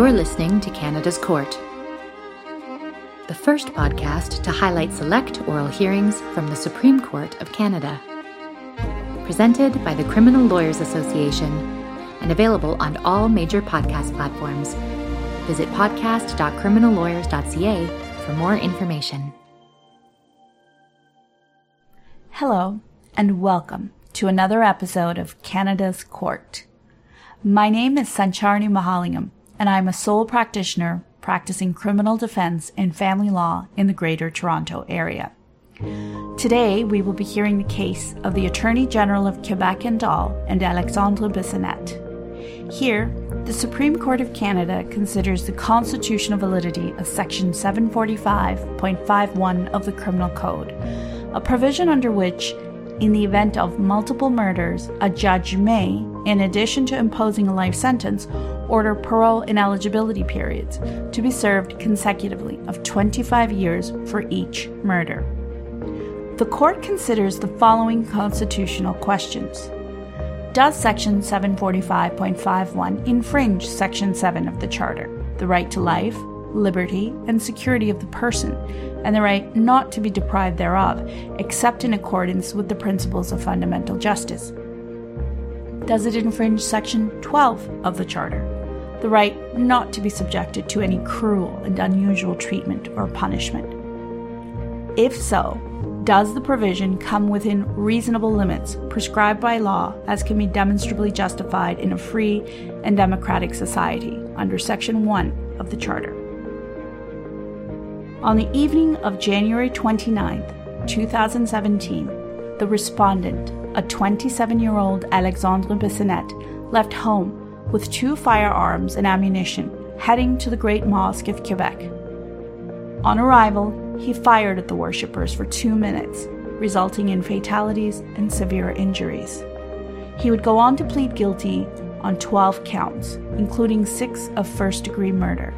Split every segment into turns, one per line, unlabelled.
You're listening to Canada's Court, the first podcast to highlight select oral hearings from the Supreme Court of Canada. Presented by the Criminal Lawyers Association and available on all major podcast platforms. Visit podcast.criminallawyers.ca for more information.
Hello, and welcome to another episode of Canada's Court. My name is Sancharni Mahalingam, and I'm a sole practitioner practicing criminal defense and family law in the Greater Toronto Area. Today, we will be hearing the case of the Attorney General of Quebec and Dahl and Alexandre Bissonnette. Here, the Supreme Court of Canada considers the constitutional validity of Section 745.51 of the Criminal Code, a provision under which, in the event of multiple murders, a judge may, in addition to imposing a life sentence, order parole ineligibility periods to be served consecutively of 25 years for each murder. The court considers the following constitutional questions. Does Section 745.51 infringe Section 7 of the Charter, the right to life, liberty, and security of the person, and the right not to be deprived thereof, except in accordance with the principles of fundamental justice? Does it infringe Section 12 of the Charter, the right not to be subjected to any cruel and unusual treatment or punishment? If so, does the provision come within reasonable limits prescribed by law as can be demonstrably justified in a free and democratic society under Section 1 of the Charter? On the evening of January 29, 2017, the respondent, a 27 year old Alexandre Bissonnette, left home with two firearms and ammunition heading to the Great Mosque of Quebec. On arrival, he fired at the worshippers for two minutes, resulting in fatalities and severe injuries. He would go on to plead guilty on 12 counts, including six of first degree murder.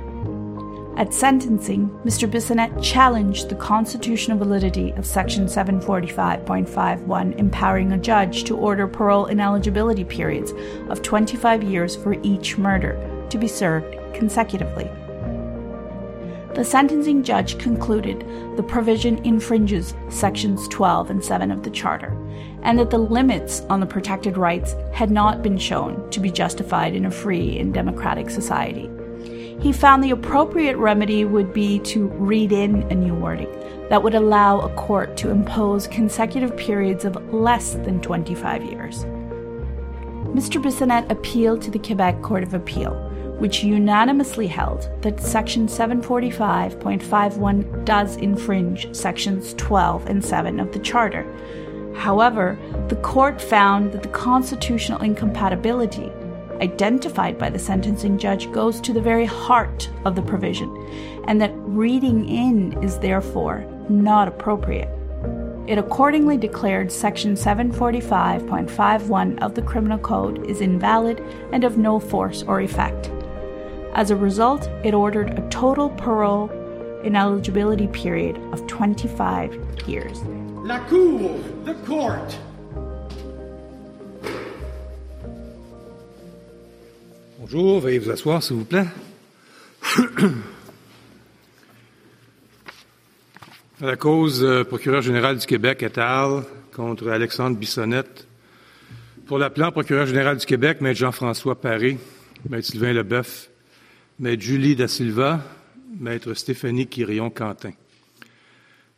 At sentencing, Mr. Bissonnette challenged the constitutional validity of Section 745.51, empowering a judge to order parole ineligibility periods of 25 years for each murder to be served consecutively. The sentencing judge concluded the provision infringes Sections 12 and 7 of the Charter, and that the limits on the protected rights had not been shown to be justified in a free and democratic society he found the appropriate remedy would be to read in a new wording that would allow a court to impose consecutive periods of less than 25 years. Mr. Bissonnette appealed to the Quebec Court of Appeal, which unanimously held that Section 745.51 does infringe Sections 12 and 7 of the Charter. However, the court found that the constitutional incompatibility identified by the sentencing judge goes to the very heart of the provision, and that reading in is therefore not appropriate. It accordingly declared Section 745.51 of the Criminal Code is invalid and of no force or effect. As a result, it ordered a total parole ineligibility period of 25 years.
La Cour, the court.
Bonjour, veuillez vous asseoir, s'il vous plaît. à la cause euh, procureur général du Québec et al. contre Alexandre Bissonnette. Pour l'appelant procureur général du Québec, Maître Jean-François Paré, Maître Sylvain Leboeuf, Maître Julie Da Silva, Maître Stéphanie Quirion-Quentin.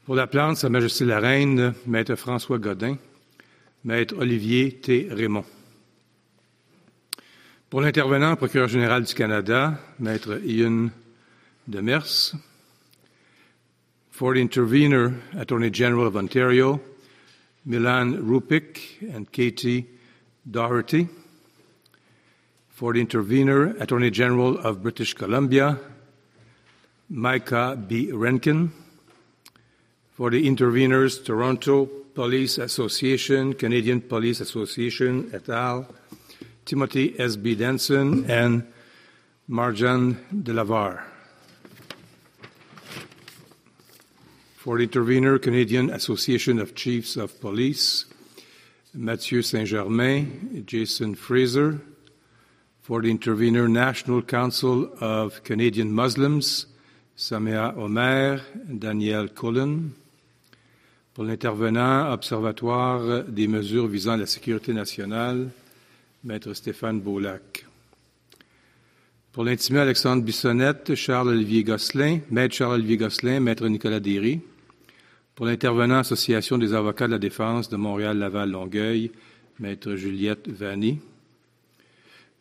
Pour la plante, Sa Majesté la Reine, Maître François Godin, Maître Olivier T. Raymond. Pour l'intervenant, procureur général du Canada, Maître Ian Demers. For the intervener, Attorney General of Ontario, Milan Rupik and Katie Doherty. For the intervener, Attorney General of British Columbia, Micah B. Renkin. For the interveners, Toronto Police Association, Canadian Police Association, et al., Timothy S. B. Denson, and Marjan Delavar. For the intervener, Canadian Association of Chiefs of Police, Mathieu Saint Germain, Jason Fraser. For the intervener, National Council of Canadian Muslims, Samia Omer, Daniel Cullen. Pour l'intervenant, Observatoire des mesures visant la sécurité nationale, Maître Stéphane Beaulac. Pour l'intimé, Alexandre Bissonnette, Charles-Olivier Gosselin, Maître Charles-Olivier Gosselin, Maître Nicolas Derry. Pour l'intervenant, Association des avocats de la défense de Montréal-Laval-Longueuil, Maître Juliette Vanny.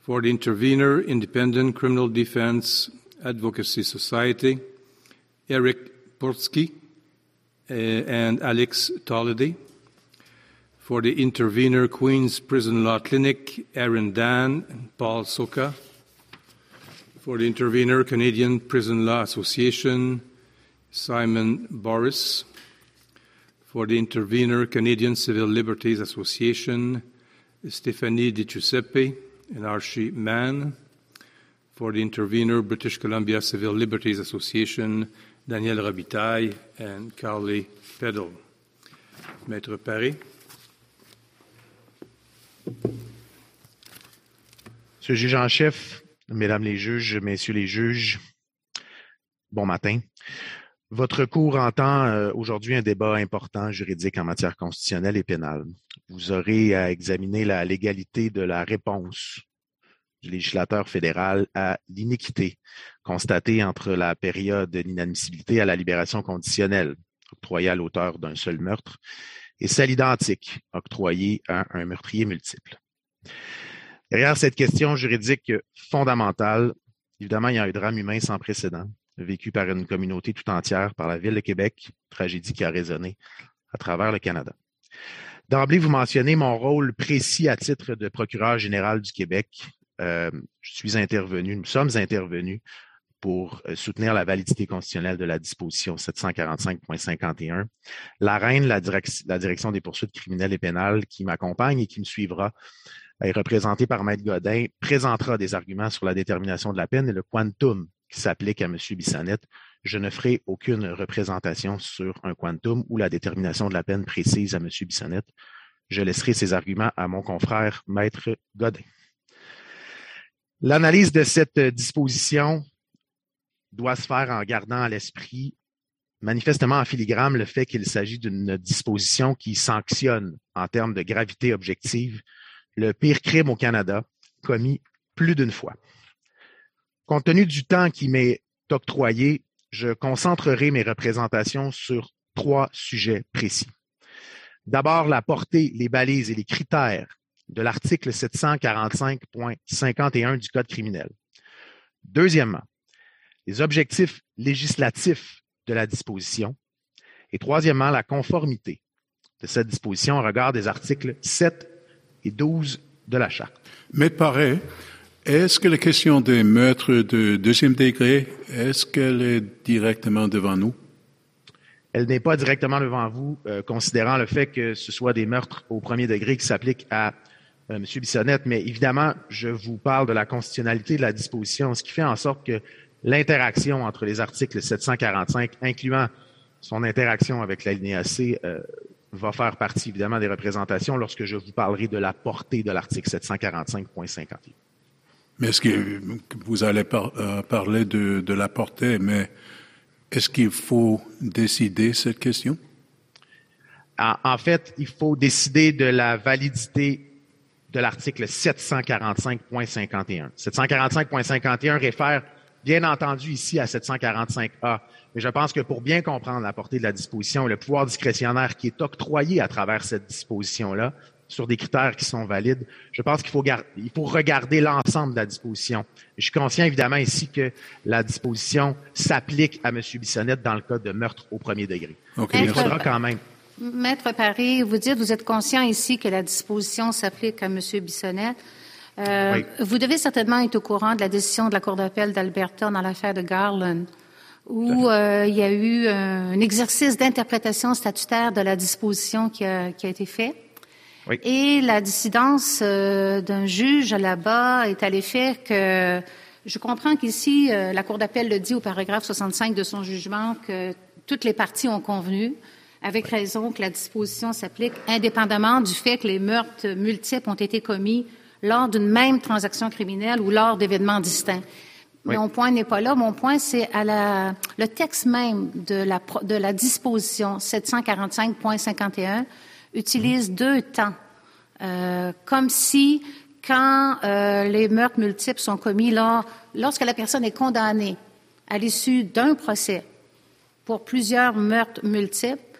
For the intervener, Independent Criminal Defense Advocacy Society, Eric Portsky and Alex Tolliday. For the intervener, Queen's Prison Law Clinic, Aaron Dan and Paul Soka. For the intervener, Canadian Prison Law Association, Simon Boris. For the intervener, Canadian Civil Liberties Association, Stephanie Di Giuseppe and Archie Mann. For the intervener, British Columbia Civil Liberties Association, Daniel Robitaille and Carly Peddle. Maître Paris.
Monsieur le juge en chef, mesdames les juges, messieurs les juges, bon matin. Votre cours entend euh, aujourd'hui un débat important juridique en matière constitutionnelle et pénale. Vous aurez à examiner la légalité de la réponse du législateur fédéral à l'iniquité constatée entre la période d'inadmissibilité à la libération conditionnelle octroyée à l'auteur d'un seul meurtre et celle identique octroyée à un meurtrier multiple. Derrière cette question juridique fondamentale, évidemment, il y a un drame humain sans précédent, vécu par une communauté tout entière, par la Ville de Québec, tragédie qui a résonné à travers le Canada. D'emblée, vous mentionnez mon rôle précis à titre de procureur général du Québec. Euh, je suis intervenu, nous sommes intervenus pour euh, soutenir la validité constitutionnelle de la disposition 745.51. La reine, la, direction des poursuites criminelles et pénales qui m'accompagne et qui me suivra est représentée par Maître Godin, présentera des arguments sur la détermination de la peine et le quantum qui s'applique à M. Bissonnette. Je ne ferai aucune représentation sur un quantum ou la détermination de la peine précise à M. Bissonnette. Je laisserai ces arguments à mon confrère Maître Godin. L'analyse de cette disposition doit se faire en gardant à l'esprit manifestement en filigrane le fait qu'il s'agit d'une disposition qui sanctionne en termes de gravité objective le pire crime au Canada commis plus d'une fois. Compte tenu du temps qui m'est octroyé, je concentrerai mes représentations sur trois sujets précis. D'abord, la portée, les balises et les critères de l'article 745.51 du Code criminel. Deuxièmement, les objectifs législatifs de la disposition. Et troisièmement, la conformité de cette disposition au regard des articles 7 et 12 de la Charte.
Mais pareil, est-ce que la question des meurtres de deuxième degré, est-ce qu'elle est directement devant nous?
Elle n'est pas directement devant vous, euh, considérant le fait que ce soit des meurtres au premier degré qui s'appliquent à euh, M. Bissonnette, mais évidemment, je vous parle de la constitutionnalité de la disposition, ce qui fait en sorte que l'interaction entre les articles 745, incluant son interaction avec l'alinéa C, euh, va faire partie évidemment des représentations lorsque je vous parlerai de la portée de l'article 745.51.
Mais est-ce que vous allez euh, parler de, de, la portée, mais est-ce qu'il faut décider cette question?
En, en, fait, il faut décider de la validité de l'article 745.51. 745.51 réfère bien entendu ici à 745A. Mais je pense que pour bien comprendre la portée de la disposition, le pouvoir discrétionnaire qui est octroyé à travers cette disposition-là, sur des critères qui sont valides, je pense qu'il faut, il faut regarder l'ensemble de la disposition. Je suis conscient évidemment ici que la disposition s'applique à M. Bissonnette dans le cas de meurtre au premier degré.
Okay.
il faudra quand même.
Maître Paris, vous dites, vous êtes conscient ici que la disposition s'applique à M. Bissonnette. Euh,
Oui.
Vous devez certainement être au courant de la décision de la Cour d'appel d'Alberta dans l'affaire de Garland, où euh, il y a eu un exercice d'interprétation statutaire de la disposition qui a, qui a été fait.
Oui.
Et la dissidence euh, d'un juge là-bas est à l'effet que je comprends qu'ici, euh, la Cour d'appel le dit au paragraphe 65 de son jugement que toutes les parties ont convenu, avec raison, que la disposition s'applique indépendamment du fait que les meurtres multiples ont été commis lors d'une même transaction criminelle ou lors d'événements distincts. Mon point n'est pas là. Mon point, c'est à la, le texte même de la, de la disposition 745.51 utilise mmh. deux temps, euh, comme si quand euh, les meurtres multiples sont commis lors, lorsque la personne est condamnée à l'issue d'un procès pour plusieurs meurtres multiples,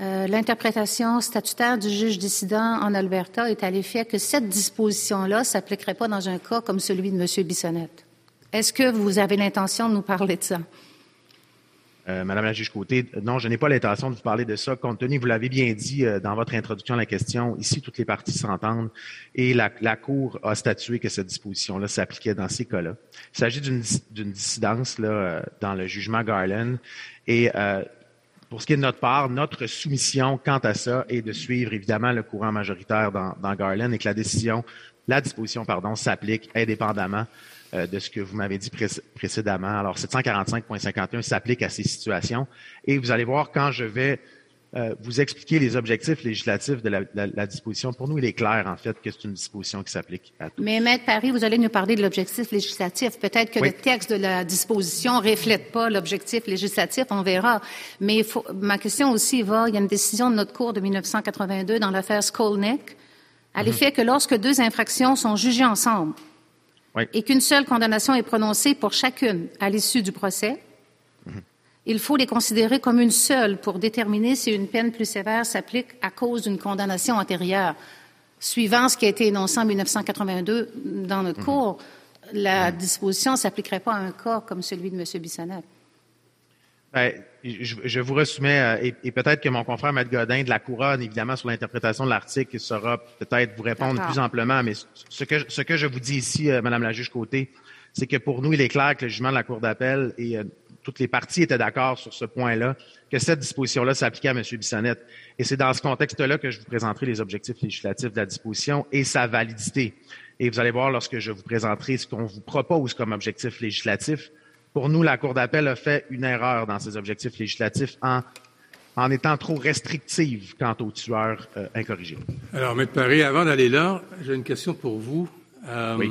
euh, l'interprétation statutaire du juge dissident en Alberta est à l'effet que cette disposition-là s'appliquerait pas dans un cas comme celui de M. Bissonnette. Est-ce que vous avez l'intention de nous parler de ça?
Euh, Madame la juge Côté, non, je n'ai pas l'intention de vous parler de ça, compte tenu, vous l'avez bien dit euh, dans votre introduction à la question, ici, toutes les parties s'entendent et la, Cour a statué que cette disposition-là s'appliquait dans ces cas-là. Il s'agit d'une dissidence dans le jugement Garland et pour ce qui est de notre part, notre soumission quant à ça est de suivre évidemment le courant majoritaire dans, Garland et que la décision, la disposition, pardon, s'applique indépendamment euh, de ce que vous m'avez dit précédemment. Alors, 745.51 s'applique à ces situations. Et vous allez voir quand je vais euh, vous expliquer les objectifs législatifs de la, disposition. Pour nous, il est clair, en fait, que c'est une disposition qui s'applique à tous.
Mais, Maître Paris, vous allez nous parler de l'objectif législatif. Peut-être que le texte de la disposition ne reflète pas l'objectif législatif, on verra. Mais faut, ma question aussi va, il y a une décision de notre Cour de 1982 dans l'affaire Skolnick, à l'effet que lorsque deux infractions sont jugées ensemble, et qu'une seule condamnation est prononcée pour chacune à l'issue du procès, il faut les considérer comme une seule pour déterminer si une peine plus sévère s'applique à cause d'une condamnation antérieure. Suivant ce qui a été énoncé en 1982 dans notre mhm. cours, la disposition ne s'appliquerait pas à un cas comme celui de M. Bissonnette.
Ben, je, vous ressoumets, euh, et, peut-être que mon confrère Maître Godin de la Couronne, évidemment, sur l'interprétation de l'article, saura peut-être vous répondre plus amplement, mais ce que, ce que je vous dis ici, euh, Madame la juge Côté, c'est que pour nous, il est clair que le jugement de la Cour d'appel et euh, toutes les parties étaient d'accord sur ce point-là, que cette disposition-là s'appliquait à M. Bissonnette. Et c'est dans ce contexte-là que je vous présenterai les objectifs législatifs de la disposition et sa validité. Et vous allez voir, lorsque je vous présenterai ce qu'on vous propose comme objectif législatif, pour nous, la Cour d'appel a fait une erreur dans ses objectifs législatifs en, en étant trop restrictive quant aux tueurs euh, incorrigés.
Alors, M. Paris, avant d'aller là, j'ai une question pour vous. Euh, oui.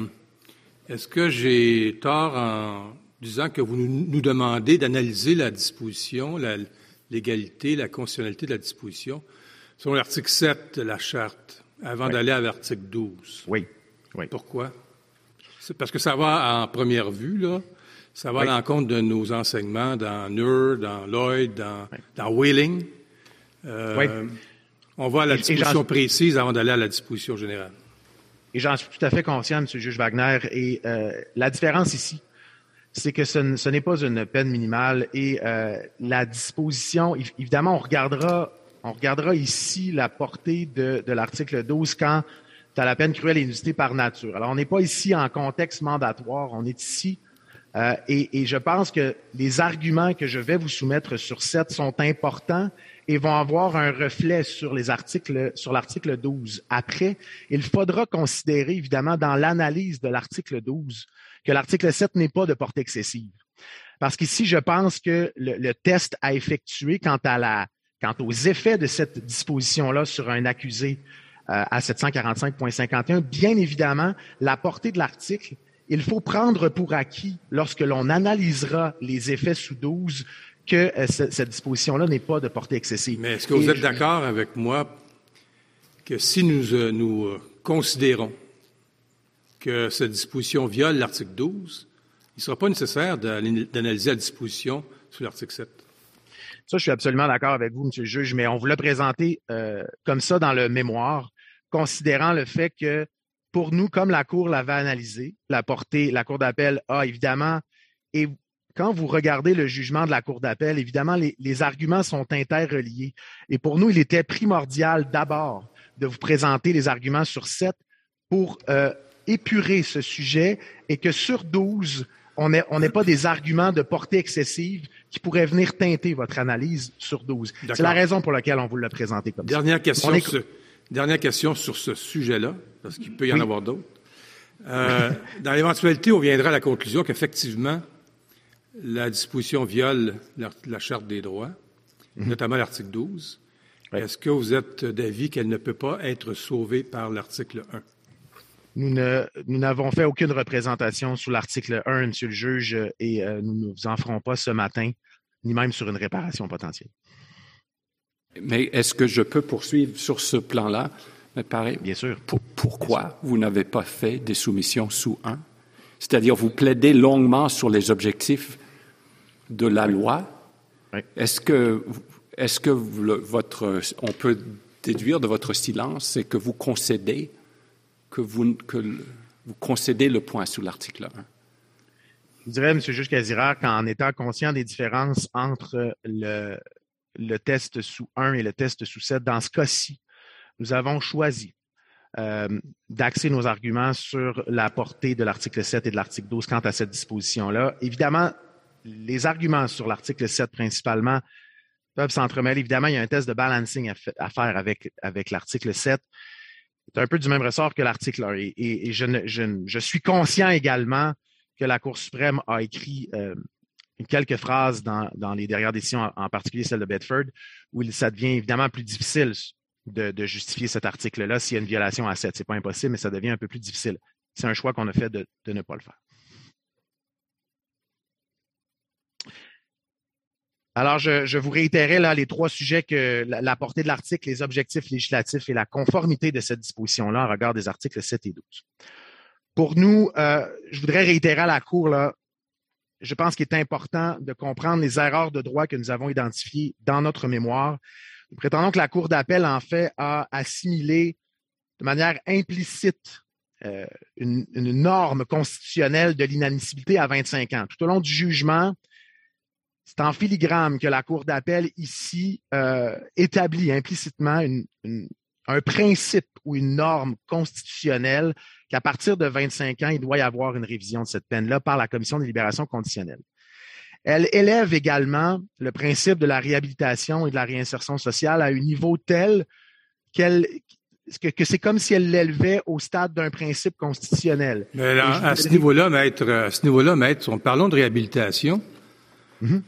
Est-ce que j'ai tort en disant que vous nous, demandez d'analyser la disposition, la légalité, la constitutionnalité de la disposition selon l'article 7 de la Charte, avant d'aller à l'article 12?
Oui. oui.
Pourquoi? Parce que ça va en première vue, là. Ça va à l'encontre de nos enseignements dans NUR, dans Lloyd, dans, dans Whaling. Euh, on va à la disposition précise avant d'aller à la disposition générale.
Et j'en suis tout à fait conscient, M. le juge Wagner. Et euh, la différence ici, c'est que ce, n'est pas une peine minimale. Et euh, la disposition, évidemment, on regardera, on regardera ici la portée de, de l'article 12 quand as la peine cruelle et inusitée par nature. Alors, on n'est pas ici en contexte mandatoire, on est ici euh, et, je pense que les arguments que je vais vous soumettre sur 7 sont importants et vont avoir un reflet sur les articles, sur l'article 12. Après, il faudra considérer, évidemment, dans l'analyse de l'article 12, que l'article 7 n'est pas de portée excessive. Parce qu'ici, je pense que le, test à effectuer quant à la, quant aux effets de cette disposition-là sur un accusé euh, à 745.51, bien évidemment, la portée de l'article il faut prendre pour acquis, lorsque l'on analysera les effets sous 12, que euh, cette disposition-là n'est pas de portée excessive.
Mais est-ce que vous êtes d'accord avec moi que si nous, euh, nous euh, considérons que cette disposition viole l'article 12, il ne sera pas nécessaire d'analyser la disposition sous l'article 7?
Ça, je suis absolument d'accord avec vous, Monsieur le juge, mais on vous l'a présenté comme ça dans le mémoire, considérant le fait que pour nous, comme la Cour l'avait analysé, la portée, la Cour d'appel a évidemment, et quand vous regardez le jugement de la Cour d'appel, évidemment, les, arguments sont interreliés. Et pour nous, il était primordial d'abord de vous présenter les arguments sur 7 pour euh, épurer ce sujet et que sur 12, on n'ait pas des arguments de portée excessive qui pourraient venir teinter votre analyse sur 12. C'est la raison pour laquelle on vous l'a présenté comme
Dernière
ça.
Question, Dernière question sur ce sujet-là, parce qu'il peut y en avoir d'autres. Euh, dans l'éventualité, on viendra à la conclusion qu'effectivement, la disposition viole la, Charte des droits, mhm. notamment l'article 12. Est-ce que vous êtes d'avis qu'elle ne peut pas être sauvée par l'article 1?
Nous n'avons fait aucune représentation sous l'article 1, Monsieur le juge, et euh, nous ne vous en ferons pas ce matin, ni même sur une réparation potentielle.
Mais est-ce que je peux poursuivre sur ce plan-là?
Bien sûr.
pourquoi vous n'avez pas fait des soumissions sous 1? C'est-à-dire, vous plaidez longuement sur les objectifs de la loi. Est-ce que, est-ce que votre, on peut déduire de votre silence, c'est que vous concédez que vous, que vous concédez le point sous l'article 1?
Je dirais, M. Juge Casirard, qu'en étant conscient des différences entre le, le test sous 1 et le test sous 7, dans ce cas-ci, nous avons choisi euh, d'axer nos arguments sur la portée de l'article 7 et de l'article 12 quant à cette disposition-là. Évidemment, les arguments sur l'article 7 principalement peuvent s'entremêler. Évidemment, il y a un test de balancing à, faire avec, avec l'article 7. C'est un peu du même ressort que l'article 1. Et, je, suis conscient également que la Cour suprême a écrit euh, quelques phrases dans, les dernières décisions, en, particulier celle de Bedford, où ça devient évidemment plus difficile de, justifier cet article-là s'il y a une violation à 7. Ce n'est pas impossible, mais ça devient un peu plus difficile. C'est un choix qu'on a fait de, ne pas le faire. Alors, je, vous réitérais là les trois sujets que la, portée de l'article, les objectifs législatifs et la conformité de cette disposition-là en regard des articles 7 et 12. Pour nous, euh, je voudrais réitérer à la Cour, là, je pense qu'il est important de comprendre les erreurs de droit que nous avons identifiées dans notre mémoire nous prétendons que la Cour d'appel, en fait, a assimilé de manière implicite euh, une, norme constitutionnelle de l'inadmissibilité à 25 ans. Tout au long du jugement, c'est en filigrane que la Cour d'appel ici euh, établit implicitement un principe ou une norme constitutionnelle qu'à partir de 25 ans, il doit y avoir une révision de cette peine-là par la Commission des libérations conditionnelles. Elle élève également le principe de la réhabilitation et de la réinsertion sociale à un niveau tel qu'elle que, c'est comme si elle l'élevait au stade d'un principe constitutionnel.
Mais à, ce niveau-là, maître, à ce niveau-là, maître, parlons de réhabilitation. Mm-hmm.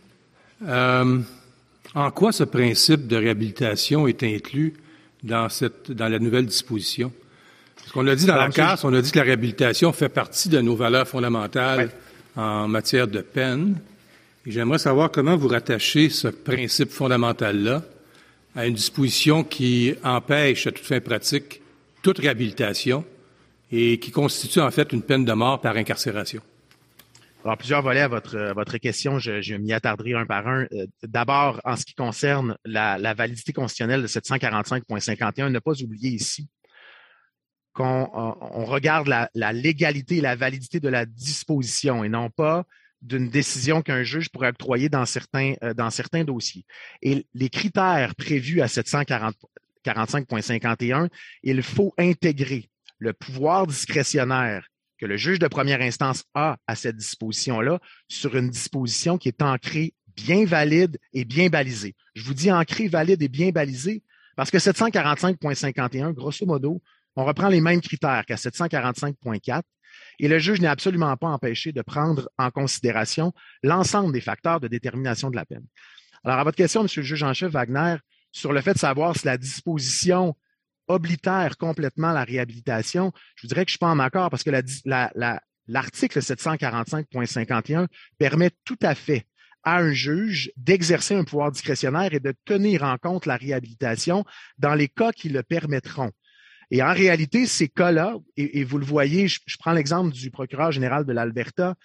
Euh, en quoi ce principe de réhabilitation est inclus dans cette dans la nouvelle disposition? Parce qu'on a dit dans la on a dit que la réhabilitation fait partie de nos valeurs fondamentales en matière de peine. J'aimerais savoir comment vous rattachez ce principe fondamental-là à une disposition qui empêche à toute fin pratique toute réhabilitation et qui constitue en fait une peine de mort par incarcération.
Alors, plusieurs volets à votre, votre question, je, je m'y attarderai un par un. Euh, d'abord, en ce qui concerne la, validité constitutionnelle de 745.51, ne pas oublier ici qu'on on regarde la, la, légalité et la validité de la disposition et non pas d'une décision qu'un juge pourrait octroyer dans certains, euh, dans certains dossiers. Et les critères prévus à 745.51, il faut intégrer le pouvoir discrétionnaire que le juge de première instance a à cette disposition-là sur une disposition qui est ancrée bien valide et bien balisée. Je vous dis ancrée, valide et bien balisée parce que 745.51, grosso modo, on reprend les mêmes critères qu'à 745.4 et le juge n'est absolument pas empêché de prendre en considération l'ensemble des facteurs de détermination de la peine. Alors, à votre question, Monsieur le juge en chef Wagner, sur le fait de savoir si la disposition oblitère complètement la réhabilitation, je vous dirais que je suis pas en accord parce que l'article 745.51 permet tout à fait à un juge d'exercer un pouvoir discrétionnaire et de tenir en compte la réhabilitation dans les cas qui le permettront. Et en réalité, ces cas-là, et, vous le voyez, je, prends l'exemple du procureur général de l'Alberta,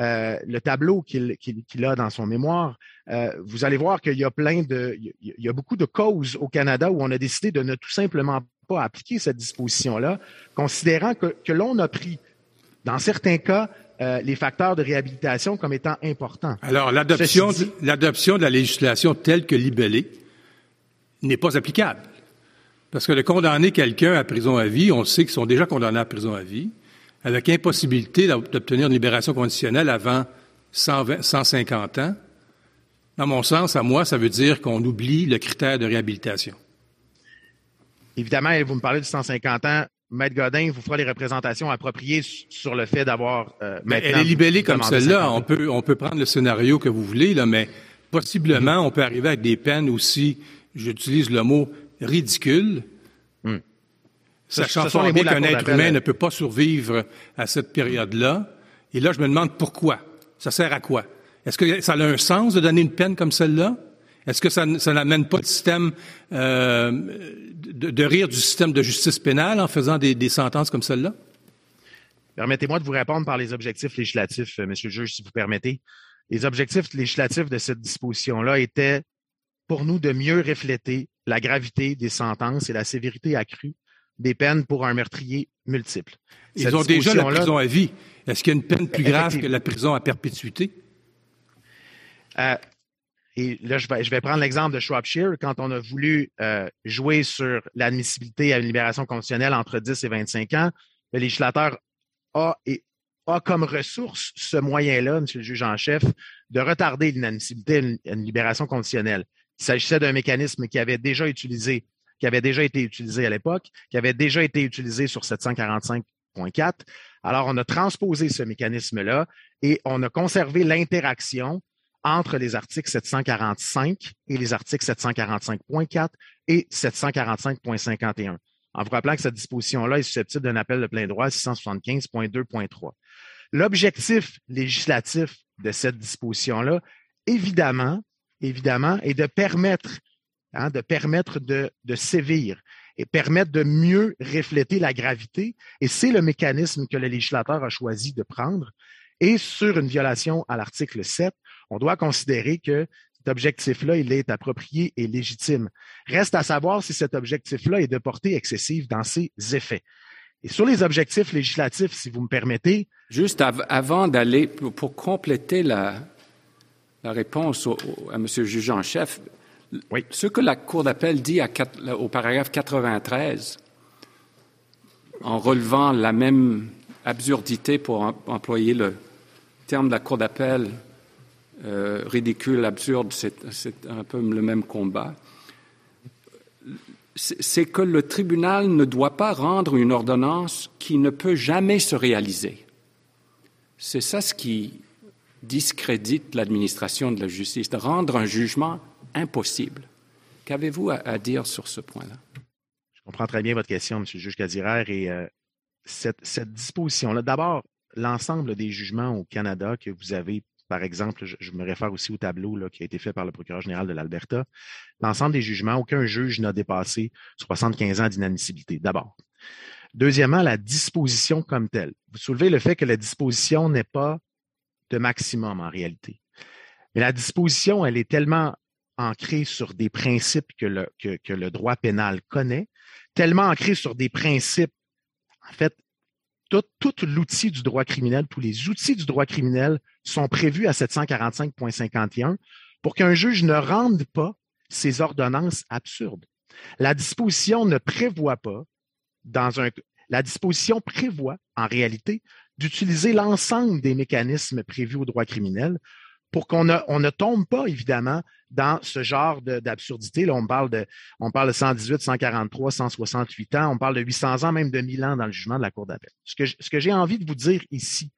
euh, le tableau qu'il a dans son mémoire, euh, vous allez voir qu'il y a plein de, il y a beaucoup de causes au Canada où on a décidé de ne tout simplement pas appliquer cette disposition-là, considérant que, que l'on a pris, dans certains cas, euh, les facteurs de réhabilitation comme étant importants.
Alors, l'adoption de la législation telle que libellée n'est pas applicable. Parce que de condamner quelqu'un à prison à vie, on sait qu'ils sont déjà condamnés à prison à vie, avec impossibilité d'obtenir une libération conditionnelle avant 150 ans. Dans mon sens, à moi, ça veut dire qu'on oublie le critère de réhabilitation.
Évidemment, vous me parlez de 150 ans. Maître Godin vous fera des représentations appropriées sur le fait d'avoir
euh, Elle est libellée comme celle-là. On peut, on peut prendre le scénario que vous voulez, là, mais possiblement, on peut arriver avec des peines aussi, j'utilise le mot ridicule. Sachant fondé qu'un être humain ne peut pas survivre à cette période-là. Et là, je me demande pourquoi. Ça sert à quoi? Est-ce que ça a un sens de donner une peine comme celle-là? Est-ce que ça, n'amène pas le système euh, de, rire du système de justice pénale en faisant des, sentences comme celle-là?
Permettez-moi de vous répondre par les objectifs législatifs, euh, Monsieur le juge, si vous permettez. Les objectifs législatifs de cette disposition-là étaient pour nous de mieux refléter la gravité des sentences et la sévérité accrue des peines pour un meurtrier multiple.
Ils ont déjà la prison à vie. Est-ce qu'il y a une peine plus grave que la prison à perpétuité?
Euh, et là, je vais, prendre l'exemple de Shropshire. Quand on a voulu euh, jouer sur l'admissibilité à une libération conditionnelle entre 10 et 25 ans, le législateur a, et, a comme ressource ce moyen-là, M. le juge en chef, de retarder l'inadmissibilité à une, libération conditionnelle. Il s'agissait d'un mécanisme qui avait déjà utilisé, qui avait déjà été utilisé à l'époque, qui avait déjà été utilisé sur 745.4. Alors, on a transposé ce mécanisme-là et on a conservé l'interaction entre les articles 745 et les articles 745.4 et 745.51. En vous rappelant que cette disposition-là est susceptible d'un appel de plein droit 675.2.3. L'objectif législatif de cette disposition-là, évidemment, évidemment, est de permettre, hein, de permettre de, de sévir et permettre de mieux refléter la gravité. Et c'est le mécanisme que le législateur a choisi de prendre. Et sur une violation à l'article 7, on doit considérer que cet objectif-là, il est approprié et légitime. Reste à savoir si cet objectif-là est de portée excessive dans ses effets. Et sur les objectifs législatifs, si vous me permettez.
Juste avant d'aller, pour, compléter la, réponse à M. le juge en chef, ce que la Cour d'appel dit au paragraphe 93, en relevant la même absurdité pour employer le terme de la Cour d'appel euh, ridicule, absurde, c'est un peu le même combat, c'est que le tribunal ne doit pas rendre une ordonnance qui ne peut jamais se réaliser. C'est ça ce qui discrédite l'administration de la justice, de rendre un jugement impossible. Qu'avez-vous à, dire sur ce point-là?
Je comprends très bien votre question, M. le juge Cadirer, et euh, cette, cette disposition-là, d'abord, l'ensemble des jugements au Canada que vous avez par exemple, je, me réfère aussi au tableau qui a été fait par le procureur général de l'Alberta. L'ensemble des jugements, aucun juge n'a dépassé 75 ans d'inadmissibilité, d'abord. Deuxièmement, la disposition comme telle. Vous soulevez le fait que la disposition n'est pas de maximum en réalité. Mais la disposition, elle est tellement ancrée sur des principes que le, droit pénal connaît, tellement ancrée sur des principes, en fait, tout, l'outil du droit criminel, tous les outils du droit criminel sont prévus à 745.51 pour qu'un juge ne rende pas ces ordonnances absurdes. La disposition ne prévoit pas, dans un, la disposition prévoit en réalité d'utiliser l'ensemble des mécanismes prévus au droit criminel pour qu'on ne, tombe pas, évidemment, dans ce genre d'absurdité. Là, on parle de, on parle de 118, 143, 168 ans, on parle de 800 ans, même de 1000 ans dans le jugement de la Cour d'appel. Ce que, ce que j'ai envie de vous dire ici,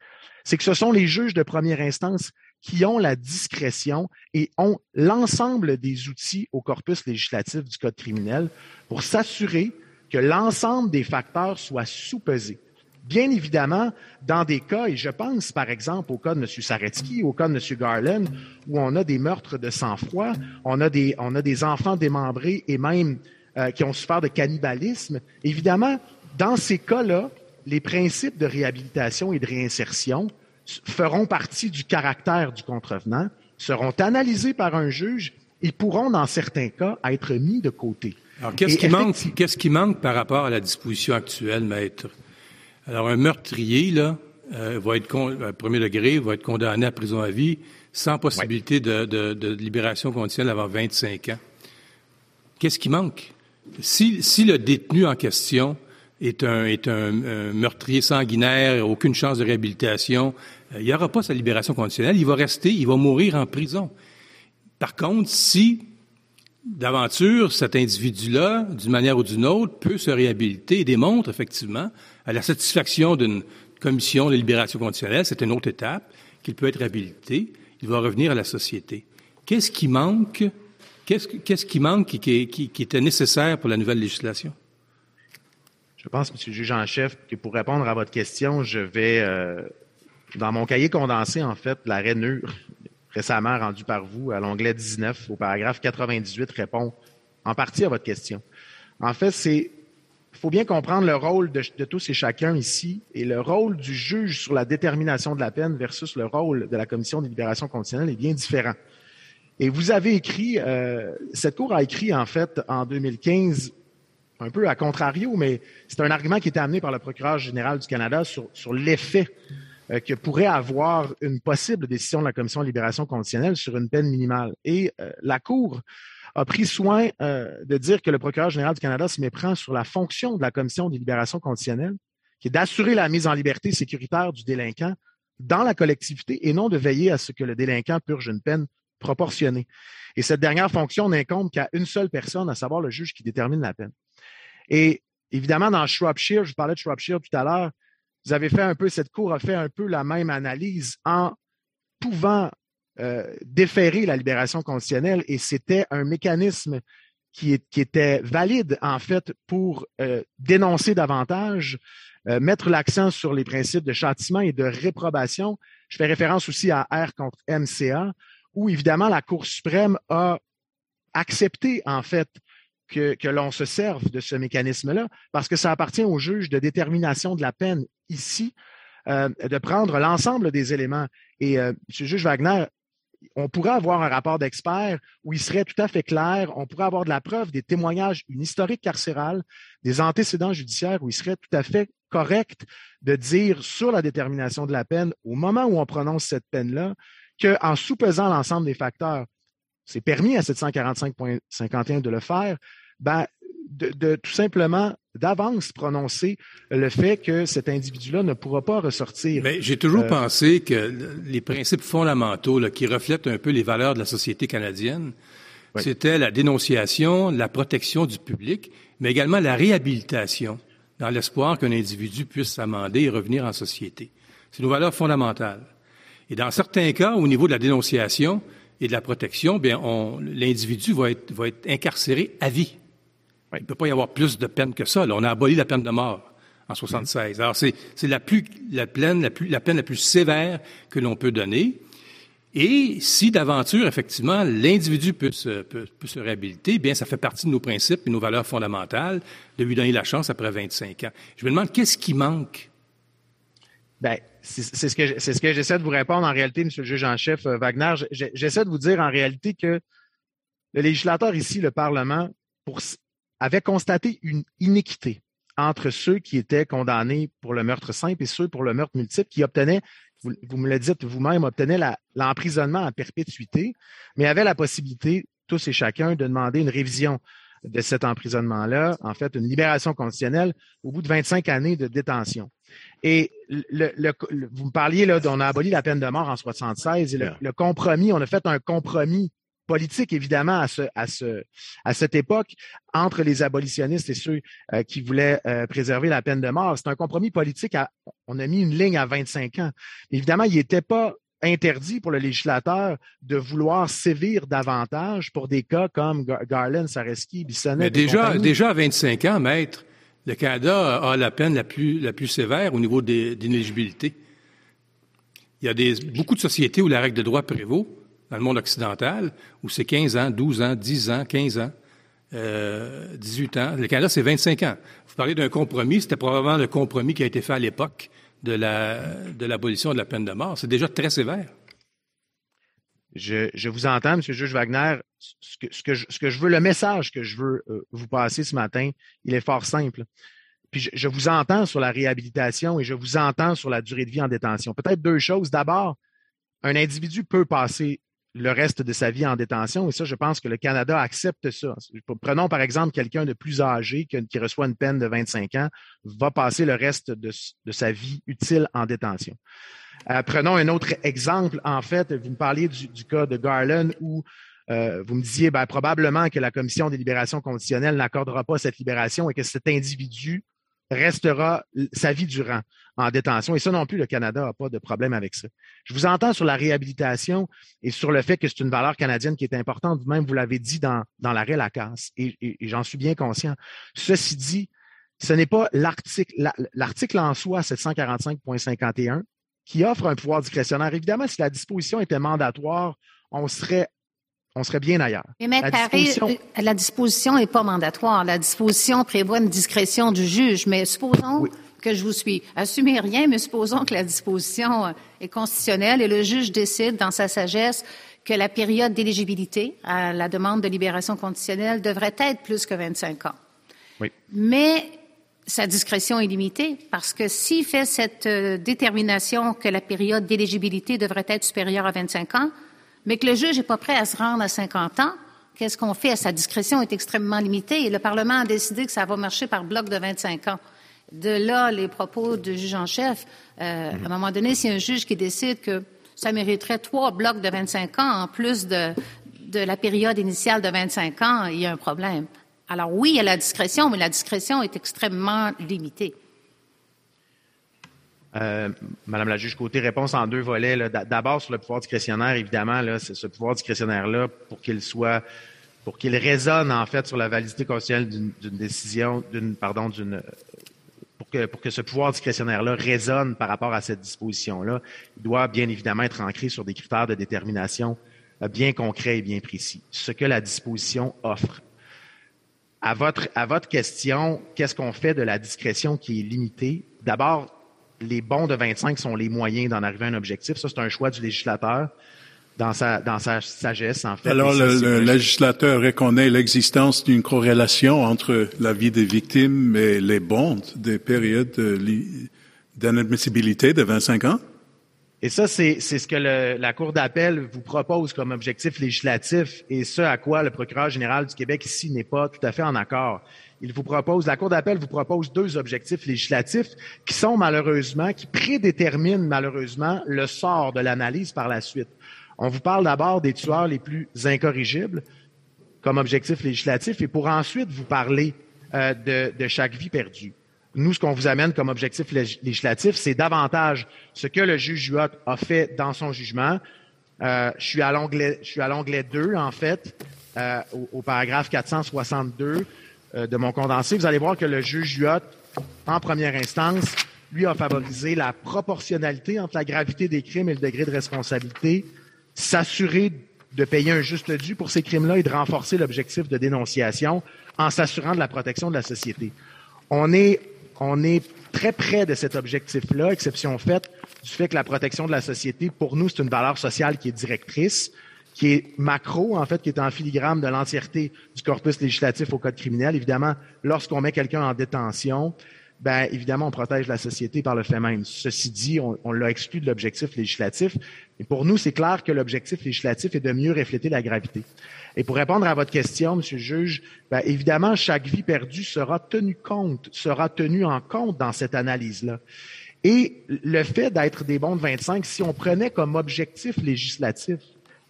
c'est que ce sont les juges de première instance qui ont la discrétion et ont l'ensemble des outils au corpus législatif du Code criminel pour s'assurer que l'ensemble des facteurs soient sous-pesés. Bien évidemment, dans des cas, et je pense par exemple au cas de M. Saretsky, au cas de M. Garland, où on a des meurtres de sang-froid, on, a des, on a des enfants démembrés et même euh, qui ont souffert de cannibalisme, évidemment, dans ces cas-là, les principes de réhabilitation et de réinsertion feront partie du caractère du contrevenant, seront analysés par un juge et pourront, dans certains cas, être mis de côté.
Alors, qu'est-ce qui, manque, qu'est-ce qui manque par rapport à la disposition actuelle, maître? Alors, un meurtrier, là, euh, va être euh, premier degré, va être condamné à prison à vie sans possibilité de, libération conditionnelle avant 25 ans. Qu'est-ce qui manque? Si, le détenu en question est un, est un, meurtrier sanguinaire, aucune chance de réhabilitation, euh, il n'y aura pas sa libération conditionnelle, il va rester, il va mourir en prison. Par contre, si d'aventure, cet individu-là, d'une manière ou d'une autre, peut se réhabiliter et démontre effectivement à la satisfaction d'une commission de libération conditionnelle, c'est une autre étape, qu'il peut être réhabilité, il va revenir à la société. Qu'est-ce qui manque, qu'est-ce, qui manque qui, était nécessaire pour la nouvelle législation?
Je pense, M. le juge en chef, que pour répondre à votre question, je vais, euh, dans mon cahier condensé, en fait, l'arrêt NUR, récemment rendu par vous, à l'onglet 19, au paragraphe 98, répond en partie à votre question. En fait, c'est faut bien comprendre le rôle de, de, tous et chacun ici et le rôle du juge sur la détermination de la peine versus le rôle de la commission des libérations conditionnelles est bien différent. Et vous avez écrit, euh, cette cour a écrit en fait en 2015 un peu à contrario, mais c'est un argument qui était amené par le procureur général du Canada sur, sur l'effet euh, que pourrait avoir une possible décision de la Commission de libération conditionnelle sur une peine minimale. Et euh, la Cour a pris soin euh, de dire que le procureur général du Canada se méprend sur la fonction de la Commission des libérations conditionnelles, qui est d'assurer la mise en liberté sécuritaire du délinquant dans la collectivité et non de veiller à ce que le délinquant purge une peine proportionnée. Et cette dernière fonction n'incombe qu'à une seule personne, à savoir le juge qui détermine la peine. Et évidemment, dans Shropshire, je vous parlais de Shropshire tout à l'heure, vous avez fait un peu, cette cour a fait un peu la même analyse en pouvant euh, déférer la libération conditionnelle et c'était un mécanisme qui, était valide en fait pour euh, dénoncer davantage, euh, mettre l'accent sur les principes de châtiment et de réprobation. Je fais référence aussi à R contre MCA, où évidemment la Cour suprême a accepté en fait que, l'on se serve de ce mécanisme-là, parce que ça appartient au juge de détermination de la peine ici, de prendre l'ensemble des éléments. Et M. juge Wagner, on pourrait avoir un rapport d'expert où il serait tout à fait clair, on pourrait avoir de la preuve, des témoignages, une historique carcérale, des antécédents judiciaires où il serait tout à fait correct de dire sur la détermination de la peine, au moment où on prononce cette peine-là, qu'en sous-pesant l'ensemble des facteurs, c'est permis à 745.51 de le faire, ben, de, de, tout simplement d'avance prononcer le fait que cet individu-là ne pourra pas ressortir.
Mais j'ai toujours euh, pensé que les principes fondamentaux là, qui reflètent un peu les valeurs de la société canadienne, oui. c'était la dénonciation, la protection du public, mais également la réhabilitation, dans l'espoir qu'un individu puisse s'amender et revenir en société. C'est nos valeurs fondamentales. Et dans certains cas, au niveau de la dénonciation et de la protection, bien, l'individu va être, va être incarcéré à vie. Il ne peut pas y avoir plus de peine que ça. Là. On a aboli la peine de mort en 76. Alors, c'est la, plus, la, peine, la, plus, la peine la plus sévère que l'on peut donner. Et si d'aventure, effectivement, l'individu peut se, peut, peut se réhabiliter, bien, ça fait partie de nos principes et nos valeurs fondamentales de lui donner la chance après 25 ans. Je me demande, qu'est-ce qui manque?
Bien, c'est ce que c'est ce que j'essaie de vous répondre en réalité, Monsieur le juge en chef euh, Wagner. J'essaie de vous dire en réalité que le législateur ici, le Parlement, pour, avait constaté une iniquité entre ceux qui étaient condamnés pour le meurtre simple et ceux pour le meurtre multiple qui obtenaient, vous, vous me le dites vous-même, obtenaient l'emprisonnement à perpétuité, mais avaient la possibilité, tous et chacun, de demander une révision de cet emprisonnement-là, en fait, une libération conditionnelle au bout de 25 années de détention. Et le, le, vous me parliez, là, on a aboli la peine de mort en 76, et le, le compromis, on a fait un compromis politique, évidemment, à, ce, à, ce, à cette époque, entre les abolitionnistes et ceux euh, qui voulaient euh, préserver la peine de mort. C'est un compromis politique. À, on a mis une ligne à 25 ans. Évidemment, il n'était pas interdit pour le législateur de vouloir sévir davantage pour des cas comme Garland, Sareski, Bissonnette.
Mais déjà, déjà à 25 ans, maître, le Canada a la peine la plus, la plus sévère au niveau d'inéligibilité. Il y a des, beaucoup de sociétés où la règle de droit prévaut dans le monde occidental, où c'est 15 ans, 12 ans, 10 ans, 15 ans, euh, 18 ans. Le Canada, c'est 25 ans. Vous parlez d'un compromis, c'était probablement le compromis qui a été fait à l'époque de l'abolition la, de, de la peine de mort. C'est déjà très sévère.
Je, je, vous entends, M. le juge Wagner. Ce que, ce que, je, veux, le message que je veux euh, vous passer ce matin, il est fort simple. Puis je, je, vous entends sur la réhabilitation et je vous entends sur la durée de vie en détention. Peut-être deux choses. D'abord, un individu peut passer le reste de sa vie en détention. Et ça, je pense que le Canada accepte ça. Prenons par exemple quelqu'un de plus âgé qui, reçoit une peine de 25 ans, va passer le reste de, sa vie utile en détention. Euh, prenons un autre exemple. En fait, vous me parliez du, du cas de Garland où euh, vous me disiez ben, probablement que la Commission des libérations conditionnelles n'accordera pas cette libération et que cet individu restera sa vie durant en détention. Et ça non plus, le Canada n'a pas de problème avec ça. Je vous entends sur la réhabilitation et sur le fait que c'est une valeur canadienne qui est importante. Vous-même, vous l'avez dit dans, dans l'arrêt Lacasse, et, j'en suis bien conscient. Ceci dit, ce n'est pas l'article, l'article en soi, 745.51, qui offre un pouvoir discrétionnaire. Évidemment, si la disposition était mandatoire, on serait on serait bien ailleurs.
Mais la disposition... Euh, la disposition n'est pas mandatoire. La disposition prévoit une discrétion du juge. Mais supposons que je vous suis. Assumez rien, mais supposons que la disposition euh, est constitutionnelle et le juge décide dans sa sagesse que la période d'éligibilité à la demande de libération conditionnelle devrait être plus que 25 ans.
Oui.
Mais sa discrétion est limitée parce que s'il fait cette euh, détermination que la période d'éligibilité devrait être supérieure à 25 ans, mais que le juge n'est pas prêt à se rendre à 50 ans, qu'est-ce qu'on fait? Sa discrétion est extrêmement limitée et le Parlement a décidé que ça va marcher par bloc de 25 ans. De là, les propos du juge en chef. Euh, À un moment donné, s'il y a un juge qui décide que ça mériterait trois blocs de 25 ans en plus de, de la période initiale de 25 ans, il y a un problème. Alors oui, il y a la discrétion, mais la discrétion est extrêmement limitée.
Euh, Madame la juge Côté, réponse en deux volets. D'abord sur le pouvoir discrétionnaire, évidemment, ce pouvoir discrétionnaire-là, pour qu'il soit, pour qu'il résonne en fait sur la validité constitutionnelle d'une décision, d'une pardon, d'une pour que, pour que ce pouvoir discrétionnaire-là résonne par rapport à cette disposition-là, il doit bien évidemment être ancré sur des critères de détermination euh, bien concrets et bien précis. Ce que la disposition offre. À votre, à votre question, qu'est-ce qu'on fait de la discrétion qui est limitée? D'abord, les bons de 25 sont les moyens d'en arriver à un objectif. Ça, c'est un choix du législateur dans sa, dans sa sagesse, en fait.
Alors, le, législateur reconnaît l'existence d'une corrélation entre la vie des victimes et les bons des périodes d'inadmissibilité de 25 ans?
Et ça, c'est ce que la Cour d'appel vous propose comme objectif législatif et ce à quoi le procureur général du Québec ici n'est pas tout à fait en accord il vous propose, la Cour d'appel vous propose deux objectifs législatifs qui sont malheureusement, qui prédéterminent malheureusement le sort de l'analyse par la suite. On vous parle d'abord des tueurs les plus incorrigibles comme objectif législatif et pour ensuite vous parler euh, de, chaque vie perdue. Nous, ce qu'on vous amène comme objectif législatif, c'est davantage ce que le juge Juot a fait dans son jugement. Euh, je suis à l'onglet 2, en fait, euh, au, paragraphe 462. Euh, de mon condensé, vous allez voir que le juge Juot, en première instance, lui a favorisé la proportionnalité entre la gravité des crimes et le degré de responsabilité, s'assurer de payer un juste dû pour ces crimes-là et de renforcer l'objectif de dénonciation en s'assurant de la protection de la société. On est, on est très près de cet objectif-là, exception faite du fait que la protection de la société, pour nous, c'est une valeur sociale qui est directrice qui est macro, en fait, qui est en filigrane de l'entièreté du corpus législatif au code criminel. Évidemment, lorsqu'on met quelqu'un en détention, ben évidemment, on protège la société par le fait même. Ceci dit, on, l'a exclu de l'objectif législatif. Et pour nous, c'est clair que l'objectif législatif est de mieux refléter la gravité. Et pour répondre à votre question, Monsieur le juge, ben, évidemment, chaque vie perdue sera tenue compte, sera tenue en compte dans cette analyse-là. Et le fait d'être des bons de 25, si on prenait comme objectif législatif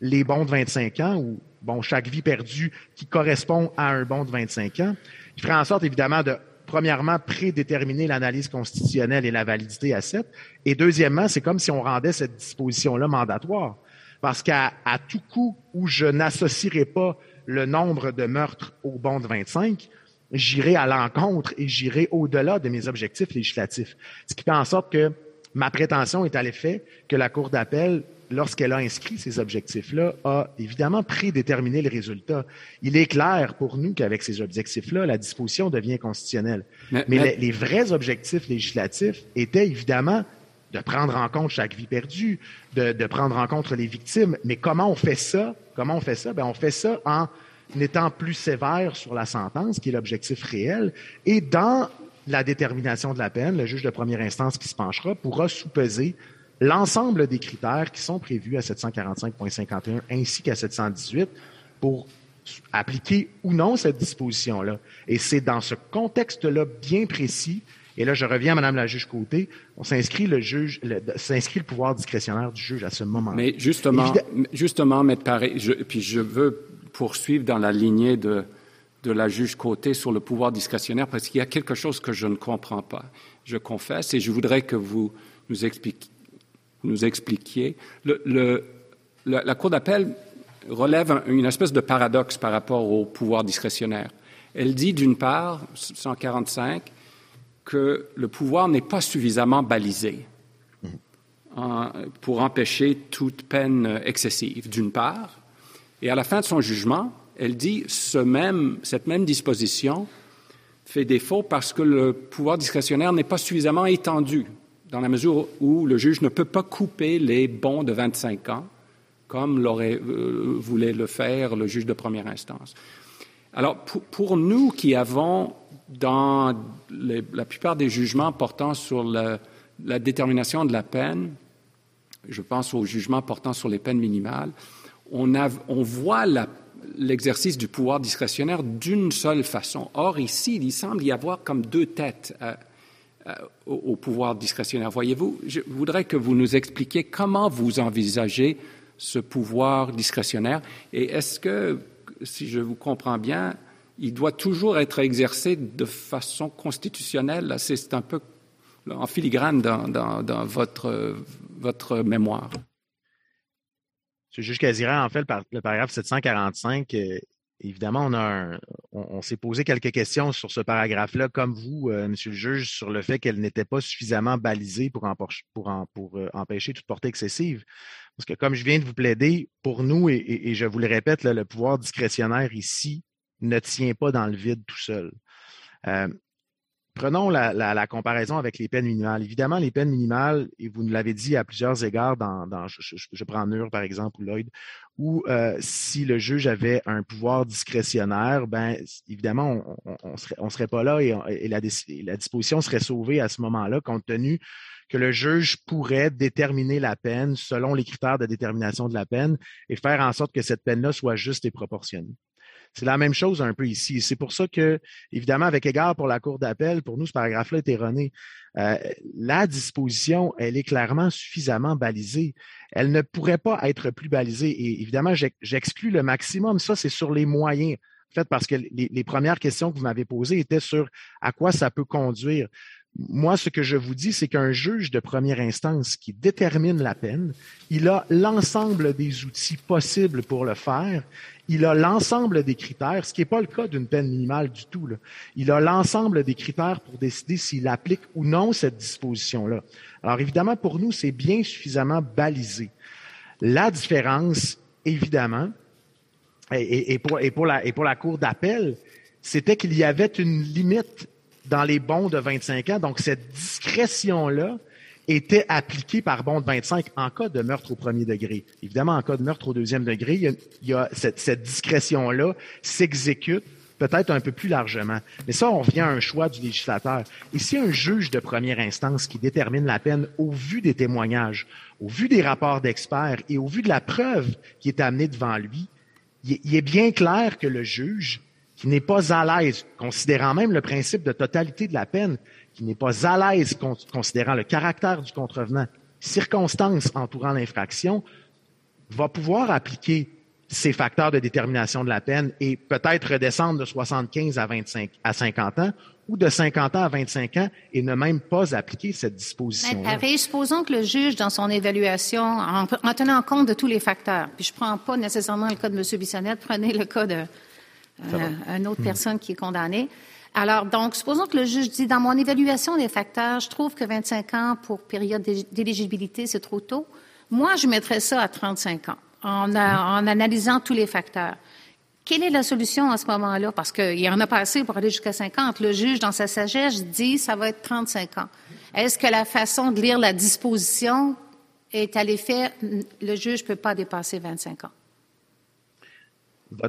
les bons de 25 ans ou bon chaque vie perdue qui correspond à un bon de 25 ans, il ferait en sorte évidemment de premièrement prédéterminer l'analyse constitutionnelle et la validité à 7 et deuxièmement, c'est comme si on rendait cette disposition-là mandatoire parce qu'à tout coup où je n'associerai pas le nombre de meurtres au bon de 25, j'irai à l'encontre et j'irai au-delà de mes objectifs législatifs. Ce qui fait en sorte que ma prétention est à l'effet que la Cour d'appel lorsqu'elle a inscrit ces objectifs-là, a évidemment prédéterminé le résultat. Il est clair pour nous qu'avec ces objectifs-là, la disposition devient constitutionnelle. Mais, Les, vrais objectifs législatifs étaient évidemment de prendre en compte chaque vie perdue, de, prendre en compte les victimes. Mais comment on fait ça? Comment on fait ça? Ben, on fait ça en étant plus sévère sur la sentence, qui est l'objectif réel, et dans la détermination de la peine, le juge de première instance qui se penchera pourra sous-peser l'ensemble des critères qui sont prévus à 745.51 ainsi qu'à 718 pour appliquer ou non cette disposition-là. Et c'est dans ce contexte-là bien précis, et là je reviens à Madame la juge Côté, on s'inscrit le juge, s'inscrit le pouvoir discrétionnaire du juge à ce moment-là.
Mais justement, justement, Paré, je, puis je veux poursuivre dans la lignée de, de la juge Côté sur le pouvoir discrétionnaire parce qu'il y a quelque chose que je ne comprends pas. Je confesse et je voudrais que vous nous expliquiez nous expliquiez. la, Cour d'appel relève une espèce de paradoxe par rapport au pouvoir discrétionnaire. Elle dit d'une part, 145, que le pouvoir n'est pas suffisamment balisé pour empêcher toute peine excessive, d'une part. Et à la fin de son jugement, elle dit ce même, cette même disposition fait défaut parce que le pouvoir discrétionnaire n'est pas suffisamment étendu, dans la mesure où le juge ne peut pas couper les bons de 25 ans, comme l'aurait euh, voulait le faire le juge de première instance. Alors, pour, nous qui avons, dans la plupart des jugements portant sur la, détermination de la peine, je pense aux jugements portant sur les peines minimales, on, voit l'exercice du pouvoir discrétionnaire d'une seule façon. Or, ici, il semble y avoir comme deux têtes euh, euh, au, pouvoir discrétionnaire. Voyez-vous, je voudrais que vous nous expliquiez comment vous envisagez ce pouvoir discrétionnaire et est-ce que, si je vous comprends bien, il doit toujours être exercé de façon constitutionnelle? C'est un peu en filigrane dans, votre, votre mémoire.
M. juge Casiran, en fait, le, paragraphe 745, euh, évidemment, on, on, s'est posé quelques questions sur ce paragraphe-là, comme vous, euh, Monsieur le juge, sur le fait qu'elle n'était pas suffisamment balisée pour, euh, empêcher toute portée excessive. Parce que, comme je viens de vous plaider, pour nous, et, je vous le répète, le pouvoir discrétionnaire ici ne tient pas dans le vide tout seul. Prenons la, comparaison avec les peines minimales. Évidemment, les peines minimales, et vous nous l'avez dit à plusieurs égards, dans, je, prends Nur par exemple ou Lloyd, où euh, si le juge avait un pouvoir discrétionnaire, ben évidemment, on ne serait, serait, pas là et, la, la, disposition serait sauvée à ce moment-là, compte tenu que le juge pourrait déterminer la peine selon les critères de détermination de la peine et faire en sorte que cette peine-là soit juste et proportionnée. C'est la même chose un peu ici. C'est pour ça que, évidemment, avec égard pour la Cour d'appel, pour nous, ce paragraphe-là est erroné. Euh, la disposition, elle est clairement suffisamment balisée. Elle ne pourrait pas être plus balisée. Et évidemment, j'exclus le maximum. Ça, c'est sur les moyens. En fait, parce que les, les premières questions que vous m'avez posées étaient sur à quoi ça peut conduire. Moi, ce que je vous dis, c'est qu'un juge de première instance qui détermine la peine, il a l'ensemble des outils possibles pour le faire. Il a l'ensemble des critères, ce qui n'est pas le cas d'une peine minimale du tout. Il a l'ensemble des critères pour décider s'il applique ou non cette disposition-là. Alors évidemment, pour nous, c'est bien suffisamment balisé. La différence, évidemment, et pour la Cour d'appel, c'était qu'il y avait une limite dans les bons de 25 ans. Donc, cette discrétion-là était appliquée par bond de 25 en cas de meurtre au premier degré. Évidemment, en cas de meurtre au deuxième degré, il y a, cette, cette discrétion-là s'exécute peut-être un peu plus largement. Mais ça, on vient à un choix du législateur. Et si un juge de première instance qui détermine la peine au vu des témoignages, au vu des rapports d'experts et au vu de la preuve qui est amenée devant lui, il est bien clair que le juge qui n'est pas à l'aise, considérant même le principe de totalité de la peine, qui n'est pas à l'aise considérant le caractère du contrevenant, circonstances entourant l'infraction, va pouvoir appliquer ces facteurs de détermination de la peine et peut-être redescendre de 75 à 25 à 50 ans ou de 50 ans à 25 ans et ne même pas appliquer cette disposition.
Mais supposons que le juge, dans son évaluation, en, tenant compte de tous les facteurs, puis je prends pas nécessairement le cas de M. Bissonnette, prenez le cas de euh, une autre hmm. personne qui est condamnée. Alors, donc, supposons que le juge dit, dans mon évaluation des facteurs, je trouve que 25 ans pour période d'éligibilité, c'est trop tôt. Moi, je mettrais ça à 35 ans, en, hmm. en analysant tous les facteurs. Quelle est la solution à ce moment-là? Parce qu'il y en a pas assez pour aller jusqu'à 50. Le juge, dans sa sagesse, dit ça va être 35 ans. Est-ce que la façon de lire la disposition est à l'effet, le juge ne peut pas dépasser 25 ans?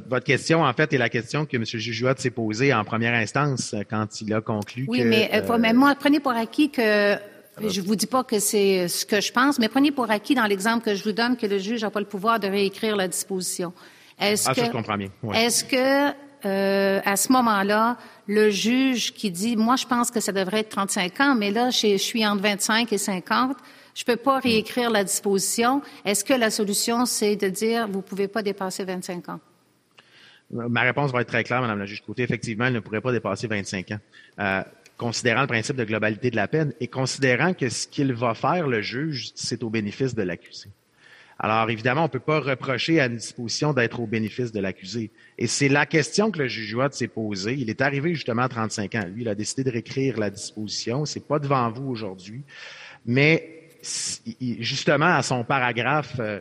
Votre, question, en fait, est la question que M. Jujuat s'est posée en première instance euh, quand il a conclu
oui,
que...
Oui, mais, euh, mais, moi, prenez pour acquis que... Je vous dis pas que c'est ce que je pense, mais prenez pour acquis dans l'exemple que je vous donne que le juge n'a pas le pouvoir de réécrire la disposition.
Est-ce ah, que, ça, je comprends bien.
Est-ce que, euh, à ce moment-là, le juge qui dit, moi, je pense que ça devrait être 35 ans, mais là, je, je suis entre 25 et 50, je peux pas réécrire la disposition. Est-ce que la solution, c'est de dire, vous pouvez pas dépasser 25 ans?
Ma réponse va être très claire, Madame la juge Côté. Effectivement, elle ne pourrait pas dépasser 25 ans. Euh, considérant le principe de globalité de la peine et considérant que ce qu'il va faire, le juge, c'est au bénéfice de l'accusé. Alors, évidemment, on ne peut pas reprocher à une disposition d'être au bénéfice de l'accusé. Et c'est la question que le juge Watt s'est posée. Il est arrivé justement à 35 ans. Lui, il a décidé de réécrire la disposition. C'est pas devant vous aujourd'hui. Mais justement, à son paragraphe, euh,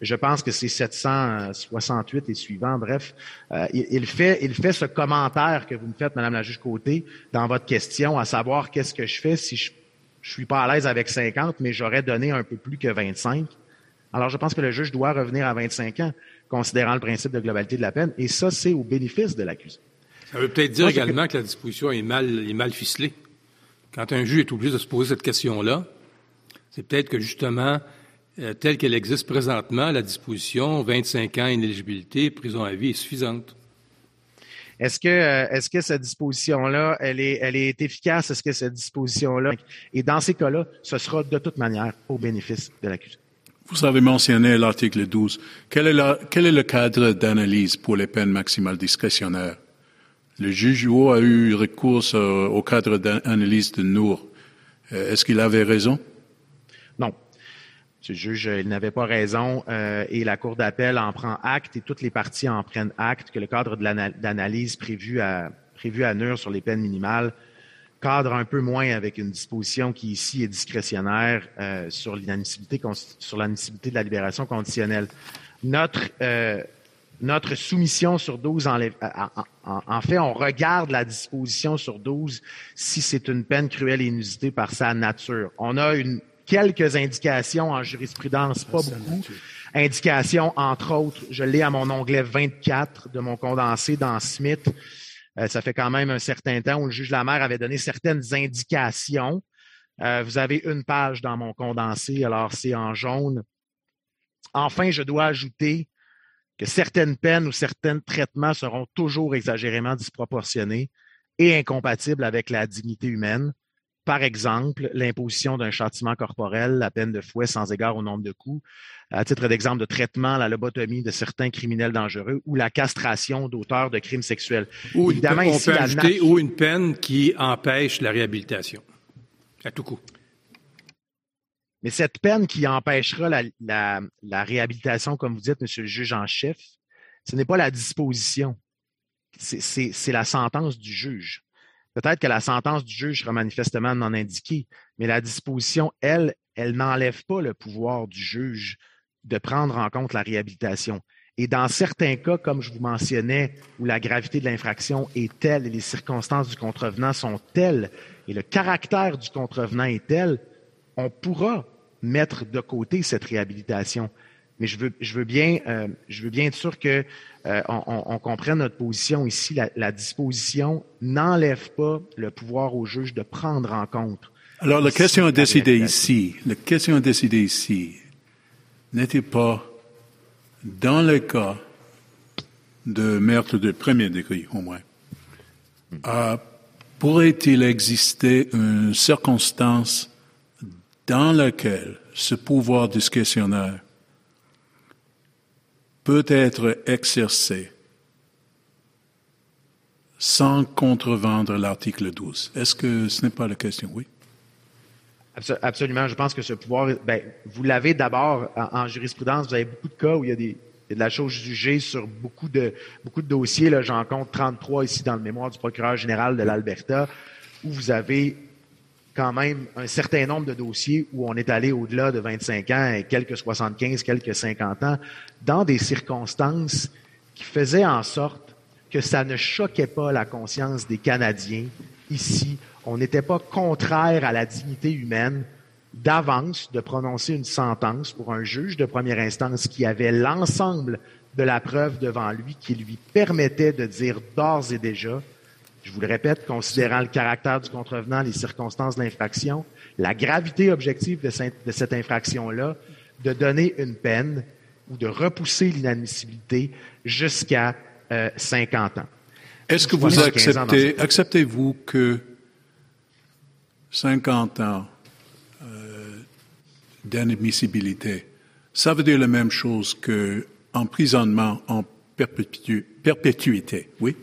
je pense que c'est 768 et suivant, bref, euh, il, fait, il fait ce commentaire que vous me faites, Madame la juge Côté, dans votre question, à savoir qu'est-ce que je fais si je, je suis pas à l'aise avec 50, mais j'aurais donné un peu plus que 25. Alors, je pense que le juge doit revenir à 25 ans, considérant le principe de globalité de la peine, et ça, c'est au bénéfice de l'accusé.
Ça veut peut-être dire également que... la disposition est mal, est mal ficelée. Quand un juge est obligé de se poser cette question-là, c'est peut-être que justement, euh, telle qu'elle existe présentement, la disposition 25 ans inéligibilité, prison à vie est suffisante.
Est-ce que, euh, est-ce que cette disposition-là, elle est, elle est efficace? Est-ce que cette disposition-là, et dans ces cas-là, ce sera de toute manière au bénéfice de l'accusé?
Vous avez mentionné l'article 12. Quel est, quel est le cadre d'analyse pour les peines maximales discrétionnaires? Le juge a eu recours euh, au cadre d'analyse de Nour. Est-ce qu'il avait raison?
Non. Le juge, il n'avait pas raison euh, et la Cour d'appel en prend acte et toutes les parties en prennent acte que le cadre d'analyse prévu à, prévu à Nur sur les peines minimales cadre un peu moins avec une disposition qui ici est discrétionnaire euh, sur l'inadmissibilité sur de la libération conditionnelle. Notre euh, notre soumission sur 12 en, en, fait, on regarde la disposition sur 12 si c'est une peine cruelle et inusitée par sa nature. On a une, quelques indications en jurisprudence, pas beaucoup. Indications, entre autres, je l'ai à mon onglet 24 de mon condensé dans Smith. Euh, ça fait quand même un certain temps où le juge de la mer avait donné certaines indications. Euh, vous avez une page dans mon condensé, alors c'est en jaune. Enfin, je dois ajouter que certaines peines ou certains traitements seront toujours exagérément disproportionnés et incompatibles avec la dignité humaine. Par exemple, l'imposition d'un châtiment corporel, la peine de fouet sans égard au nombre de coups, à titre d'exemple de traitement, la lobotomie de certains criminels dangereux ou la castration d'auteurs de crimes sexuels.
Ou Évidemment, on peut ajouter ou une peine qui empêche la réhabilitation, à tout coup.
Mais cette peine qui empêchera la, la réhabilitation, comme vous dites, Monsieur le juge en chef, ce n'est pas la disposition, c'est la sentence du juge. Peut-être que la sentence du juge sera manifestement non indiquée, mais la disposition, elle, elle n'enlève pas le pouvoir du juge de prendre en compte la réhabilitation. Et dans certains cas, comme je vous mentionnais, où la gravité de l'infraction est telle et les circonstances du contrevenant sont telles et le caractère du contrevenant est tel, on pourra mettre de côté cette réhabilitation. Mais je veux, je veux bien, euh, je veux bien être sûr que euh, on, comprenne notre position ici. La, la disposition n'enlève pas le pouvoir au juge de prendre en compte.
Alors la question à décider ici, la question à décider ici n'était pas dans le cas de meurtre de premier degré, au moins. Euh, pourrait-il exister une circonstance dans laquelle ce pouvoir discrétionnaire peut être exercé sans contrevendre l'article 12. Est-ce que ce n'est pas la question? Oui.
Absolument. Je pense que ce pouvoir, ben, vous l'avez d'abord en, jurisprudence. Vous avez beaucoup de cas où il y a, de la chose jugée sur beaucoup de, beaucoup de dossiers. J'en compte 33 ici dans le mémoire du procureur général de l'Alberta, où vous avez quand même un certain nombre de dossiers où on est allé au-delà de 25 ans et quelques 75, quelques 50 ans, dans des circonstances qui faisaient en sorte que ça ne choquait pas la conscience des Canadiens ici. On n'était pas contraire à la dignité humaine d'avance de prononcer une sentence pour un juge de première instance qui avait l'ensemble de la preuve devant lui, qui lui permettait de dire d'ores et déjà je vous le répète, considérant le caractère du contrevenant, les circonstances de l'infraction, la gravité objective de, cette infraction-là, de donner une peine ou de repousser l'inadmissibilité jusqu'à 50 euh, ans.
Est-ce que vous acceptez, acceptez-vous que 50 ans euh, d'inadmissibilité, ça veut dire la même chose que emprisonnement en perpétuité, oui?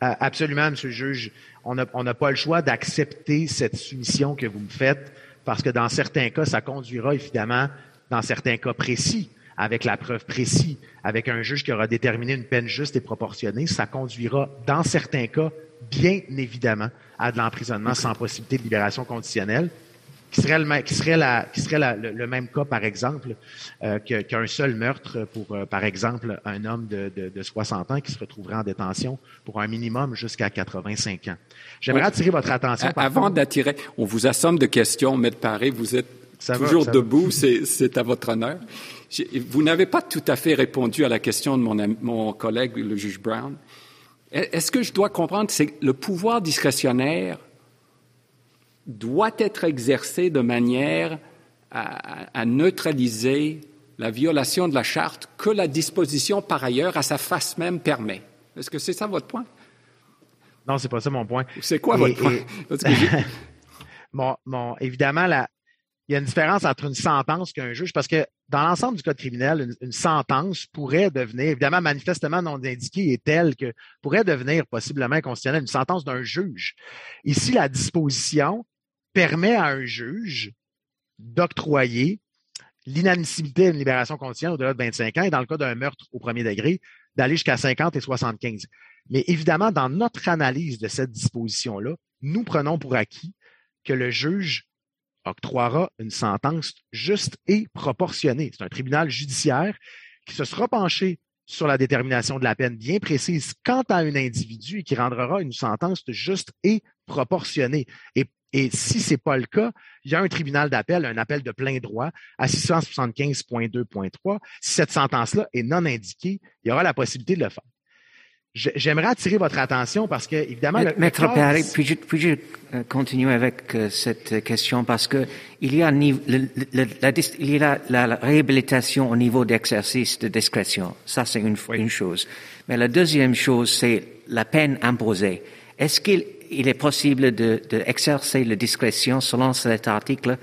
Absolument, Monsieur le juge. On n'a pas le choix d'accepter cette soumission que vous me faites parce que dans certains cas, ça conduira évidemment dans certains cas précis, avec la preuve précise, avec un juge qui aura déterminé une peine juste et proportionnée, ça conduira, dans certains cas, bien évidemment, à de l'emprisonnement sans possibilité de libération conditionnelle, qui serait le, qui serait la, qui serait le, même cas, par exemple, euh, qu'un seul meurtre pour, euh, par exemple, un homme de, de, de, 60 ans qui se retrouverait en détention pour un minimum jusqu'à 85 ans. J'aimerais attirer votre attention.
Avant d'attirer, on vous assomme de questions, Maître Paré, vous êtes toujours debout, c'est à votre honneur. Vous n'avez pas tout à fait répondu à la question de mon, mon collègue, le juge Brown. Est-ce que je dois comprendre que le pouvoir discrétionnaire doit être exercé de manière à, neutraliser la violation de la charte que la disposition, par ailleurs, à sa face même permet. Est-ce que c'est ça votre point?
Non, c'est pas ça mon point.
C'est quoi votre point?
bon, évidemment, la, il y a une différence entre une sentence qu'un juge, parce que dans l'ensemble du code criminel, une, sentence pourrait devenir, évidemment, manifestement non indiquée et telle que pourrait devenir possiblement constitutionnelle une sentence d'un juge. Ici, la disposition permet à un juge d'octroyer l'inadmissibilité d'une libération conditionnelle au-delà de 25 ans et dans le cas d'un meurtre au premier degré, d'aller jusqu'à 50 et 75. Mais évidemment, dans notre analyse de cette disposition-là, nous prenons pour acquis que le juge octroiera une sentence juste et proportionnée. C'est un tribunal judiciaire qui se sera penché sur la détermination de la peine bien précise quant à un individu et qui rendra une sentence juste et proportionnée. Et, et si ce n'est pas le cas, il y a un tribunal d'appel, un appel de plein droit à 675.2.3. Si cette sentence-là est non indiquée, il y aura la possibilité de le faire. J'aimerais attirer votre attention parce que, évidemment...
Maître Perry, puis-je puis euh, continuer avec euh, cette question parce que il y a, le, la, il y a la, réhabilitation au niveau d'exercice de discrétion. Ça, c'est une, une chose. Mais la deuxième chose, c'est la peine imposée. Est-ce qu'il il est possible d'exercer de, de la discrétion selon cet article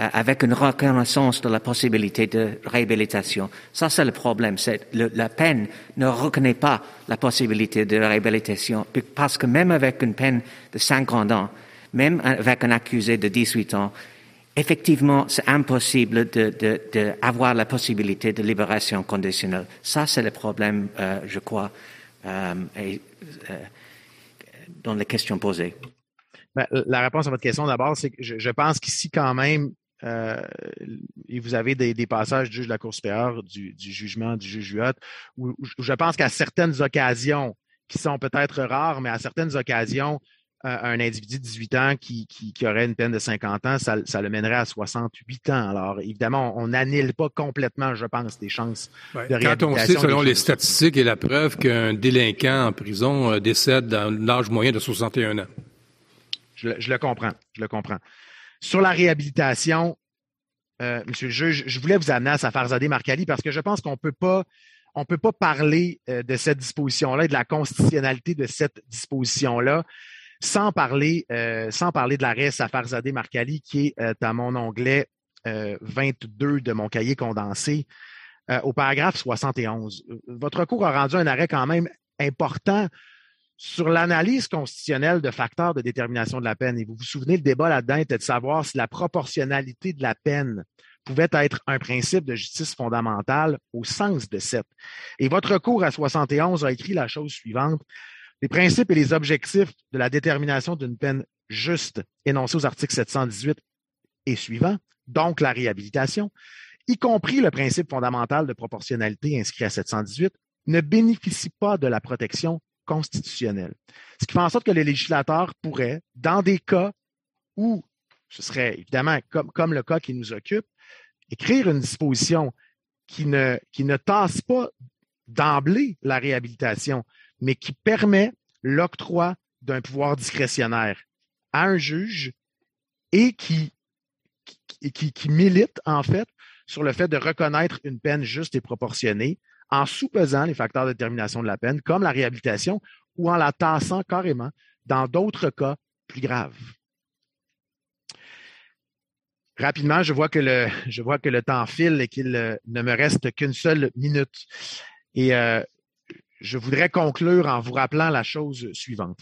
euh, avec une reconnaissance de la possibilité de réhabilitation. Ça, c'est le problème. La peine ne reconnaît pas la possibilité de réhabilitation parce que même avec une peine de 50 ans, même avec un accusé de 18 ans, effectivement, c'est impossible d'avoir de, la possibilité de libération conditionnelle. Ça, c'est le problème, euh, je crois, euh, dans les questions posées.
Ben, la réponse à votre question d'abord, c'est que je, pense qu'ici, quand même, euh, et vous avez des, passages du juge de la Cour supérieure, du, jugement du juge Huot, où, je pense qu'à certaines occasions, qui sont peut-être rares, mais à certaines occasions, euh, un individu de 18 ans qui, aurait une peine de 50 ans, ça, le mènerait à 68 ans. Alors, évidemment, on n'annule pas complètement, je pense, des chances de réhabilitation.
Quand on sait, selon les statistiques et la preuve, qu'un délinquant en prison euh, décède dans l'âge moyen de 61 ans.
Je, je le comprends, je le comprends. Sur la réhabilitation, euh, Monsieur le juge, je voulais vous amener à Safarzadeh Marcali parce que je pense qu'on peut pas on peut pas parler euh, de cette disposition-là et de la constitutionnalité de cette disposition-là sans parler euh, sans parler de l'arrêt Safarzadeh Marcali qui est euh, à mon onglet 22 de mon cahier condensé au paragraphe 71. Votre cours a rendu un arrêt quand même important sur l'analyse constitutionnelle de facteurs de détermination de la peine, et vous vous souvenez, le débat là-dedans était de savoir si la proportionnalité de la peine pouvait être un principe de justice fondamentale au sens de cette. Et votre cours à 71 a écrit la chose suivante. Les principes et les objectifs de la détermination d'une peine juste énoncés aux articles 718 et suivants, donc la réhabilitation, y compris le principe fondamental de proportionnalité inscrit à 718, ne bénéficient pas de la protection constitutionnel. Ce qui fait en sorte que les législateurs pourraient, dans des cas où ce serait évidemment comme, comme le cas qui nous occupe, écrire une disposition qui ne, qui ne tasse pas d'emblée la réhabilitation, mais qui permet l'octroi d'un pouvoir discrétionnaire à un juge et qui, milite en fait sur le fait de reconnaître une peine juste et proportionnée en sous-pesant les facteurs de détermination de la peine, comme la réhabilitation, ou en la tassant carrément dans d'autres cas plus graves. Rapidement, je vois que le, je vois que le temps file et qu'il euh, ne me reste qu'une seule minute. Et euh, je voudrais conclure en vous rappelant la chose suivante.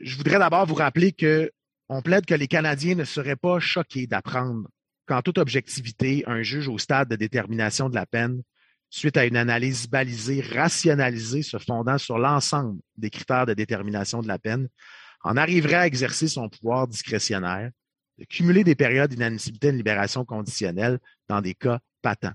Je voudrais d'abord vous rappeler que on plaide que les Canadiens ne seraient pas choqués d'apprendre qu'en toute objectivité, un juge au stade de détermination de la peine, suite à une analyse balisée, rationalisée, se fondant sur l'ensemble des critères de détermination de la peine, en arriverait à exercer son pouvoir discrétionnaire de cumuler des périodes d'inadmissibilité de libération conditionnelle dans des cas patents.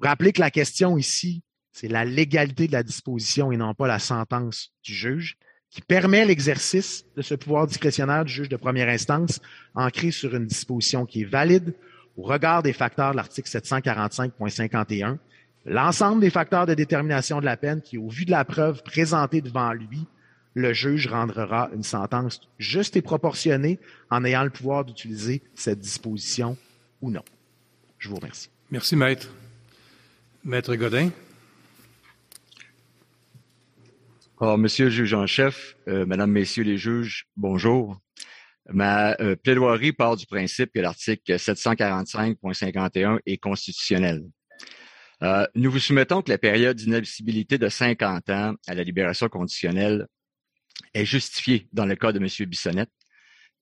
Rappelez que la question ici, c'est la légalité de la disposition et non pas la sentence du juge qui permet l'exercice de ce pouvoir discrétionnaire du juge de première instance ancré sur une disposition qui est valide au regard des facteurs de l'article 745.51, l'ensemble des facteurs de détermination de la peine qui, au vu de la preuve présentée devant lui, le juge rendra une sentence juste et proportionnée en ayant le pouvoir d'utiliser cette disposition ou non. Je vous remercie.
Merci, Maître. Maître Godin.
Alors, Monsieur le juge en chef, euh, Mesdames, Messieurs les juges, bonjour. Ma euh, plaidoirie part du principe que l'article 745.51 est constitutionnel. Euh, nous vous soumettons que la période d'inadmissibilité de 50 ans à la libération conditionnelle est justifiée dans le cas de M. Bissonnette,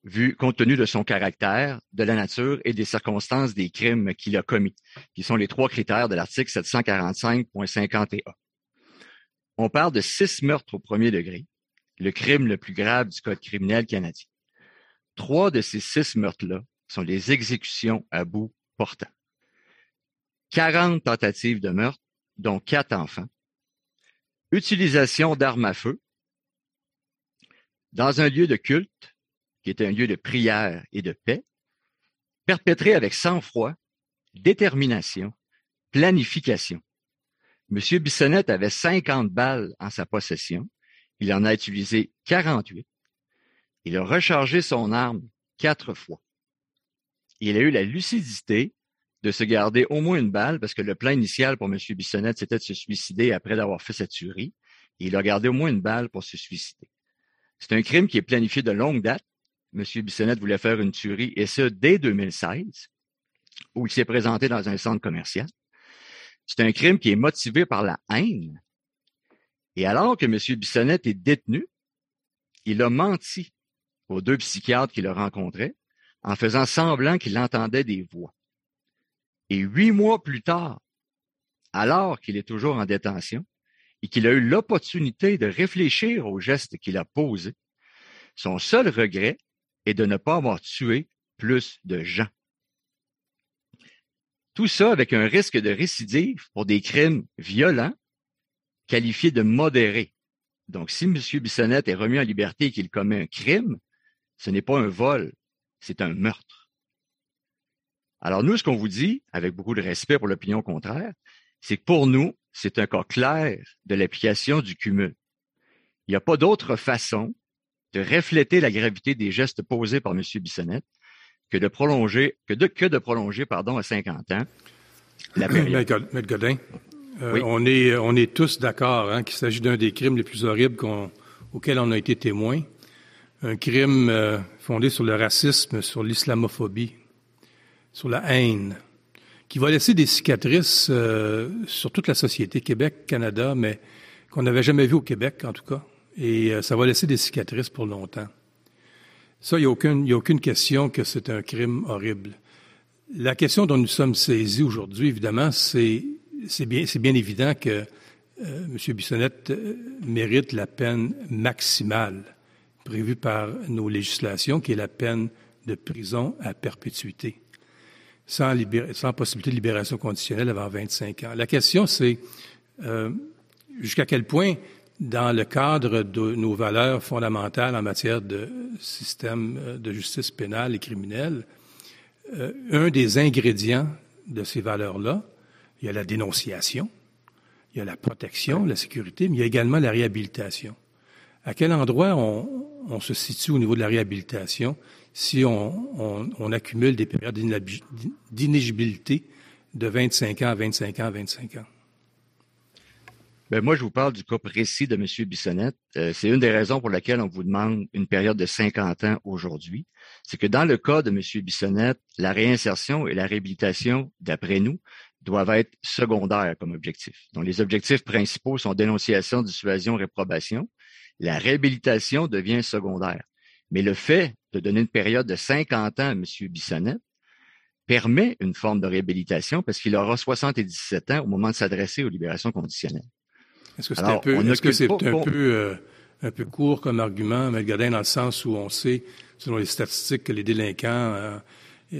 vu compte tenu de son caractère, de la nature et des circonstances des crimes qu'il a commis, qui sont les trois critères de l'article 745.51. On parle de six meurtres au premier degré, le crime le plus grave du Code criminel canadien. Trois de ces six meurtres-là sont des exécutions à bout portant. 40 tentatives de meurtre, dont quatre enfants. Utilisation d'armes à feu dans un lieu de culte, qui est un lieu de prière et de paix, perpétré avec sang-froid, détermination, planification. M. Bissonnette avait 50 balles en sa possession. Il en a utilisé 48. Il a rechargé son arme quatre fois. Il a eu la lucidité de se garder au moins une balle parce que le plan initial pour M. Bissonnette, c'était de se suicider après d'avoir fait cette tuerie. il a gardé au moins une balle pour se suicider. C'est un crime qui est planifié de longue date. M. Bissonnette voulait faire une tuerie, et ce, dès 2016, où il s'est présenté dans un centre commercial. C'est un crime qui est motivé par la haine. Et alors que M. Bissonnette est détenu, il a menti aux deux psychiatres qu'il a rencontrés en faisant semblant qu'il entendait des voix. Et huit mois plus tard, alors qu'il est toujours en détention et qu'il a eu l'opportunité de réfléchir aux gestes qu'il a posés, son seul regret est de ne pas avoir tué plus de gens. Tout ça avec un risque de récidive pour des crimes violents qualifiés de modérés. Donc, si M. Bissonnette est remis en liberté et qu'il commet un crime, ce n'est pas un vol, c'est un meurtre. Alors, nous, ce qu'on vous dit, avec beaucoup de respect pour l'opinion contraire, c'est que pour nous, c'est un cas clair de l'application du cumul. Il n'y a pas d'autre façon de refléter la gravité des gestes posés par M. Bissonnette que de prolonger, que de, que de prolonger pardon, à 50 ans la période.
Maître Godin, euh, on, est, on est tous d'accord hein, qu'il s'agit d'un des crimes les plus horribles auxquels on a été témoin. Un crime euh, fondé sur le racisme, sur l'islamophobie, sur la haine, qui va laisser des cicatrices euh, sur toute la société, Québec, Canada, mais qu'on n'avait jamais vu au Québec, en tout cas. Et ça va laisser des cicatrices pour longtemps. Ça, il n'y a, aucune, question que c'est un crime horrible. La question dont nous sommes saisis aujourd'hui, évidemment, c'est bien, bien évident que euh, M. Bissonnette euh, mérite la peine maximale prévue par nos législations, qui est la peine de prison à perpétuité, sans, sans possibilité de libération conditionnelle avant 25 ans. La question, c'est euh, jusqu'à quel point dans le cadre de nos valeurs fondamentales en matière de système euh, de justice pénale et criminelle, euh, un des ingrédients de ces valeurs-là, il y a la dénonciation, il y a la protection, la sécurité, mais il y a également la réhabilitation. À quel endroit on, se situe au niveau de la réhabilitation si on, accumule des périodes d'inéligibilité de 25 ans à 25 ans à 25 ans?
Ben moi, je vous parle du cas précis de M. Bissonnette. Euh, c'est une des raisons pour lesquelles on vous demande une période de 50 ans aujourd'hui. C'est que dans le cas de M. Bissonnette, la réinsertion et la réhabilitation, d'après nous, doivent être secondaires comme objectif. Donc, les objectifs principaux sont dénonciation, dissuasion, réprobation. La réhabilitation devient secondaire. Mais le fait de donner une période de 50 ans à M. Bissonnette permet une forme de réhabilitation parce qu'il aura 77 ans au moment de s'adresser aux libérations conditionnelles.
Est-ce que c'est un peu, est-ce que c'est un peu, euh, un peu court comme argument, M. Godin, dans le sens où on sait, selon les statistiques, que les délinquants euh,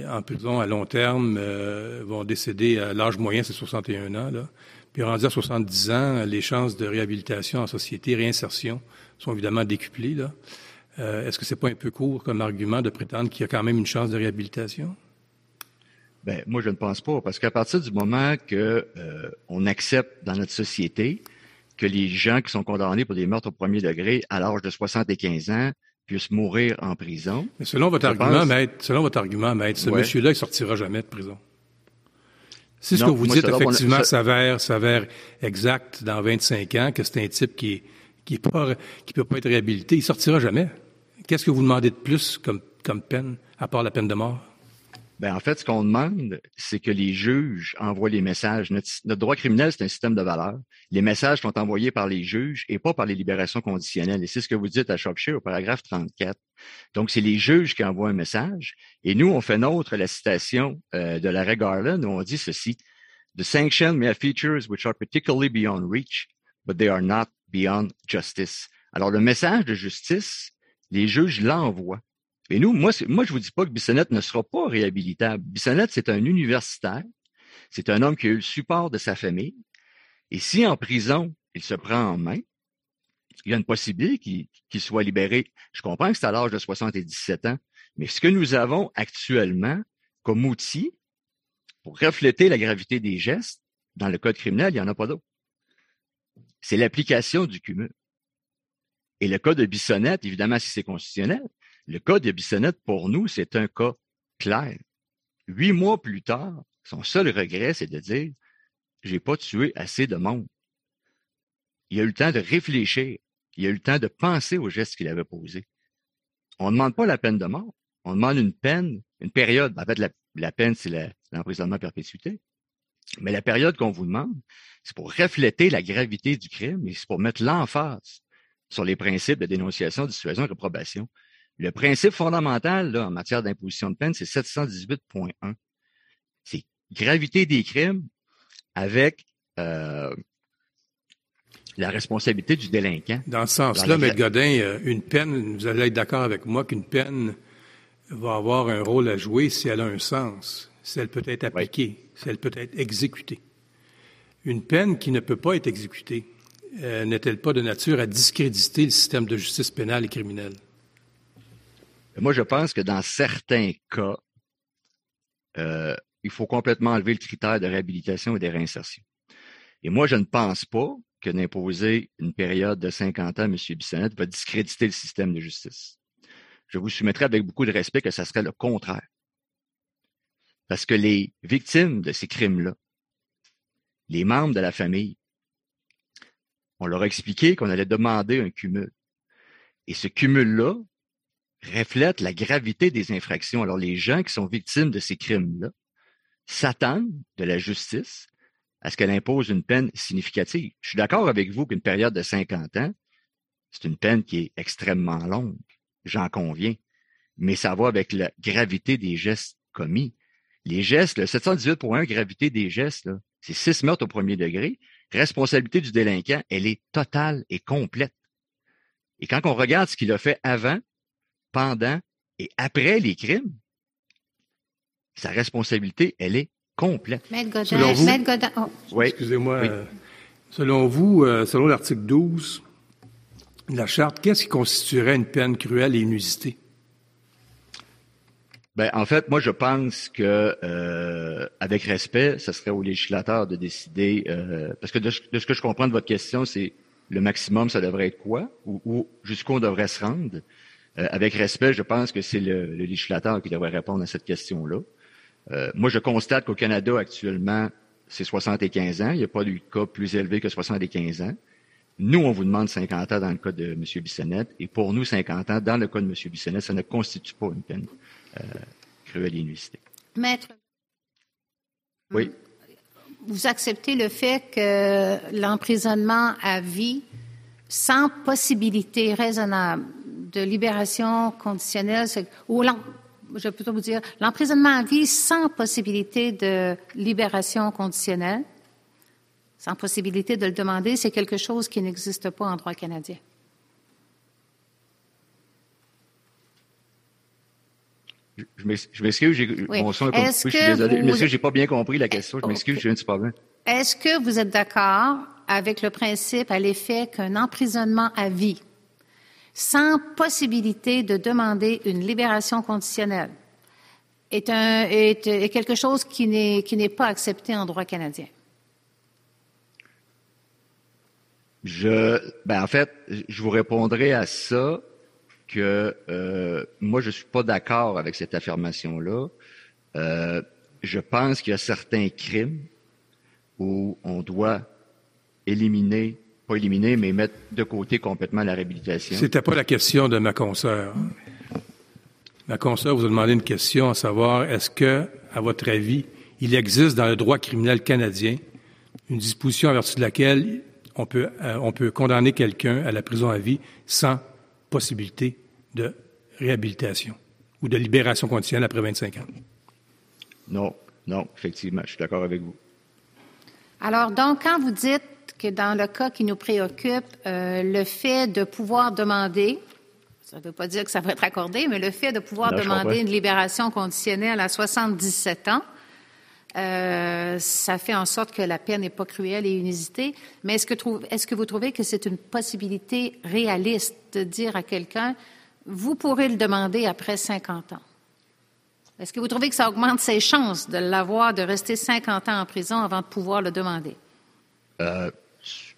en prison à long terme euh, vont décéder à l'âge moyen, c'est 61 ans, là. Puis rendu à 70 ans, les chances de réhabilitation en société, réinsertion, sont évidemment décuplées, là. Est-ce que c'est pas un peu court comme argument de prétendre qu'il y a quand même une chance de réhabilitation?
Ben, moi, je ne pense pas, parce qu'à partir du moment que euh, on accepte dans notre société que les gens qui sont condamnés pour des meurtres au premier degré à l'âge de 75 ans puissent mourir en prison.
Mais selon votre argument, maître, selon votre argument, maître, ce monsieur-là, il sortira jamais de prison. Si ce que vous dites effectivement s'avère, s'avère exact dans 25 ans, que c'est un type qui qui pas, qui peut pas être réhabilité, il sortira jamais. Qu'est-ce que vous demandez de plus comme, comme peine, à part la peine de mort?
Ben, en fait, ce qu'on demande, c'est que les juges envoient les messages. Notre, droit criminel, c'est un système de valeurs. Les messages sont envoyés par les juges et pas par les libérations conditionnelles. Et c'est ce que vous dites à Shropshire au paragraphe 34. Donc, c'est les juges qui envoient un message. Et nous, on fait nôtre la citation euh, de l'arrêt Garland où on dit ceci. The sanction may have features which are particularly beyond reach, but they are not beyond justice. Alors, le message de justice, les juges l'envoient. Et nous, moi, moi, je vous dis pas que Bissonnette ne sera pas réhabilitable. Bissonnette, c'est un universitaire. C'est un homme qui a eu le support de sa famille. Et si en prison, il se prend en main, il y a une possibilité qu'il soit libéré. Je comprends que c'est à l'âge de 77 ans, mais ce que nous avons actuellement comme outil pour refléter la gravité des gestes, dans le code criminel, il n'y en a pas d'autre. C'est l'application du cumul. Et le cas de Bissonnette, évidemment, si c'est constitutionnel, le cas de Bissonnette, pour nous, c'est un cas clair. Huit mois plus tard, son seul regret, c'est de dire j'ai pas tué assez de monde. Il a eu le temps de réfléchir. Il a eu le temps de penser aux gestes qu'il avait posés. On ne demande pas la peine de mort. On demande une peine, une période. En fait, la, peine, c'est l'emprisonnement perpétuité. Mais la période qu'on vous demande, c'est pour refléter la gravité du crime et c'est pour mettre l'emphase sur les principes de dénonciation, de situation et de reprobation. Le principe fondamental là, en matière d'imposition de peine, c'est 718.1. C'est gravité des crimes avec euh, la responsabilité du délinquant.
Dans ce sens-là, M. Godin, euh, une peine, vous allez être d'accord avec moi qu'une peine va avoir un rôle à jouer si elle a un sens, si elle peut être appliquée, si elle peut être exécutée. Une peine qui ne peut pas être exécutée euh, n'est-elle pas de nature à discréditer le système de justice pénale et criminelle?
Moi, je pense que dans certains cas, euh, il faut complètement enlever le critère de réhabilitation et de réinsertion. Et moi, je ne pense pas que d'imposer une période de 50 ans à M. Bissonnette va discréditer le système de justice. Je vous soumettrai avec beaucoup de respect que ça serait le contraire. Parce que les victimes de ces crimes-là, les membres de la famille, on leur a expliqué qu'on allait demander un cumul. Et ce cumul-là reflète la gravité des infractions. Alors, les gens qui sont victimes de ces crimes-là s'attendent de la justice à ce qu'elle impose une peine significative. Je suis d'accord avec vous qu'une période de 50 ans, c'est une peine qui est extrêmement longue. J'en conviens. Mais ça va avec la gravité des gestes commis. Les gestes, le 718.1, gravité des gestes, c'est six meurtres au premier degré. Responsabilité du délinquant, elle est totale et complète. Et quand on regarde ce qu'il a fait avant, pendant et après les crimes, sa responsabilité, elle est complète.
selon vous,
oh. Excusez-moi. Euh, selon vous, euh, selon l'article 12 de la Charte, qu'est-ce qui constituerait une peine cruelle et inusitée?
Ben, en fait, moi, je pense que, euh, avec respect, ce serait au législateur de décider, parce que de, ce que je comprends de votre question, c'est le maximum, ça devrait être quoi, ou, ou jusqu'où on devrait se rendre? Euh, avec respect, je pense que c'est le, législateur qui devrait répondre à cette question-là. Euh, moi, je constate qu'au Canada, actuellement, c'est 75 ans. Il n'y a pas de cas plus élevé que 75 ans. Nous, on vous demande 50 ans dans le cas de M. Bissonnette. Et pour nous, 50 ans, dans le cas de M. Bissonnette, ça ne constitue pas une peine euh, cruelle et
Maître.
Oui.
Vous acceptez le fait que l'emprisonnement à vie, sans possibilité raisonnable de libération conditionnelle, ou je vais plutôt vous dire, l'emprisonnement à vie sans possibilité de libération conditionnelle, sans possibilité de le demander, c'est quelque chose qui n'existe pas en droit canadien.
Je m'excuse, j'ai mon son Je suis désolé. Vous... Je j'ai pas bien compris la question. Je m'excuse, j'ai un petit problème.
Est-ce que vous êtes d'accord avec le principe à l'effet qu'un emprisonnement à vie, sans possibilité de demander une libération conditionnelle, est, quelque chose qui n'est pas accepté en droit canadien?
Je, ben en fait, je vous répondrai à ça que euh, moi, je suis pas d'accord avec cette affirmation-là. Euh, je pense qu'il y a certains crimes où on doit éliminer, pas éliminer, mais mettre de côté complètement la réhabilitation.
C'était pas la question de ma consoeur. Ma consoeur vous a demandé une question, à savoir est-ce que, à votre avis, il existe dans le droit criminel canadien une disposition à vertu de laquelle on peut, euh, on peut condamner quelqu'un à la prison à vie sans possibilité de réhabilitation ou de libération conditionnelle après 25 ans?
Non, non, effectivement, je suis d'accord avec vous.
Alors, donc, quand vous dites que dans le cas qui nous préoccupe, euh, le fait de pouvoir demander, ça ne veut pas dire que ça va être accordé, mais le fait de pouvoir demander une libération conditionnelle à 77 ans, euh, ça fait en sorte que la peine n'est pas cruelle et inusitée. Mais est-ce que, est que vous trouvez que c'est une possibilité réaliste de dire à quelqu'un, vous pourrez le demander après 50 ans? Est-ce que vous trouvez que ça augmente ses chances de l'avoir, de rester 50 ans en prison avant de pouvoir le demander?
Euh,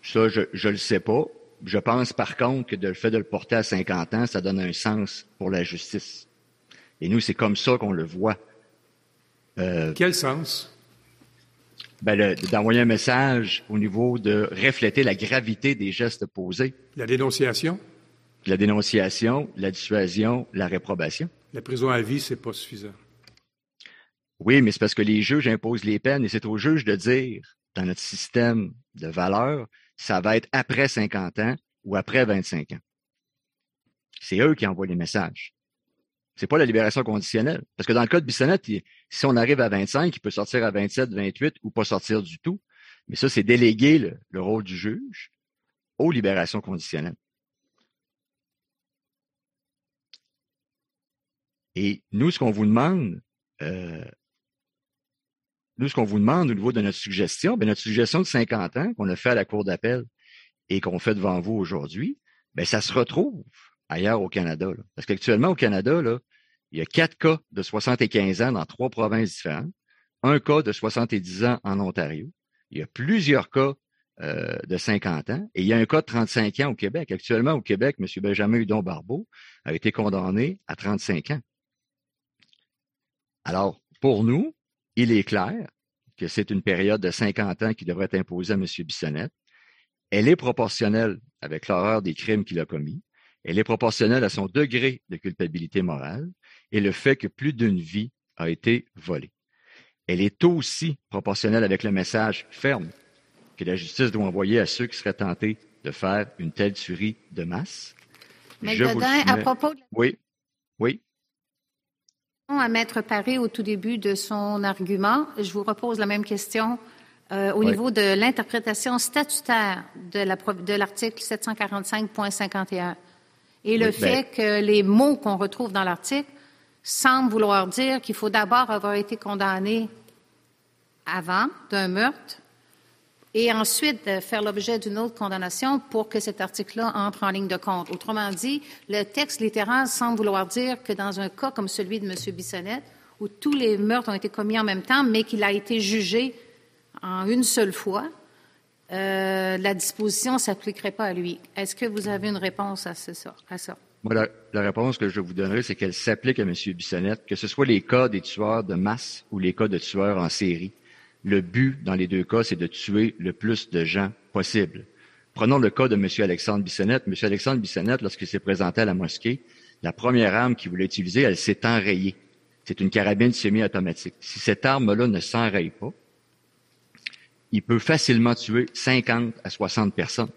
ça, je ne le sais pas. Je pense par contre que le fait de le porter à 50 ans, ça donne un sens pour la justice. Et nous, c'est comme ça qu'on le voit.
Euh, Quel sens?
Ben, d'envoyer un message au niveau de refléter la gravité des gestes posés.
La dénonciation?
La dénonciation, la dissuasion, la réprobation.
La prison à vie, c'est pas suffisant.
Oui, mais c'est parce que les juges imposent les peines et c'est aux juges de dire, dans notre système de valeurs, ça va être après 50 ans ou après 25 ans. C'est eux qui envoient les messages. C'est pas la libération conditionnelle. Parce que dans le cas de Bissonnette, si on arrive à 25, il peut sortir à 27, 28 ou pas sortir du tout. Mais ça, c'est déléguer le, rôle du juge aux libérations conditionnelles. Et nous, ce qu'on vous demande, euh, nous, ce qu'on vous demande au niveau de notre suggestion, bien, notre suggestion de 50 ans qu'on a fait à la Cour d'appel et qu'on fait devant vous aujourd'hui, bien, ça se retrouve ailleurs au Canada. Parce qu'actuellement, au Canada, là, il y a quatre cas de 75 ans dans trois provinces différentes, un cas de 70 ans en Ontario, il y a plusieurs cas euh, de 50 ans, et il y a un cas de 35 ans au Québec. Actuellement, au Québec, M. Benjamin Hudon-Barbeau a été condamné à 35 ans. Alors, pour nous, il est clair que c'est une période de 50 ans qui devrait être imposée à M. Bissonnette. Elle est proportionnelle avec l'horreur des crimes qu'il a commis. Elle est proportionnelle à son degré de culpabilité morale et le fait que plus d'une vie a été volée. Elle est aussi proportionnelle avec le message ferme que la justice doit envoyer à ceux qui seraient tentés de faire une telle tuerie de masse.
Mais Godin, à propos de...
Oui, oui.
À Maître Paré au tout début de son argument, je vous repose la même question euh, au niveau de l'interprétation statutaire de l'article 745.51 et le ben fait que les mots qu'on retrouve dans l'article semblent vouloir dire qu'il faut d'abord avoir été condamné avant d'un meurtre et ensuite faire l'objet d'une autre condamnation pour que cet article-là entre en ligne de compte. Autrement dit, le texte littéral semble vouloir dire que dans un cas comme celui de M. Bissonnette, où tous les meurtres ont été commis en même temps, mais qu'il a été jugé en une seule fois, euh, la disposition ne s'appliquerait pas à lui. Est-ce que vous avez une réponse à, ça?
Moi, la, réponse que je vous donnerai, c'est qu'elle s'applique à M. Bissonnette, que ce soit les cas des tueurs de masse ou les cas de tueurs en série. Le but, dans les deux cas, c'est de tuer le plus de gens possible. Prenons le cas de M. Alexandre Bissonnette. M. Alexandre Bissonnette, lorsqu'il s'est présenté à la mosquée, la première arme qu'il voulait utiliser, elle s'est enrayée. C'est une carabine semi-automatique. Si cette arme-là ne s'enraye pas, il peut facilement tuer 50 à 60 personnes.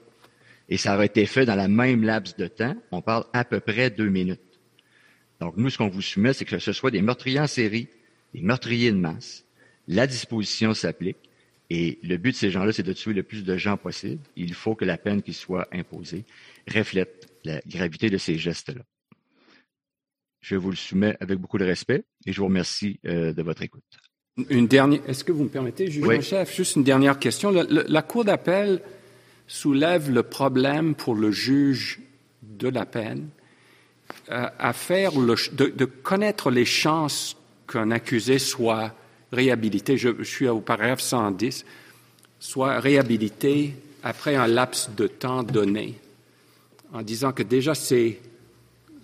Et ça aurait été fait dans la même laps de temps. On parle à peu près deux minutes. Donc, nous, ce qu'on vous soumet, c'est que ce soit des meurtriers en série, des meurtriers de masse. La disposition s'applique. Et le but de ces gens-là, c'est de tuer le plus de gens possible. Il faut que la peine qui soit imposée reflète la gravité de ces gestes-là. Je vous le soumets avec beaucoup de respect et je vous remercie euh, de votre écoute.
Une dernière, est-ce que vous me permettez, juge en chef, juste une dernière question. la Cour d'appel soulève le problème pour le juge de la peine euh, à faire le, de, de, connaître les chances qu'un accusé soit réhabilité. Je, suis au paragraphe 110, soit réhabilité après un laps de temps donné, en disant que déjà c'est,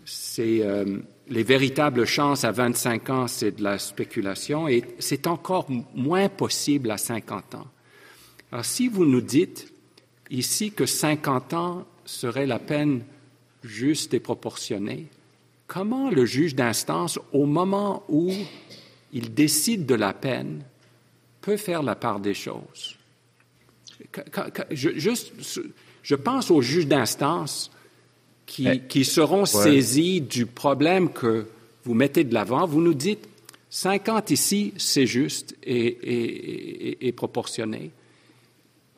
c'est euh, les véritables chances à 25 ans, c'est de la spéculation et c'est encore moins possible à 50 ans. Alors si vous nous dites ici que 50 ans serait la peine juste et proportionnée, comment le juge d'instance, au moment où il décide de la peine, peut faire la part des choses? Je, juste, je pense aux juges d'instance qui, eh, qui, seront saisis du problème que vous mettez de l'avant. Vous nous dites 50 ici, c'est juste et, et, et, proportionné.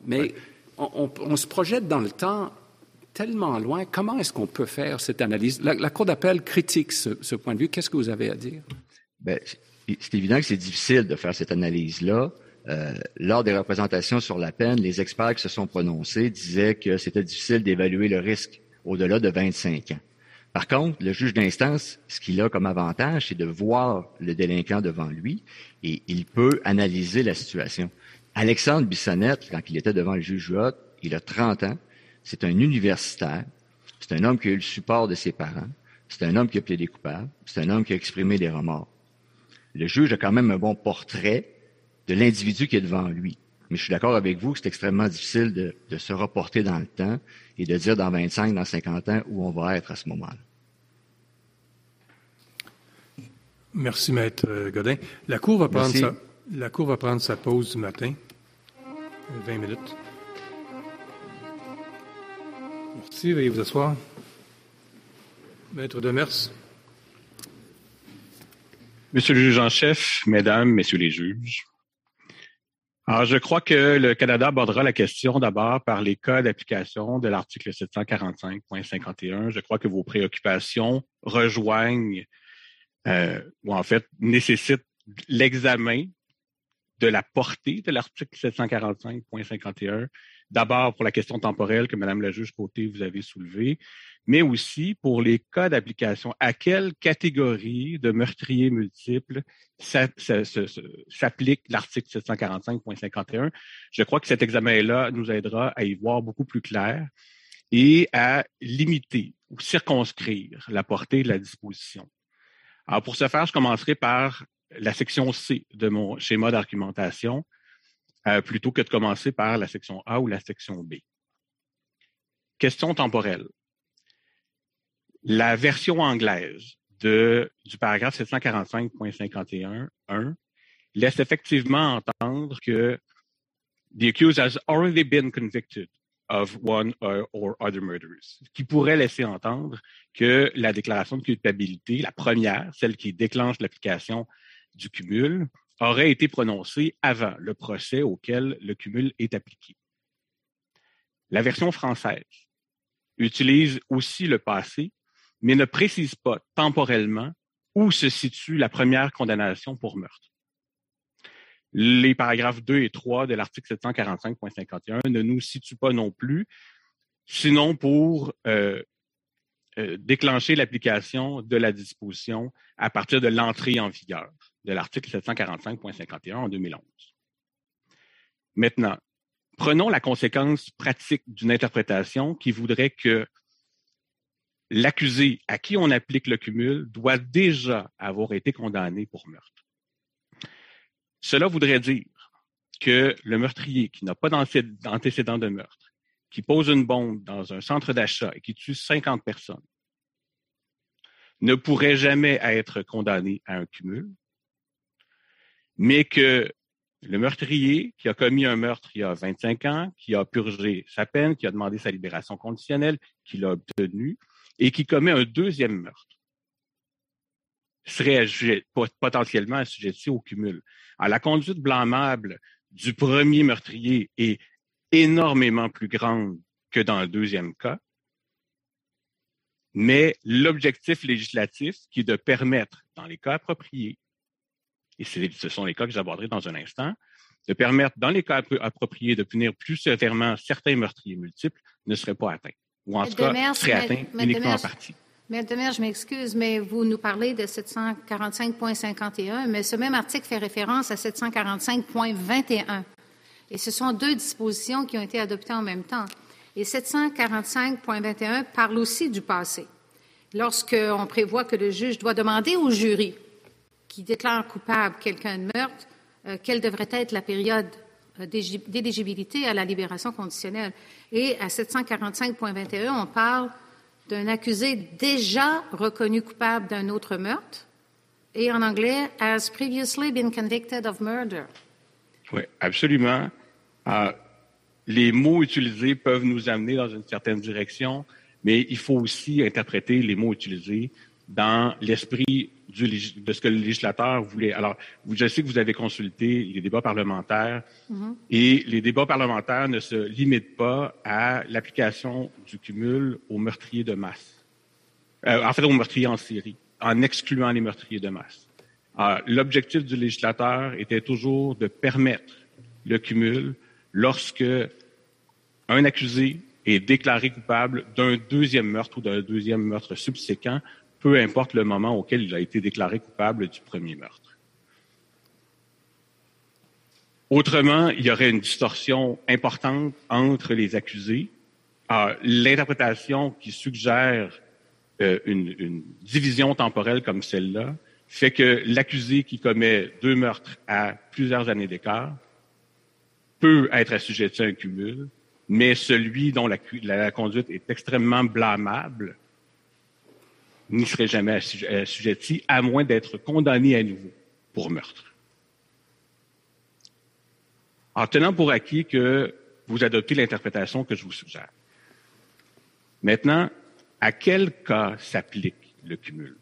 Mais on, on, se projette dans le temps tellement loin. Comment est-ce qu'on peut faire cette analyse? La, Cour d'appel critique ce, point de vue. Qu'est-ce que vous avez à dire?
Bien, c'est évident que c'est difficile de faire cette analyse-là. Euh, lors des représentations sur la peine, les experts qui se sont prononcés disaient que c'était difficile d'évaluer le risque au-delà de 25 ans. Par contre, le juge d'instance, ce qu'il a comme avantage, c'est de voir le délinquant devant lui et il peut analyser la situation. Alexandre Bissonnette, quand il était devant le juge Huot, il a 30 ans, c'est un universitaire. C'est un homme qui a eu le support de ses parents. C'est un homme qui a plaidé coupable. C'est un homme qui a exprimé des remords. Le juge a quand même un bon portrait de l'individu qui est devant lui. Mais je suis d'accord avec vous que c'est extrêmement difficile de, de, se reporter dans le temps et de dire dans 25, dans 50 ans où on va être à ce moment-là.
Merci, Maître Godin. La Cour va prendre, sa, la cour va prendre sa pause du matin, 20 minutes. Merci, veuillez vous asseoir. Maître Demers.
Monsieur le juge en chef, mesdames, messieurs les juges. Alors, je crois que le Canada abordera la question d'abord par les cas d'application de l'article 745.51. Je crois que vos préoccupations rejoignent euh, ou en fait nécessitent l'examen de la portée de l'article 745.51 D'abord pour la question temporelle que Madame la juge Côté vous avez soulevée, mais aussi pour les cas d'application. À quelle catégorie de meurtriers multiples s'applique l'article 745.51? Je crois que cet examen-là nous aidera à y voir beaucoup plus clair et à limiter ou circonscrire la portée de la disposition. Alors, pour ce faire, je commencerai par la section C de mon schéma d'argumentation, euh, plutôt que de commencer par la section A ou la section B. Question temporelle. La version anglaise de, du paragraphe 745.51.1 laisse effectivement entendre que the accused has already been convicted of one or other murders, qui pourrait laisser entendre que la déclaration de culpabilité, la première, celle qui déclenche l'application du cumul, aurait été prononcé avant le procès auquel le cumul est appliqué. La version française utilise aussi le passé, mais ne précise pas temporellement où se situe la première condamnation pour meurtre. Les paragraphes 2 et 3 de l'article 745.51 ne nous situent pas non plus, sinon pour euh, euh, déclencher l'application de la disposition à partir de l'entrée en vigueur de l'article 745.51 en 2011. Maintenant, prenons la conséquence pratique d'une interprétation qui voudrait que l'accusé à qui on applique le cumul doit déjà avoir été condamné pour meurtre. Cela voudrait dire que le meurtrier qui n'a pas d'antécédent de meurtre, qui pose une bombe dans un centre d'achat et qui tue 50 personnes, ne pourrait jamais être condamné à un cumul, mais que le meurtrier qui a commis un meurtre il y a 25 ans, qui a purgé sa peine, qui a demandé sa libération conditionnelle, qui l'a obtenue, et qui commet un deuxième meurtre, serait potentiellement assujetti au cumul. Alors, la conduite blâmable du premier meurtrier est énormément plus grande que dans le deuxième cas, mais l'objectif législatif qui est de permettre, dans les cas appropriés, et ce sont les cas que j'aborderai dans un instant, de permettre, dans les cas appropriés, de punir plus sévèrement certains meurtriers multiples ne serait pas atteint, ou en tout cas serait atteint uniquement en partie.
M. Demers, je m'excuse, mais vous nous parlez de 745.51, mais ce même article fait référence à 745.21. Et ce sont deux dispositions qui ont été adoptées en même temps. Et 745.21 parle aussi du passé. Lorsqu'on prévoit que le juge doit demander au jury qui déclare coupable quelqu'un de meurtre, euh, quelle devrait être la période euh, d'éligibilité à la libération conditionnelle. Et à 745.21, on parle d'un accusé déjà reconnu coupable d'un autre meurtre, et en anglais, has previously been convicted of murder.
Oui, absolument. Euh, les mots utilisés peuvent nous amener dans une certaine direction, mais il faut aussi interpréter les mots utilisés dans l'esprit de ce que le législateur voulait. Alors, je sais que vous avez consulté les débats parlementaires mm-hmm. et les débats parlementaires ne se limitent pas à l'application du cumul aux meurtriers de masse. Euh, en fait, aux meurtriers en série, en excluant les meurtriers de masse. L'objectif du législateur était toujours de permettre le cumul lorsque un accusé est déclaré coupable d'un deuxième meurtre ou d'un deuxième meurtre subséquent peu importe le moment auquel il a été déclaré coupable du premier meurtre. Autrement, il y aurait une distorsion importante entre les accusés. L'interprétation qui suggère euh, une, une, division temporelle comme celle-là fait que l'accusé qui commet deux meurtres à plusieurs années d'écart peut être assujetti à un cumul, mais celui dont la, la conduite est extrêmement blâmable n'y serait jamais assujetti, à moins d'être condamné à nouveau pour meurtre. En tenant pour acquis que vous adoptez l'interprétation que je vous suggère. Maintenant, à quel cas s'applique le cumul?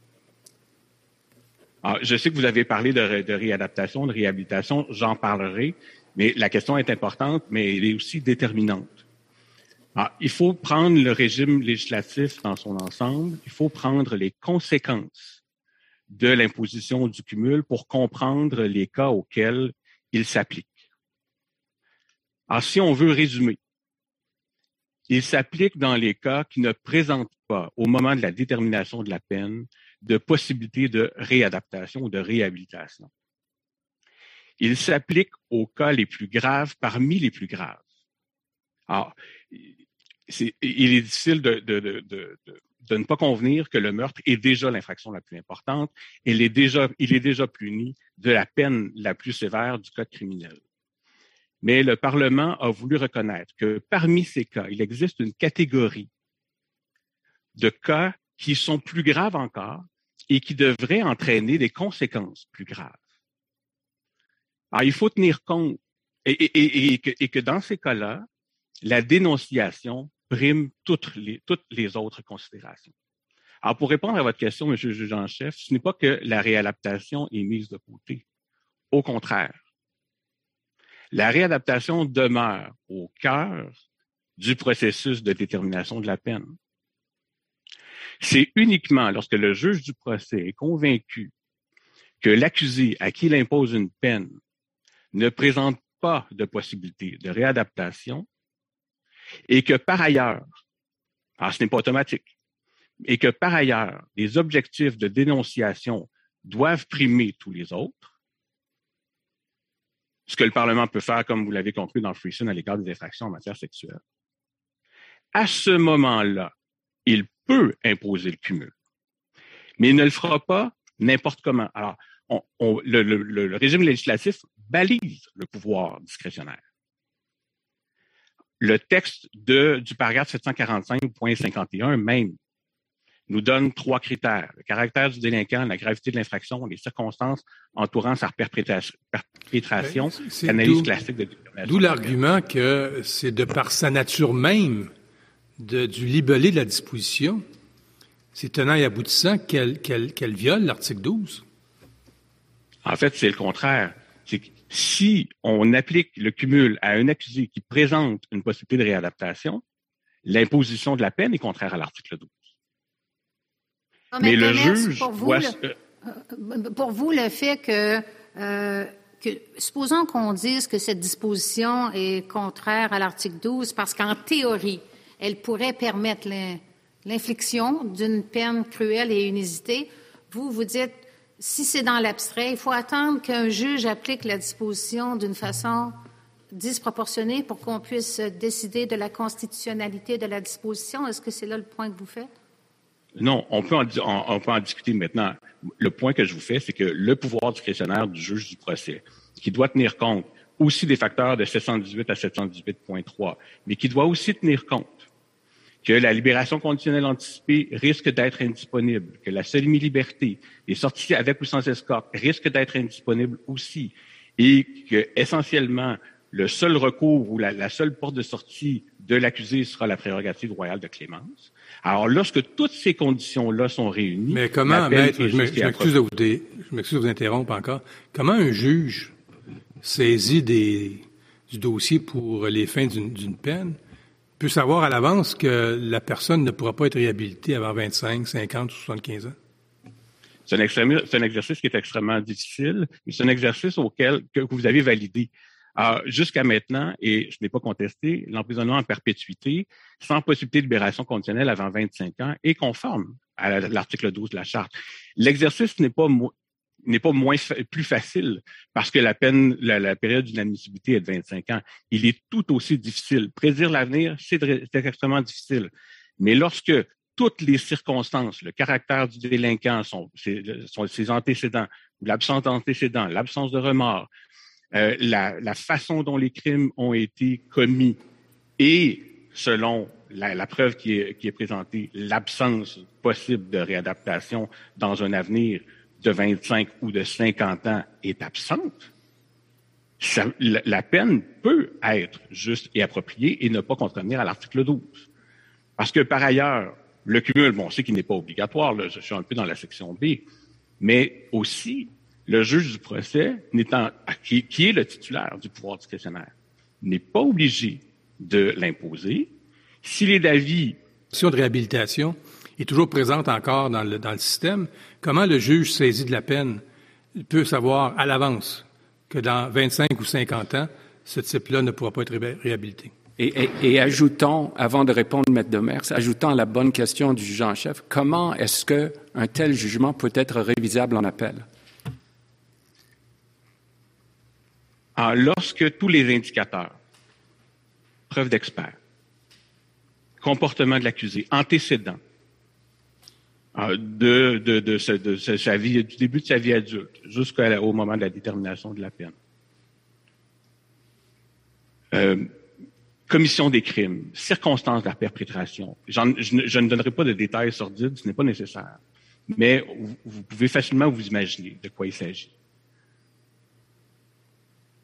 Alors, je sais que vous avez parlé de réadaptation, de réhabilitation, j'en parlerai, mais la question est importante, mais elle est aussi déterminante. Ah, il faut prendre le régime législatif dans son ensemble, il faut prendre les conséquences de l'imposition du cumul pour comprendre les cas auxquels il s'applique. Alors, si on veut résumer, il s'applique dans les cas qui ne présentent pas, au moment de la détermination de la peine, de possibilité de réadaptation ou de réhabilitation. Il s'applique aux cas les plus graves parmi les plus graves. Alors, il est difficile de, ne pas convenir que le meurtre est déjà l'infraction la plus importante il est déjà, il est déjà puni de la peine la plus sévère du code criminel. Mais le Parlement a voulu reconnaître que parmi ces cas, il existe une catégorie de cas qui sont plus graves encore et qui devraient entraîner des conséquences plus graves. Alors, il faut tenir compte et que dans ces cas-là, la dénonciation prime toutes les, toutes les autres considérations. Alors, pour répondre à votre question, Monsieur le juge en chef, ce n'est pas que la réadaptation est mise de côté. Au contraire, la réadaptation demeure au cœur du processus de détermination de la peine. C'est uniquement lorsque le juge du procès est convaincu que l'accusé à qui il impose une peine ne présente pas de possibilité de réadaptation et que par ailleurs, alors ce n'est pas automatique, et que par ailleurs, les objectifs de dénonciation doivent primer tous les autres, ce que le Parlement peut faire, comme vous l'avez compris dans Freeson, à l'égard des infractions en matière sexuelle. À ce moment-là, il peut imposer le cumul, mais il ne le fera pas n'importe comment. Alors, le régime législatif balise le pouvoir discrétionnaire le texte de, du paragraphe 745.51 même nous donne trois critères. Le caractère du délinquant, la gravité de l'infraction, les circonstances entourant sa perpétration, l'analyse classique de
D'où l'argument que c'est de par sa nature même de, du libellé de la disposition, c'est tenant et aboutissant qu'elle viole l'article 12.
En fait, c'est le contraire. Si on applique le cumul à un accusé qui présente une possibilité de réadaptation, l'imposition de la peine est contraire à l'article 12.
mais, le juge pour vous, le, euh, pour vous, le fait que, euh, que supposons qu'on dise que cette disposition est contraire à l'article 12 parce qu'en théorie, elle pourrait permettre l'infliction d'une peine cruelle et inusitée. Vous, vous dites, si c'est dans l'abstrait, il faut attendre qu'un juge applique la disposition d'une façon disproportionnée pour qu'on puisse décider de la constitutionnalité de la disposition. Est-ce que c'est là le point que vous faites?
Non, on peut, en, discuter maintenant. Le point que je vous fais, c'est que le pouvoir discrétionnaire du juge du procès, qui doit tenir compte aussi des facteurs de 718 à 718.3, mais qui doit aussi tenir compte que la libération conditionnelle anticipée risque d'être indisponible, que la semi-liberté, les sorties avec ou sans escorte risquent d'être indisponibles aussi, et que essentiellement le seul recours ou la, seule porte de sortie de l'accusé sera la prérogative royale de clémence. Alors, lorsque toutes ces conditions-là sont réunies...
Mais comment, maître, je m'excuse de, vous, de vous interrompre encore, comment un juge saisit des, du dossier pour les fins d'une peine? Peut savoir à l'avance que la personne ne pourra pas être réhabilitée avant 25, 50 ou 75 ans?
C'est un, exercice qui est extrêmement difficile, mais c'est un exercice auquel que vous avez validé. Jusqu'à maintenant, et je n'ai pas contesté, l'emprisonnement en perpétuité, sans possibilité de libération conditionnelle avant 25 ans, est conforme à l'article 12 de la Charte. L'exercice n'est pas n'est pas moins plus facile parce que la peine, la, période d'inadmissibilité est de 25 ans. Il est tout aussi difficile. Prédire l'avenir, c'est extrêmement difficile. Mais lorsque toutes les circonstances, le caractère du délinquant, sont, ses, antécédents, l'absence d'antécédents, l'absence de remords, euh, la, façon dont les crimes ont été commis et, selon la, preuve qui est présentée, l'absence possible de réadaptation dans un avenir de 25 ou de 50 ans est absente, la, peine peut être juste et appropriée et ne pas contrevenir à l'article 12. Parce que par ailleurs, le cumul, bon, on sait qu'il n'est pas obligatoire, là, je suis un peu dans la section B, mais aussi le juge du procès, n'étant, qui, qui est le titulaire du pouvoir discrétionnaire, n'est pas obligé de l'imposer. S'il est d'avis...
de réhabilitation, est toujours présente encore dans le système, comment le juge saisi de la peine peut savoir à l'avance que dans 25 ou 50 ans, ce type-là ne pourra pas être réhabilité?
Et, et, et, ajoutons, avant de répondre, Maître Demers, ajoutons la bonne question du juge en chef, comment est-ce qu'un tel jugement peut être révisable en appel?
Alors, lorsque tous les indicateurs, preuves d'expert, comportement de l'accusé, antécédents, euh, de, de, de, sa vie, du début de sa vie adulte jusqu'au moment de la détermination de la peine. Euh, commission des crimes, circonstances de la perpétration. Je, je, ne donnerai pas de détails sordides, ce n'est pas nécessaire. Mais vous, pouvez facilement vous imaginer de quoi il s'agit.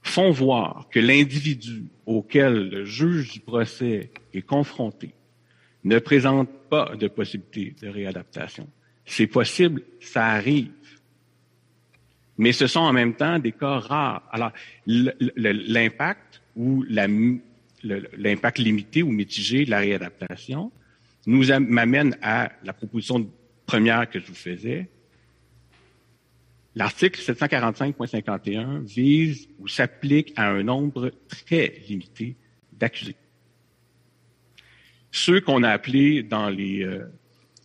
Font voir que l'individu auquel le juge du procès est confronté ne présente pas de possibilité de réadaptation. C'est possible, ça arrive. Mais ce sont en même temps des cas rares. Alors, l'impact ou l'impact limité ou mitigé de la réadaptation nous m'amène à la proposition première que je vous faisais. L'article 745.51 vise ou s'applique à un nombre très limité d'accusés ceux qu'on a appelés dans les, euh,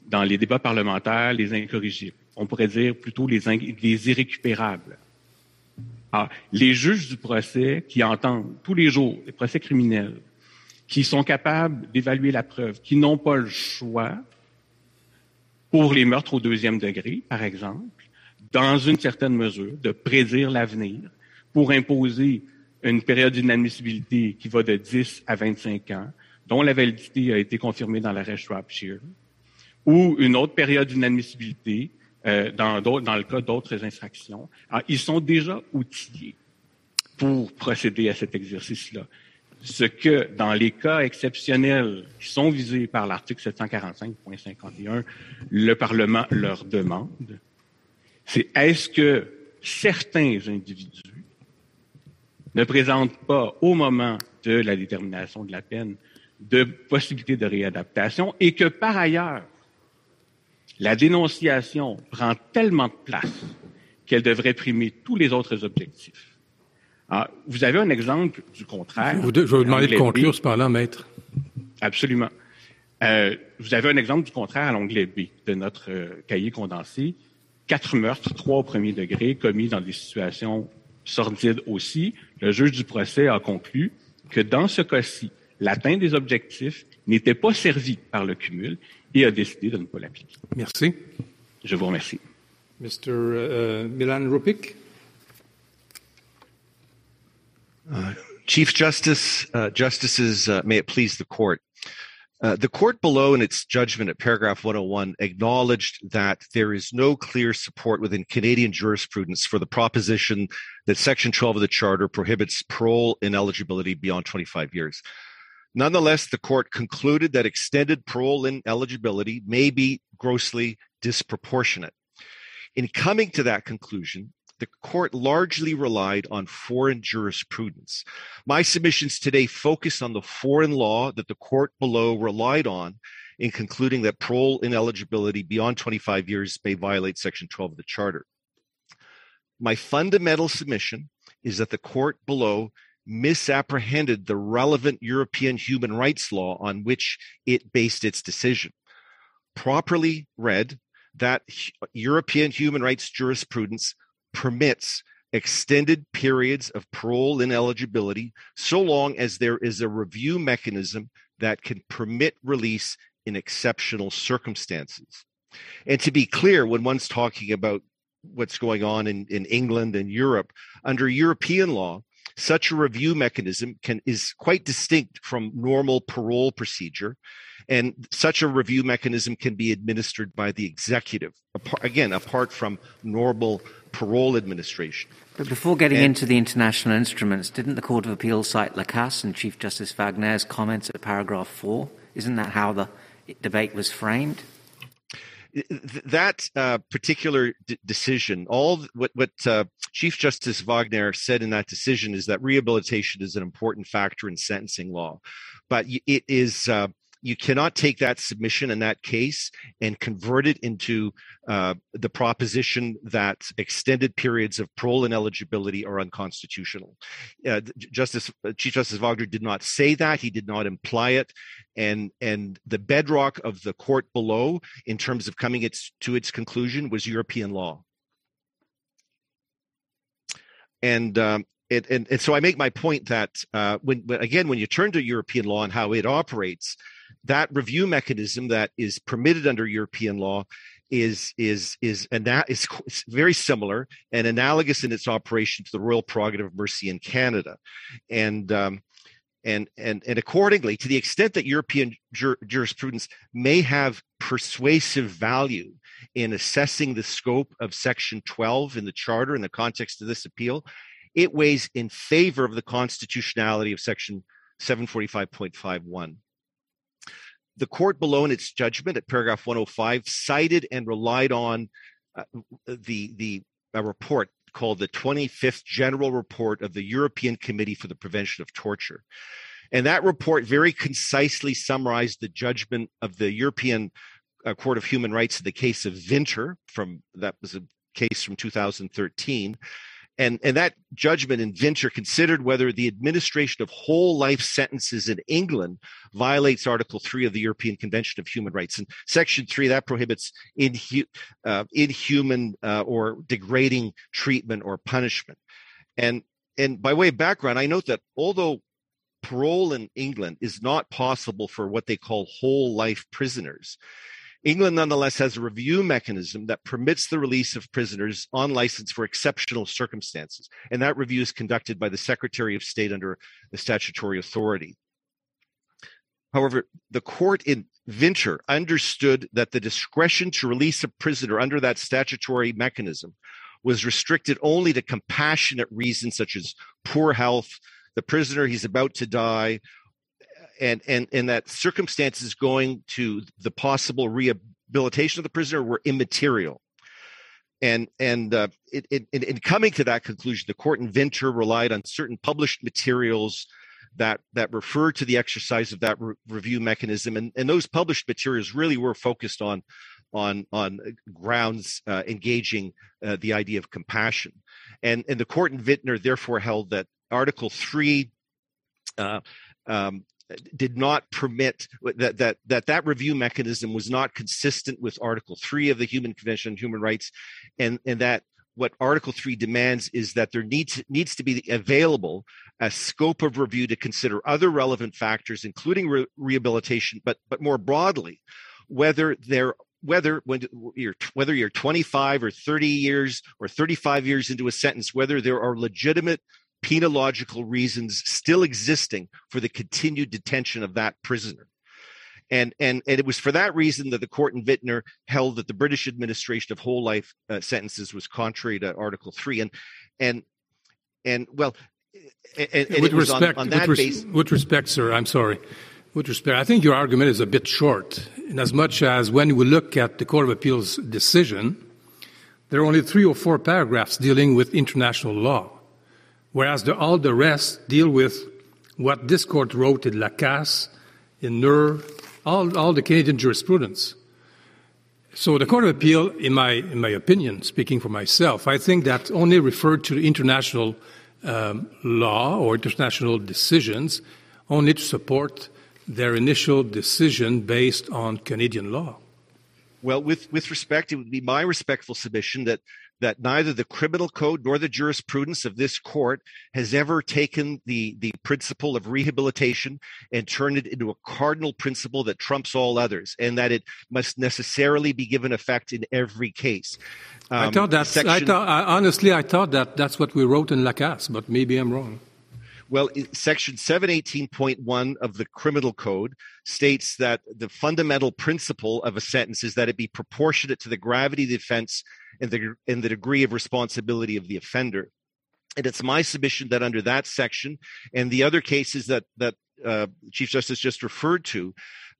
dans les débats parlementaires les incorrigibles. On pourrait dire plutôt les, les irrécupérables. Ah, les juges du procès qui entendent tous les jours les procès criminels, qui sont capables d'évaluer la preuve, qui n'ont pas le choix pour les meurtres au deuxième degré, par exemple, dans une certaine mesure, de prédire l'avenir pour imposer une période d'inadmissibilité qui va de 10 à 25 ans, dont la validité a été confirmée dans l'arrêt Shropshire, ou une autre période d'inadmissibilité euh, dans, le cas d'autres infractions. Alors, ils sont déjà outillés pour procéder à cet exercice-là. ce que, dans les cas exceptionnels qui sont visés par l'article 745.51, le Parlement leur demande, c'est est-ce que certains individus ne présentent pas, au moment de la détermination de la peine, de possibilités de réadaptation et que, par ailleurs, la dénonciation prend tellement de place qu'elle devrait primer tous les autres objectifs. Ah, vous avez un exemple du contraire.
je vais vous demander de conclure ce par-là, maître.
Absolument. Euh, vous avez un exemple du contraire à l'onglet B de notre euh, cahier condensé. Quatre meurtres, trois au premier degré, commis dans des situations sordides aussi. Le juge du procès a conclu que dans ce cas-ci, l'atteinte des objectifs n'était pas servie par le cumul et a décidé de ne pas l'appliquer.
Merci.
Je vous remercie.
Mr. Uh, Milan Rupik.
Uh, Chief Justice, uh, Justices, uh, may it please the court. Uh, the court below in its judgment at paragraph 101 acknowledged that there is no clear support within Canadian jurisprudence for the proposition that Section 12 of the Charter prohibits parole ineligibility beyond 25 years. Nonetheless, the court concluded that extended parole ineligibility may be grossly disproportionate. In coming to that conclusion, the court largely relied on foreign jurisprudence. My submissions today focus on the foreign law that the court below relied on in concluding that parole ineligibility beyond 25 years may violate Section 12 of the Charter. My fundamental submission is that the court below misapprehended the relevant European human rights law on which it based its decision. Properly read, that European human rights jurisprudence permits extended periods of parole ineligibility so long as there is a review mechanism that can permit release in exceptional circumstances. And to be clear, when one's talking about what's going on in, in England and Europe, under European law, such a review mechanism can is quite distinct from normal parole procedure and such a review mechanism can be administered by the executive again apart from normal parole administration.
But before getting and, into the international instruments didn't the court of appeal cite lacasse and chief justice wagner's comments at paragraph 4 isn't that how the debate was framed
that uh, particular d- decision, all what, what uh, Chief Justice Wagner said in that decision is that rehabilitation is an important factor in sentencing law, but it is uh, you cannot take that submission in that case and convert it into uh, the proposition that extended periods of parole ineligibility are unconstitutional. Uh, Justice uh, Chief Justice Wagner did not say that; he did not imply it, and and the bedrock of the court below, in terms of coming its to its conclusion, was European law. And um, and, and, so I make my point that uh, when, when, again, when you turn to European law and how it operates, that review mechanism that is permitted under European law is is is and that is very similar and analogous in its operation to the royal prerogative of mercy in Canada, and um, and and and accordingly, to the extent that European jur- jurisprudence may have persuasive value in assessing the scope of Section 12 in the Charter in the context of this appeal, it weighs in favor of the constitutionality of Section 745.51 the court below in its judgment at paragraph 105 cited and relied on uh, the the a report called the 25th General Report of the European Committee for the Prevention of Torture. And that report very concisely summarized the judgment of the European uh, Court of Human Rights in the case of Winter from that was a case from 2013 and, and that judgment in Venture considered whether the administration of whole life sentences in England violates Article 3 of the European Convention of Human Rights. And Section 3, that prohibits inhu- uh, inhuman uh, or degrading treatment or punishment. And, and by way of background, I note that although parole in England is not possible for what they call whole life prisoners, England nonetheless has a review mechanism that permits the release of prisoners on license for exceptional circumstances. And that review is conducted by the Secretary of State under the statutory authority. However, the court in Vinter understood that the discretion to release a prisoner under that statutory mechanism was restricted only to compassionate reasons such as poor health, the prisoner, he's about to die, and and and that circumstances going to the possible rehabilitation of the prisoner were immaterial. And and uh, it, it, in coming to that conclusion, the court in Vinter relied on certain published materials that that refer to the exercise of that re- review mechanism, and, and those published materials really were focused on on on grounds uh, engaging uh, the idea of compassion, and and the court in Vintner therefore held that Article Three. Uh, um, did not permit that, that that that review mechanism was not consistent with Article Three of the Human Convention on Human Rights, and and that what Article 3 demands is that there needs, needs to be available a scope of review to consider other relevant factors, including re- rehabilitation, but, but more broadly, whether there whether when you're whether you're 25 or 30 years or 35 years into a sentence whether there are legitimate penological reasons still existing for the continued detention of that prisoner and, and, and it was for that reason that the court in Vintner held that the British administration of whole life uh, sentences was contrary to Article 3. And, and, and well, and, and
with respect, on, on with, res- with respect, sir, I'm sorry. With respect, I think your argument is a bit short, in as much as when we look at the Court of Appeal's decision, there are only three or four paragraphs dealing with international law, whereas the, all the rest deal with what this court wrote in Lacasse, in Nur, all, all the Canadian jurisprudence. So the Court of Appeal, in my, in my opinion, speaking for myself, I think that only referred to international um, law or international decisions only to support their initial decision based on Canadian law.
Well, with, with respect, it would be my respectful submission that that neither the criminal code nor the jurisprudence of this court has ever taken the, the principle of rehabilitation and turned it into a cardinal principle that trumps all others, and that it must necessarily be given effect in every case.
Um, I thought that. Section, I thought, I, honestly, I thought that that's what we wrote in Lacasse, but maybe I'm wrong.
Well, section 718.1 of the criminal code states that the fundamental principle of a sentence is that it be proportionate to the gravity of the offense and the, and the degree of responsibility of the offender. And it's my submission that under that section and the other cases that, that uh, Chief Justice just referred to,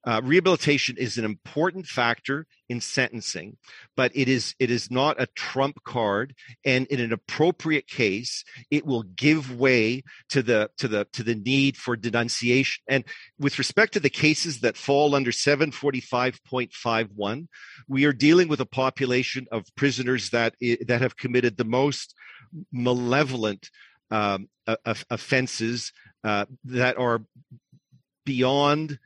uh, rehabilitation is an important factor in sentencing, but it is it is not a trump card. And in an appropriate case, it will give way to the to the to the need for denunciation. And with respect to the cases that fall under 745.51, we are dealing with a population of prisoners that that have committed the most malevolent um, offenses uh, that are beyond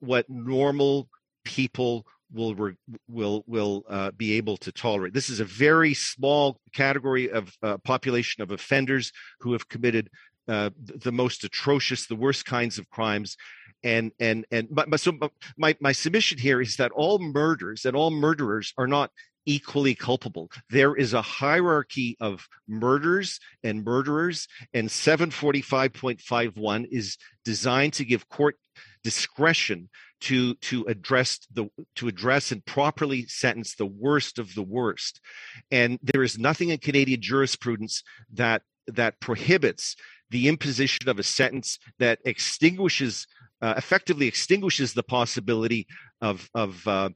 what normal people will will will uh, be able to tolerate. This is a very small category of uh, population of offenders who have committed uh, the most atrocious, the worst kinds of crimes, and and and but, so my my submission here is that all murders and all murderers are not equally culpable. There is a hierarchy of murders and murderers, and 745.51 is designed to give court discretion to to address the to address and properly sentence the worst of the worst and there is nothing in canadian jurisprudence that that prohibits the imposition of a sentence that extinguishes uh, effectively extinguishes the possibility of of uh,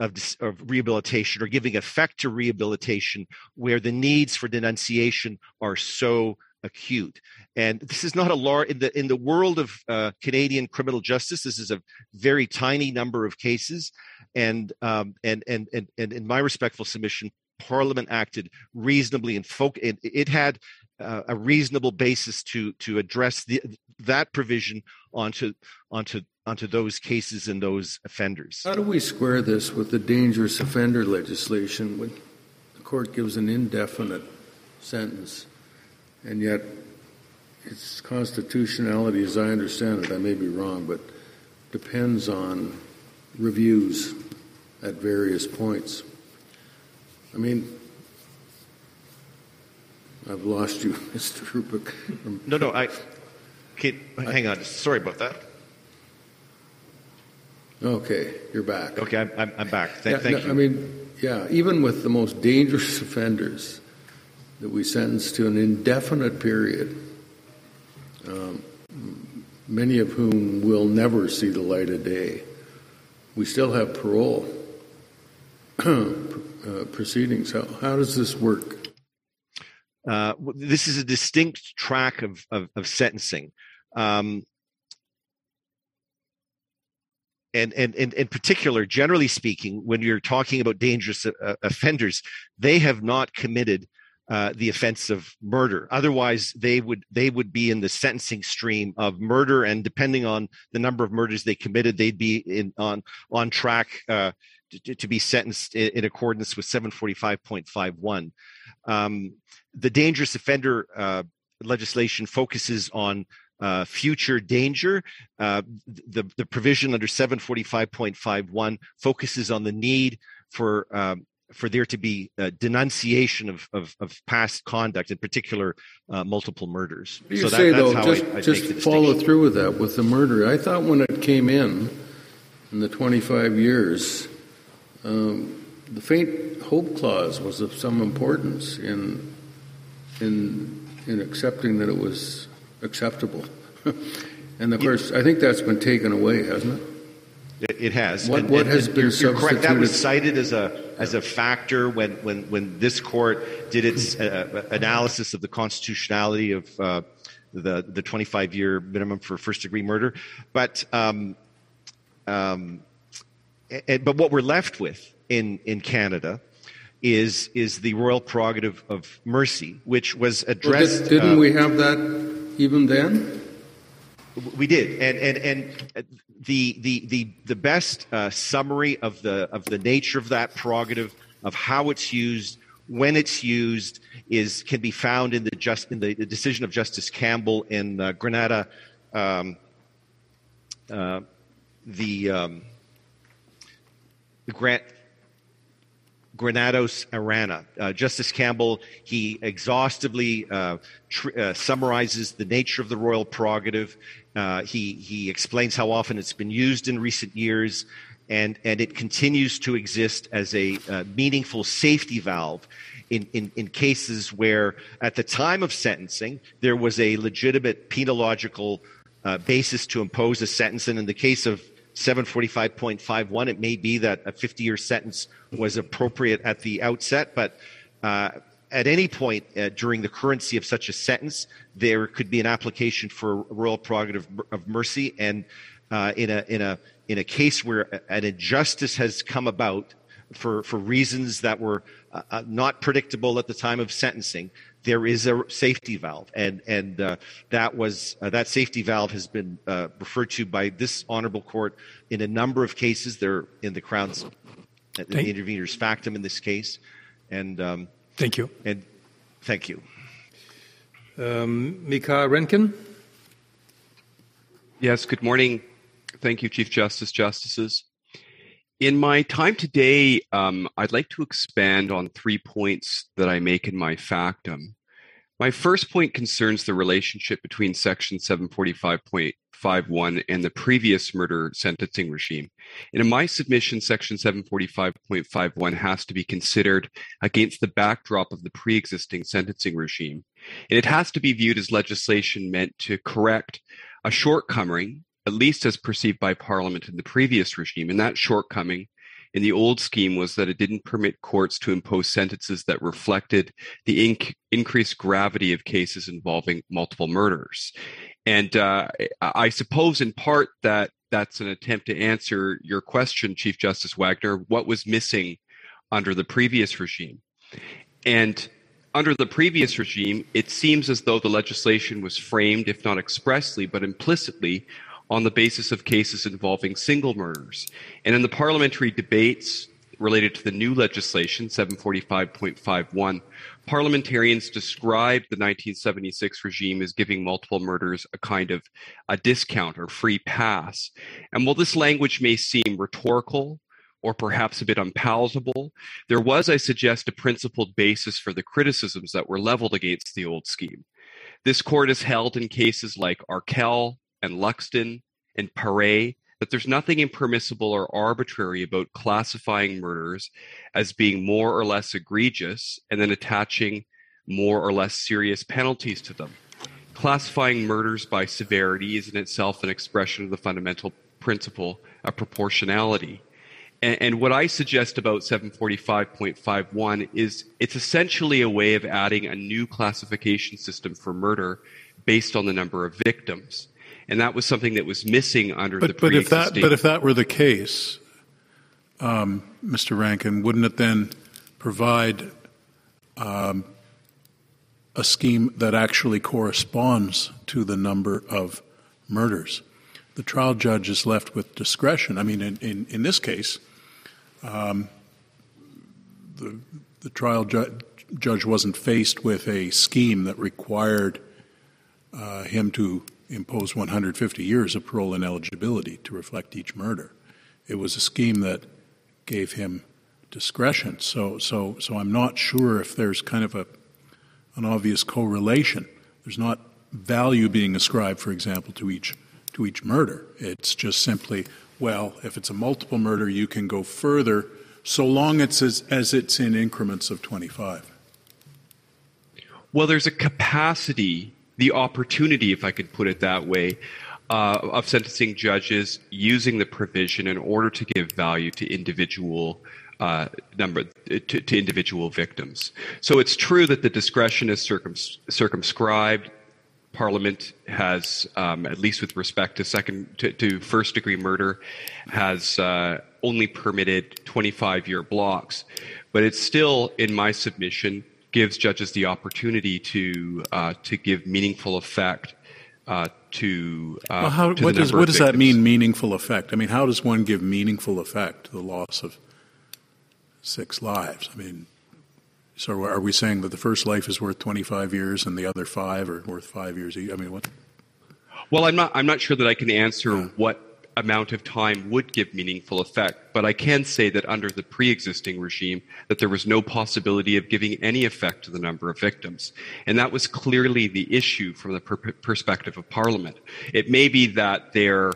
of, of, rehabilitation or giving effect to rehabilitation where the needs for denunciation are so acute. And this is not a large in the in the world of uh, Canadian criminal justice. This is a very tiny number of cases, and um, and, and and and in my respectful submission, Parliament acted reasonably and folk. It, it had uh, a reasonable basis to to address the, that provision onto onto onto those cases and those offenders.
How do we square this with the dangerous offender legislation when the court gives an indefinite sentence? and yet its constitutionality, as I understand it, I may be wrong, but depends on reviews at various points. I mean, I've lost you, Mr. Rupert.
No, no, I. Kate, hang on. Sorry about that.
Okay, you're back.
Okay, I'm, I'm back. Th- yeah, thank no, you.
I mean, yeah, even with the most dangerous offenders, that we sentence to an indefinite period. Um, many of whom will never see the light of day. We still have parole uh, proceedings. How, how does this work?
Uh, this is a distinct track of, of, of sentencing. Um, and, and, and in particular, generally speaking, when you're talking about dangerous uh, offenders, they have not committed uh, the offense of murder. Otherwise, they would they would be in the sentencing stream of murder, and depending on the number of murders they committed, they'd be in on on track uh, to, to, be sentenced in, in accordance with 745.51. Um, the dangerous offender uh, legislation focuses on uh, future danger. Uh, the, the provision under 745.51 focuses on the need for um, for there to be a denunciation of, of, of past conduct, in particular, uh, multiple murders.
You so that, say though, just, I, I just follow through with that with the murder. I thought when it came in, in the 25 years, um, the faint hope clause was of some importance in in in accepting that it was acceptable. and of course, I think that's been taken away, hasn't it?
It, has.
What, and, what and, has and been
you're, you're correct. That was cited as a as a factor when when when this court did its uh, analysis of the constitutionality of uh, the the 25 year minimum for first degree murder, but um, um, but what we're left with in in Canada is is the royal prerogative of mercy, which was addressed.
Well, did, not uh, we have that even then?
We did, and and and the the the the best uh, summary of the of the nature of that prerogative, of how it's used, when it's used, is can be found in the just in the, the decision of Justice Campbell in uh, Granada. Um, uh, the um, the grant Granados Arana. Uh, Justice Campbell, he exhaustively uh, tr- uh, summarizes the nature of the royal prerogative. Uh, he, he explains how often it's been used in recent years, and, and it continues to exist as a uh, meaningful safety valve in, in, in cases where, at the time of sentencing, there was a legitimate penological uh, basis to impose a sentence. And in the case of 745.51, it may be that a 50 year sentence was appropriate at the outset, but uh, at any point uh, during the currency of such a sentence, there could be an application for royal prerogative of mercy. And uh, in, a, in, a, in a case where an injustice has come about for, for reasons that were uh, uh not predictable at the time of sentencing, there is a safety valve, and and uh, that was uh, that safety valve has been uh, referred to by this honorable court in a number of cases. They're in the Crown's uh, the intervener's factum in this case, and um,
thank you.
And thank you,
um, Mika Renkin.
Yes. Good morning. Thank you, Chief Justice, Justices. In my time today, um, I'd like to expand on three points that I make in my factum. My first point concerns the relationship between Section 745.51 and the previous murder sentencing regime. And in my submission, Section 745.51 has to be considered against the backdrop of the pre existing sentencing regime. And it has to be viewed as legislation meant to correct a shortcoming at least as perceived by Parliament in the previous regime. And that shortcoming in the old scheme was that it didn't permit courts to impose sentences that reflected the inc- increased gravity of cases involving multiple murders. And uh, I suppose, in part, that that's an attempt to answer your question, Chief Justice Wagner. What was missing under the previous regime? And under the previous regime, it seems as though the legislation was framed, if not expressly, but implicitly, on the basis of cases involving single murders. And in the parliamentary debates related to the new legislation, 745.51, parliamentarians described the 1976 regime as giving multiple murders a kind of a discount or free pass. And while this language may seem rhetorical, or perhaps a bit unpalatable, there was, I suggest, a principled basis for the criticisms that were leveled against the old scheme. This court has held in cases like Arkell, and Luxton and Paré that there's nothing impermissible or arbitrary about classifying murders as being more or less egregious and then attaching more or less serious penalties to them. classifying murders by severity is in itself an expression of the fundamental principle of proportionality. And, and what I suggest about 745.51 is it's essentially a way of adding a new classification system for murder based on the number of victims. And that was something that was missing under
but,
the
but if that but if that were the case, um, Mr. Rankin, wouldn't it then provide um, a scheme that actually corresponds to the number of murders? The trial judge is left with discretion. I mean, in, in, in this case, um, the, the trial ju- judge wasn't faced with a scheme that required uh, him to impose 150 years of parole ineligibility to reflect each murder. It was a scheme that gave him discretion. So, so, so I'm not sure if there's kind of a an obvious correlation. There's not value being ascribed, for example, to each to each murder. It's just simply, well, if it's a multiple murder, you can go further, so long it's as, as it's in increments of 25.
Well, there's a capacity, the opportunity, if I could put it that way, uh, of sentencing judges using the provision in order to give value to individual uh, number to, to, individual victims. So it's true that the discretion is circum, circumscribed. Parliament has, um, at least with respect to second to, to first degree murder, has uh, only permitted 25 year blocks, but it's still, in my submission, gives judges the opportunity to uh, to give meaningful effect uh, to, uh,
well, how,
to
what does what does that mean? Meaningful effect. I mean, how does one give meaningful effect to the loss of six lives? I mean, so are we saying that the first life is worth 25 years and the other five are worth five years? I mean, what?
Well, I'm not. I'm not sure that I can answer what amount of time would give meaningful effect, but I can say that under the pre-existing regime, that there was no possibility of giving any effect to the number of victims, and that was clearly the issue from the per- perspective of Parliament. It may be that there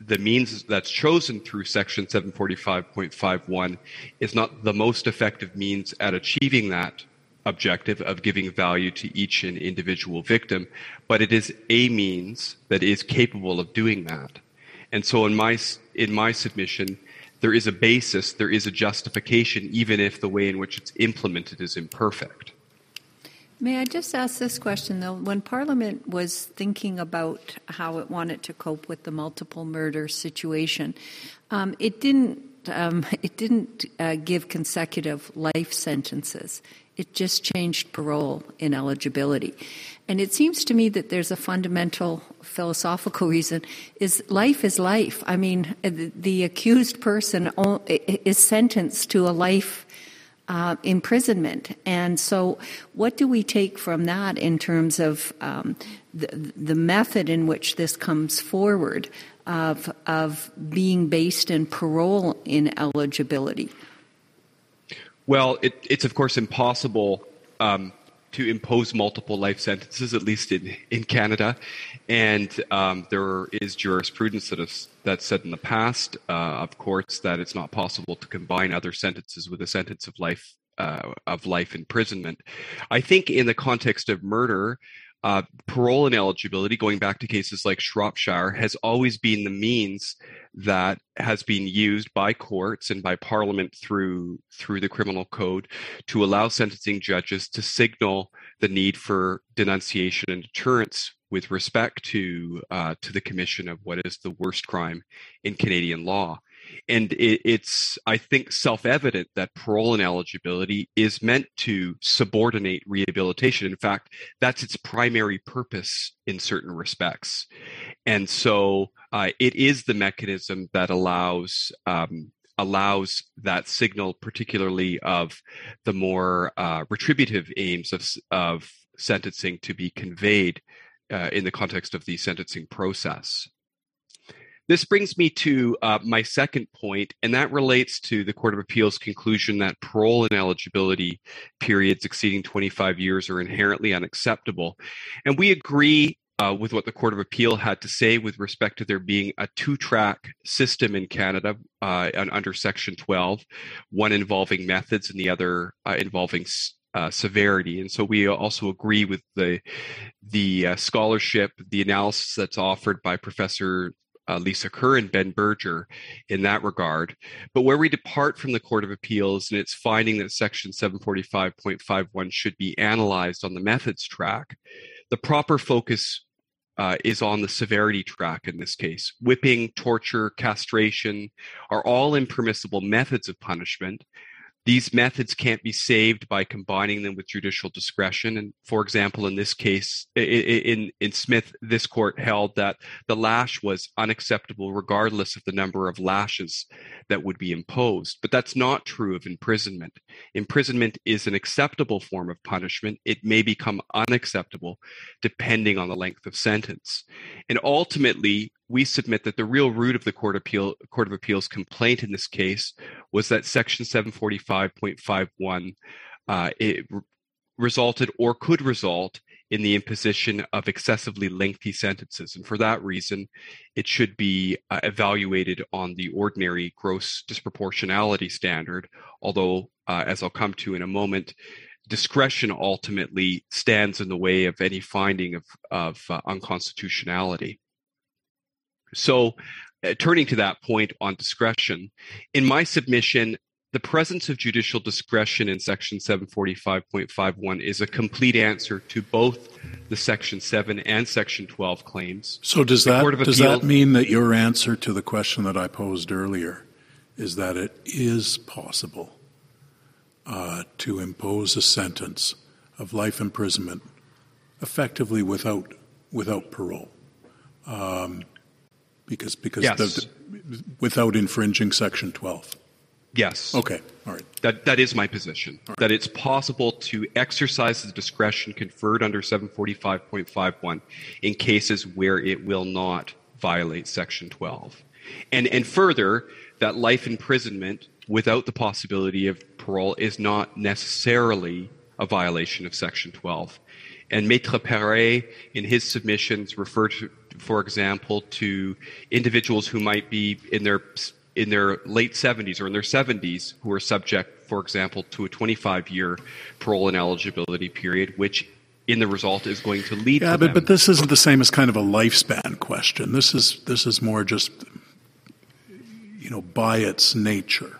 the means that's chosen through section 745.51 is not the most effective means at achieving that objective of giving value to each and individual victim, but it is a means that is capable of doing that. And so in my in my submission, there is a basis, there is a justification, even if the way in which it's implemented is imperfect.
May I just ask this question, though? When Parliament was thinking about how it wanted to cope with the multiple murder situation, um, it didn't. Um, it didn't uh, give consecutive life sentences. It just changed parole ineligibility. And it seems to me that there's a fundamental philosophical reason is life is life. I mean, the, accused person is sentenced to a life uh, imprisonment. And so, what do we take from that in terms of um, the, the method in which this comes forward of, of being based in parole ineligibility?
Well, it, it's of course impossible um, to impose multiple life sentences, at least in, in Canada. And um, there is jurisprudence that has that said in the past uh, of courts that it's not possible to combine other sentences with a sentence of life uh, of life imprisonment. I think in the context of murder, uh, parole ineligibility, going back to cases like Shropshire, has always been the means that has been used by courts and by Parliament through through the criminal code to allow sentencing judges to signal the need for denunciation and deterrence with respect to uh, to the commission of what is the worst crime in Canadian law. And it, it's, I think, self evident that parole ineligibility is meant to subordinate rehabilitation. In fact, that's its primary purpose in certain respects. And so uh, it is the mechanism that allows. Um, allows that signal, particularly of the more uh, retributive aims of, of sentencing, to be conveyed uh, in the context of the sentencing process. This brings me to uh, my second point, and that relates to the Court of Appeal's conclusion that parole ineligibility periods exceeding 25 years are inherently unacceptable. And we agree uh, with what the Court of Appeal had to say with respect to there being a two track system in Canada uh, under Section 12, one involving methods and the other uh, involving uh, severity. And so we also agree with the the uh, scholarship, the analysis that's offered by Professor uh, Lisa Kerr and Ben Berger in that regard. But where we depart from the Court of Appeals and its finding that Section 745.51 should be analyzed on the methods track, the proper focus uh, is on the severity track in this case. Whipping, torture, castration are all impermissible methods of punishment, these methods can't be saved by combining them with judicial discretion. And for example, in this case, in, in Smith, this court held that the lash was unacceptable regardless of the number of lashes that would be imposed. But that's not true of imprisonment. Imprisonment is an acceptable form of punishment. It may become unacceptable depending on the length of sentence. And ultimately, we submit that the real root of the Court, Appeal, Court of Appeals complaint in this case was that Section 745.51 uh, it resulted or could result in the imposition of excessively lengthy sentences. And for that reason, it should be uh, evaluated on the ordinary gross disproportionality standard, although, uh, as I'll come to in a moment, discretion ultimately stands in the way of any finding of, of uh, unconstitutionality. So, uh, turning to that point on discretion, in my submission, the presence of judicial discretion in Section 745.51 is a complete answer to both the Section 7 and Section 12 claims.
So, does that does that mean that your answer to the question that I posed earlier is that it is possible uh, to impose a sentence of life imprisonment effectively without without parole? Um, because because
yes.
the, without infringing Section 12.
Yes.
Okay. All right.
That that is my position. Right. That it's possible to exercise the discretion conferred under 745.51 in cases where it will not violate Section 12. And and further, that life imprisonment without the possibility of parole is not necessarily a violation of Section 12. And Maître Perret, in his submissions, referred to, for example, to individuals who might be in their in their late 70s or in their 70s who are subject, for example, to a 25 year parole and eligibility period, which in the result is going to lead
yeah,
to
but,
them.
but this isn't the same as kind of a lifespan question. This is this is more just you know by its nature.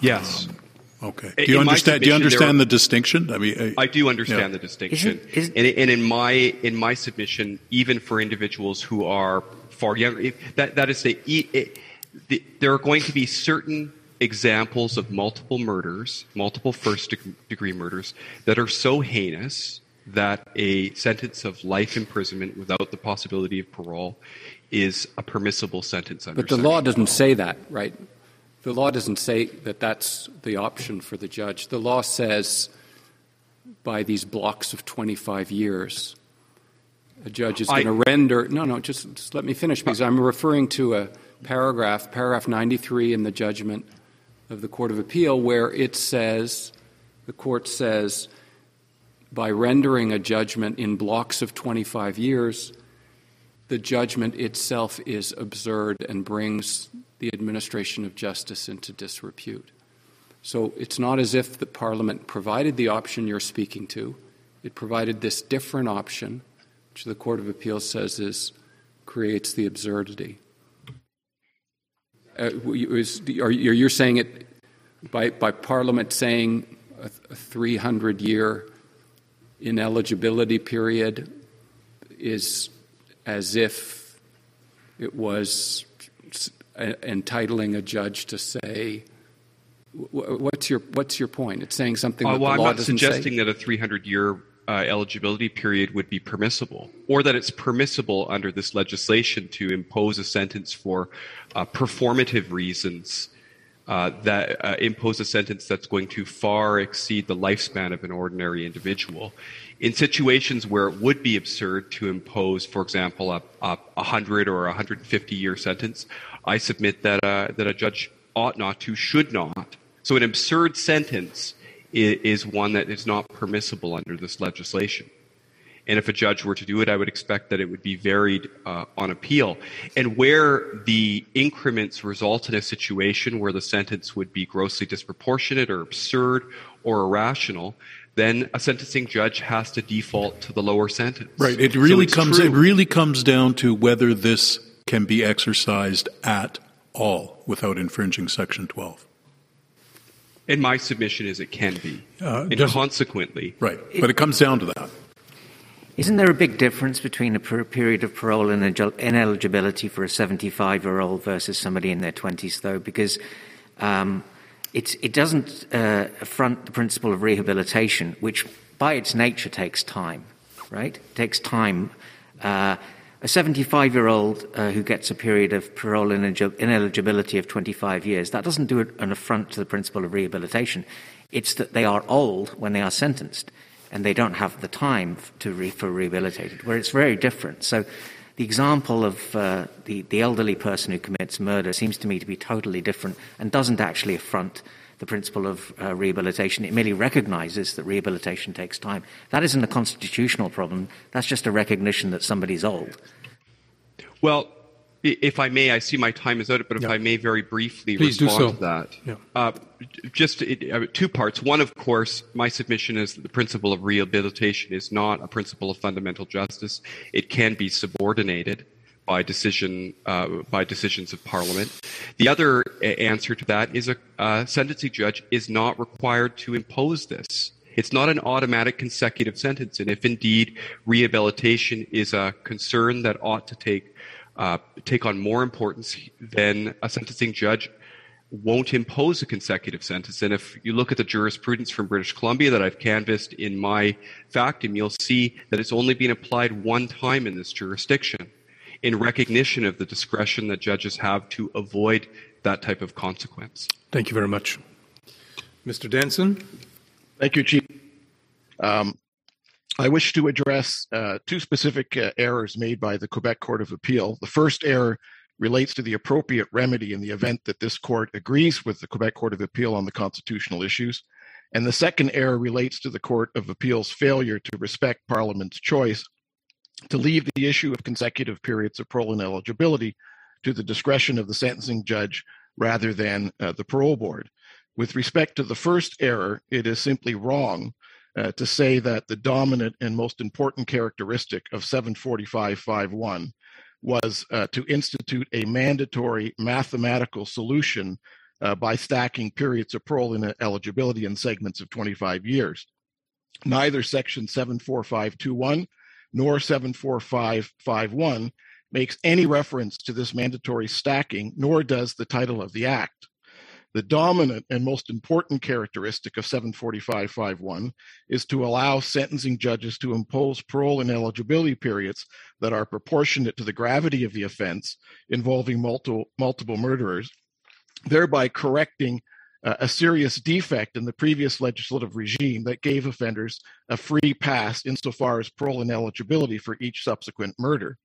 Yes.
Um, Okay. Do you understand? Do you understand the distinction? I mean,
I, I do understand yeah. the distinction. Is it, is and, and, in my in my submission, even for individuals who are far younger, that that is the, it, the there are going to be certain examples of multiple murders, multiple first degree murders that are so heinous that a sentence of life imprisonment without the possibility of parole is a permissible sentence. Under
but the law doesn't 12. say that, right? The law doesn't say that that's the option for the judge. The law says by these blocks of 25 years, a judge is going to render. No, no, just, just let me finish because I'm referring to a paragraph, paragraph 93 in the judgment of the Court of Appeal, where it says, the court says, by rendering a judgment in blocks of 25 years, the judgment itself is absurd and brings the administration of justice into disrepute. So it's not as if the Parliament provided the option you're speaking to. It provided this different option, which the Court of Appeals says is creates the absurdity. Uh, is, are you saying it by, by Parliament saying a 300 year ineligibility period is as if it was entitling a judge to say, what's your, what's your point? It's saying something uh,
that
well,
I'm not suggesting
say?
that a 300 year uh, eligibility period would be permissible, or that it's permissible under this legislation to impose a sentence for uh, performative reasons uh, that uh, impose a sentence that's going to far exceed the lifespan of an ordinary individual. In situations where it would be absurd to impose, for example, a, a 100 or 150 year sentence, I submit that, uh, that a judge ought not to, should not. So an absurd sentence is, is one that is not permissible under this legislation. And if a judge were to do it, I would expect that it would be varied uh, on appeal. And where the increments result in a situation where the sentence would be grossly disproportionate or absurd or irrational, then a sentencing judge has to default to the lower sentence.
Right. It really
so
comes.
True.
It really comes down to whether this can be exercised at all without infringing Section 12.
And my submission is it can be.
Uh,
and
just-
consequently,
Right. But it comes down to that.
Isn't there a big difference between a per- period of parole and ineligibility for a 75 year old versus somebody in their 20s, though? Because um, it's, it doesn't uh, affront the principle of rehabilitation, which by its nature takes time, right? It takes time. Uh, a 75 year old uh, who gets a period of parole inelig- ineligibility of 25 years, that doesn't do an affront to the principle of rehabilitation. It's that they are old when they are sentenced and they don't have the time to re- for rehabilitated, where it's very different. So the example of uh, the, the elderly person who commits murder seems to me to be totally different and doesn't actually affront the principle of uh, rehabilitation. It merely recognizes that rehabilitation takes time. That isn't a constitutional problem. That's just a recognition that somebody's old.
well, if I may, I see my time is out, but if I may very briefly
Please do
respond
so.
to that.
Yeah.
Uh, just uh, two parts. One, of course, my submission is that the principle of rehabilitation is not a principle of fundamental justice. It can be subordinated by decision uh, by decisions of Parliament. The other answer to that is a uh, sentencing judge is not required to impose this. It's not an automatic consecutive sentence, and if indeed rehabilitation is a concern that ought to take uh, take on more importance, then a sentencing judge won't impose a consecutive sentence. And if you look at the jurisprudence from British Columbia that I've canvassed in my factum, you'll see that it's only been applied one time in this jurisdiction in recognition of the discretion that judges have to avoid that type of consequence.
Thank you very much. Mr. Denson?
Thank you, Chief. Um, I wish to address uh, two specific uh, errors made by the Quebec Court of Appeal. The first error relates to the appropriate remedy in the event that this court agrees with the Quebec Court of Appeal on the constitutional issues. And the second error relates to the Court of Appeal's failure to respect Parliament's choice to leave the issue of consecutive periods of parole ineligibility to the discretion of the sentencing judge rather than uh, the parole board. With respect to the first error, it is simply wrong uh, to say that the dominant and most important characteristic of 745.51 was uh, to institute a mandatory mathematical solution uh, by stacking periods of parole ineligibility in segments of 25 years. Neither section 74521 nor 74551 makes any reference to this mandatory stacking, nor does the title of the act. The dominant and most important characteristic of 74551 is to allow sentencing judges to impose parole ineligibility periods that are proportionate to the gravity of the offense involving multiple, multiple murderers, thereby correcting a serious defect in the previous legislative regime that gave offenders a free pass insofar as parole ineligibility for each subsequent murder.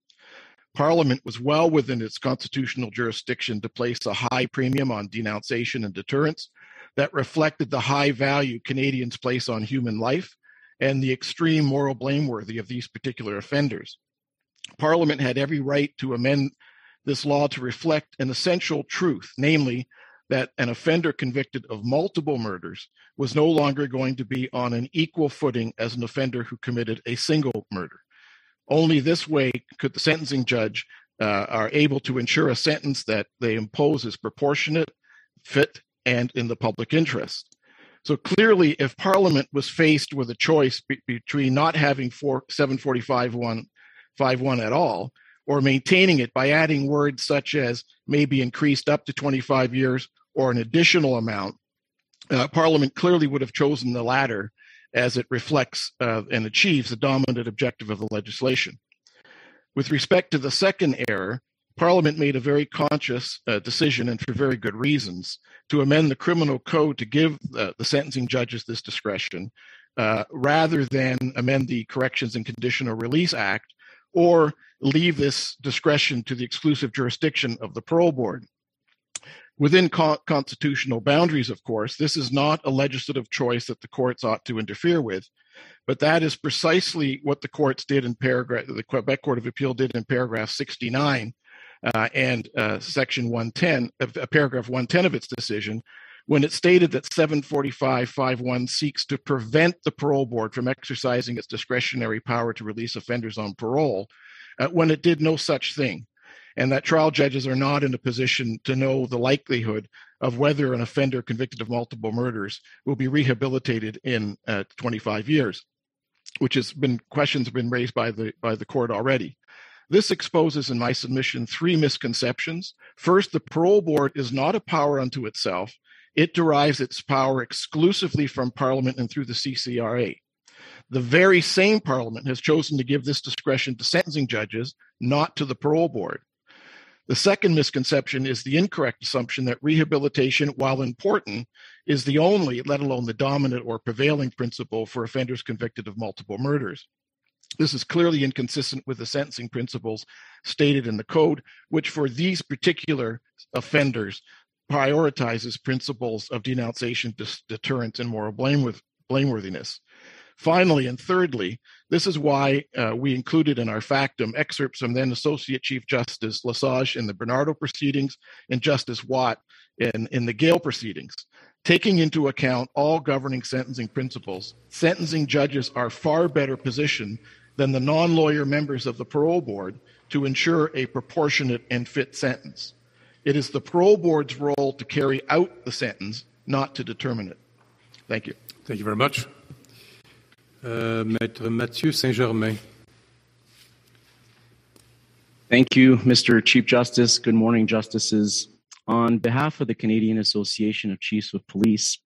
Parliament was well within its constitutional jurisdiction to place a high premium on denunciation and deterrence that reflected the high value Canadians place on human life and the extreme moral blameworthy of these particular offenders. Parliament had every right to amend this law to reflect an essential truth, namely that an offender convicted of multiple murders was no longer going to be on an equal footing as an offender who committed a single murder. Only this way could the sentencing judge uh, are able to ensure a sentence that they impose is proportionate, fit, and in the public interest. So clearly, if Parliament was faced with a choice be- between not having 4, 745.1 at all or maintaining it by adding words such as maybe increased up to 25 years or an additional amount, uh, Parliament clearly would have chosen the latter as it reflects uh, and achieves the dominant objective of the legislation. With respect to the second error, Parliament made a very conscious uh, decision, and for very good reasons, to amend the criminal code to give the sentencing judges this discretion, uh, rather than amend the Corrections and Conditional Release Act, or leave this discretion to the exclusive jurisdiction of the parole board. Within co- constitutional boundaries, of course, this is not a legislative choice that the courts ought to interfere with, but that is precisely what the courts did in paragraph, the Quebec Court of Appeal did in paragraph 69 uh, and uh, section 110, uh, paragraph 110 of its decision, when it stated that 745.51 seeks to prevent the parole board from exercising its discretionary power to release offenders on parole, uh, when it did no such thing, and that trial judges are not in a position to know the likelihood of whether an offender convicted of multiple murders will be rehabilitated in uh, 25 years, which has been questions have been raised by the by the court already. This exposes in my submission three misconceptions. First, the parole board is not a power unto itself. It derives its power exclusively from Parliament and through the CCRA. The very same Parliament has chosen to give this discretion to sentencing judges, not to the parole board. The second misconception is the incorrect assumption that rehabilitation, while important, is the only, let alone the dominant or prevailing principle for offenders convicted of multiple murders. This is clearly inconsistent with the sentencing principles stated in the code, which for these particular offenders prioritizes principles of denunciation, deterrence, and moral blameworthiness. Finally, and thirdly, this is why uh, we included in our factum excerpts from then Associate Chief Justice Lesage in the Bernardo proceedings and Justice Watt in, in the Gale proceedings. Taking into account all governing sentencing principles, sentencing judges are far better positioned than the non lawyer members of the parole board to ensure a proportionate and fit sentence. It is the parole board's role to carry out the sentence, not to determine it. Thank you.
Thank you very much. Uh, Maître Mathieu Saint-Germain.
Thank you, Mr. Chief Justice. Good morning, Justices. On behalf of the Canadian Association of Chiefs of Police,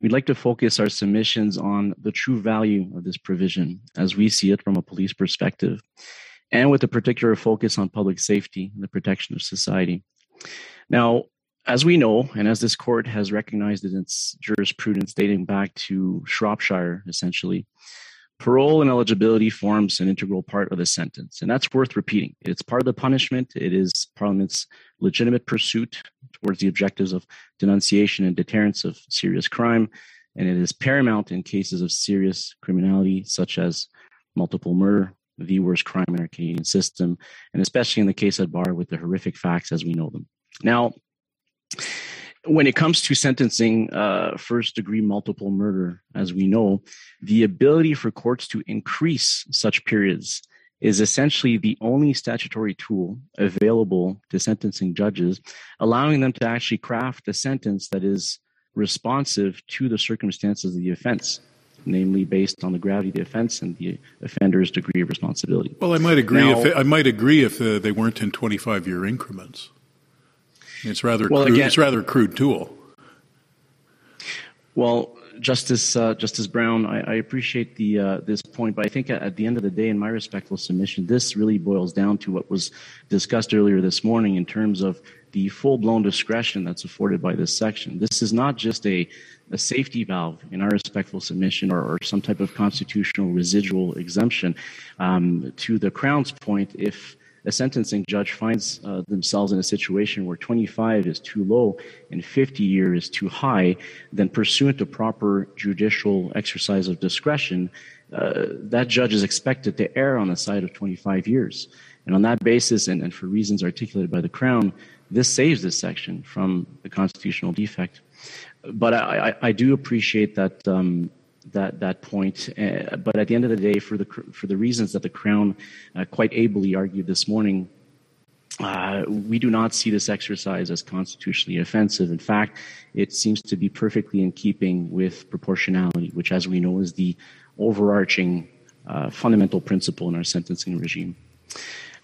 we'd like to focus our submissions on the true value of this provision as we see it from a police perspective, and with a particular focus on public safety and the protection of society. Now, as we know, and as this court has recognized in its jurisprudence dating back to Shropshire, essentially, parole and eligibility forms an integral part of the sentence. And that's worth repeating. It's part of the punishment, it is Parliament's legitimate pursuit towards the objectives of denunciation and deterrence of serious crime. And it is paramount in cases of serious criminality, such as multiple murder, the worst crime in our Canadian system, and especially in the case at bar with the horrific facts as we know them. Now, when it comes to sentencing uh, first degree multiple murder, as we know, the ability for courts to increase such periods is essentially the only statutory tool available to sentencing judges, allowing them to actually craft a sentence that is responsive to the circumstances of the offense, namely based on the gravity of the offense and the offender's degree of responsibility.
Well, I might agree. Now, if I might agree if uh, they weren't in twenty-five year increments. It's rather well, crude, again, it's rather crude tool.
Well, Justice uh, Justice Brown, I, I appreciate the uh, this point, but I think at, the end of the day, in my respectful submission, this really boils down to what was discussed earlier this morning in terms of the full blown discretion that's afforded by this section. This is not just a a safety valve in our respectful submission or, or some type of constitutional residual exemption. Um, to the Crown's point, if a sentencing judge finds uh, themselves in a situation where 25 is too low and 50 year is too high, then pursuant to proper judicial exercise of discretion, uh, that judge is expected to err on the side of 25 years. And on that basis, and, and for reasons articulated by the Crown, this saves this section from the constitutional defect. But I, I, I do appreciate that um, that that point. Uh, but at the end of the day, for the for the reasons that the Crown uh, quite ably argued this morning, uh, we do not see this exercise as constitutionally offensive. In fact, it seems to be perfectly in keeping with proportionality, which, as we know, is the overarching uh, fundamental principle in our sentencing regime.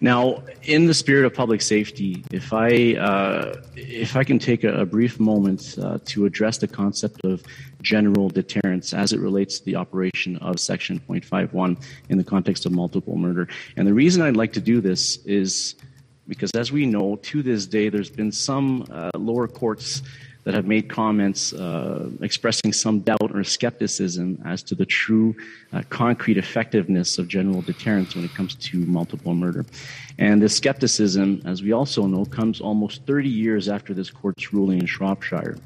Now, in the spirit of public safety, if I uh, if I can take a, a brief moment uh, to address the concept of general deterrence as it relates to the operation of Section 0.51 in the context of multiple murder, and the reason I'd like to do this is because, as we know, to this day, there's been some uh, lower courts that have made comments uh, expressing some doubt or skepticism as to the true uh, concrete effectiveness of general deterrence when it comes to multiple murder. And this skepticism, as we also know, comes almost 30 years after this court's ruling in Shropshire.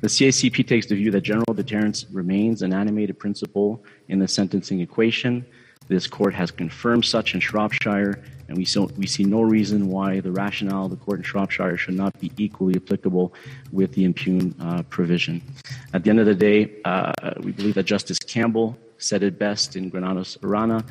The CACP takes the view that general deterrence remains an animated principle in the sentencing equation, This court has confirmed such in Shropshire, and we, so, we see no reason why the rationale of the court in Shropshire should not be equally applicable with the impugn uh, provision. At the end of the day, uh, we believe that Justice Campbell said it best in Granados Arana,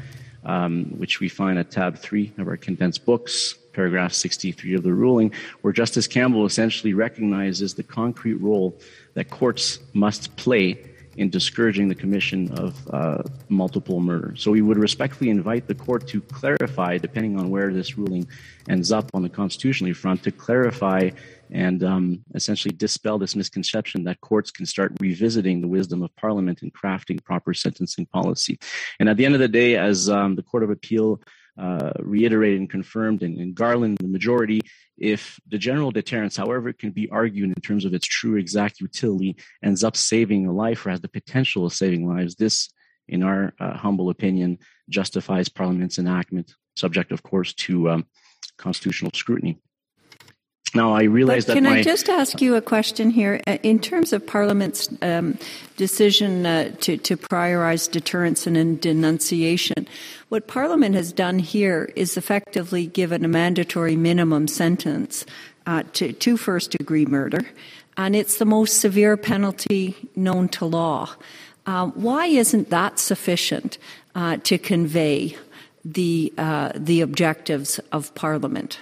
um, which we find at tab three of our condensed books, paragraph 63 of the ruling, where Justice Campbell essentially recognizes the concrete role that courts must play in discouraging the commission of uh, multiple murder. So we would respectfully invite the court to clarify, depending on where this ruling ends up on the constitutionally front, to clarify and um, essentially dispel this misconception that courts can start revisiting the wisdom of Parliament in crafting proper sentencing policy. And at the end of the day, as um, the Court of Appeal uh, reiterated and confirmed in, in, Garland, the majority, if the general deterrence, however it can be argued in terms of its true exact utility, ends up saving a life or has the potential of saving lives, this, in our uh, humble opinion, justifies Parliament's enactment, subject, of course, to um, constitutional scrutiny. Now, I realize that.
but
that.
Can
my,
I just ask you a question here? Uh, in terms of Parliament's um, decision uh, to, to prioritize deterrence and denunciation, what Parliament has done here is effectively given a mandatory minimum sentence uh, to, to first degree murder, and it's the most severe penalty known to law. Uh, why isn't that sufficient uh, to convey the, uh, the objectives of Parliament?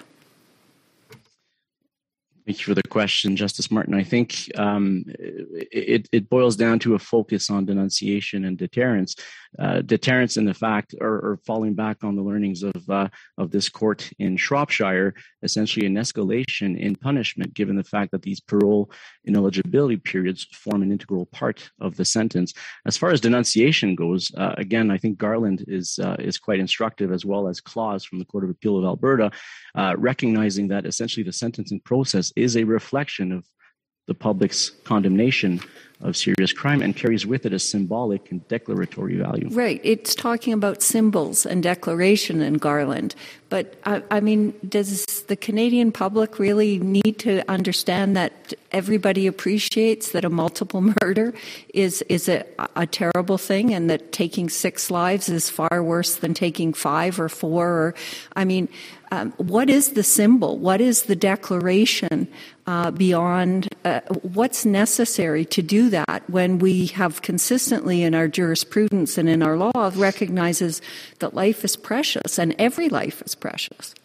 Thank you for the question, Justice Martin. I think um, it, it, boils down to a focus on denunciation and deterrence. Uh, deterrence in the fact, or, falling back on the learnings of uh, of this court in Shropshire, essentially an escalation in punishment, given the fact that these parole ineligibility periods form an integral part of the sentence. As far as denunciation goes, uh, again, I think Garland is uh, is quite instructive, as well as Claus from the Court of Appeal of Alberta, uh, recognizing that essentially the sentencing process is a reflection of the public's condemnation of serious crime and carries with it a symbolic and declaratory value.
Right. It's talking about symbols and declaration in Garland. But I, I, mean, does the Canadian public really need to understand that everybody appreciates that a multiple murder is is a, a terrible thing, and that taking six lives is far worse than taking five or four? Or, I mean, um, what is the symbol? What is the declaration uh, beyond uh, what's necessary to do that when we have consistently in our jurisprudence and in our law recognizes that life is precious and every life is precious?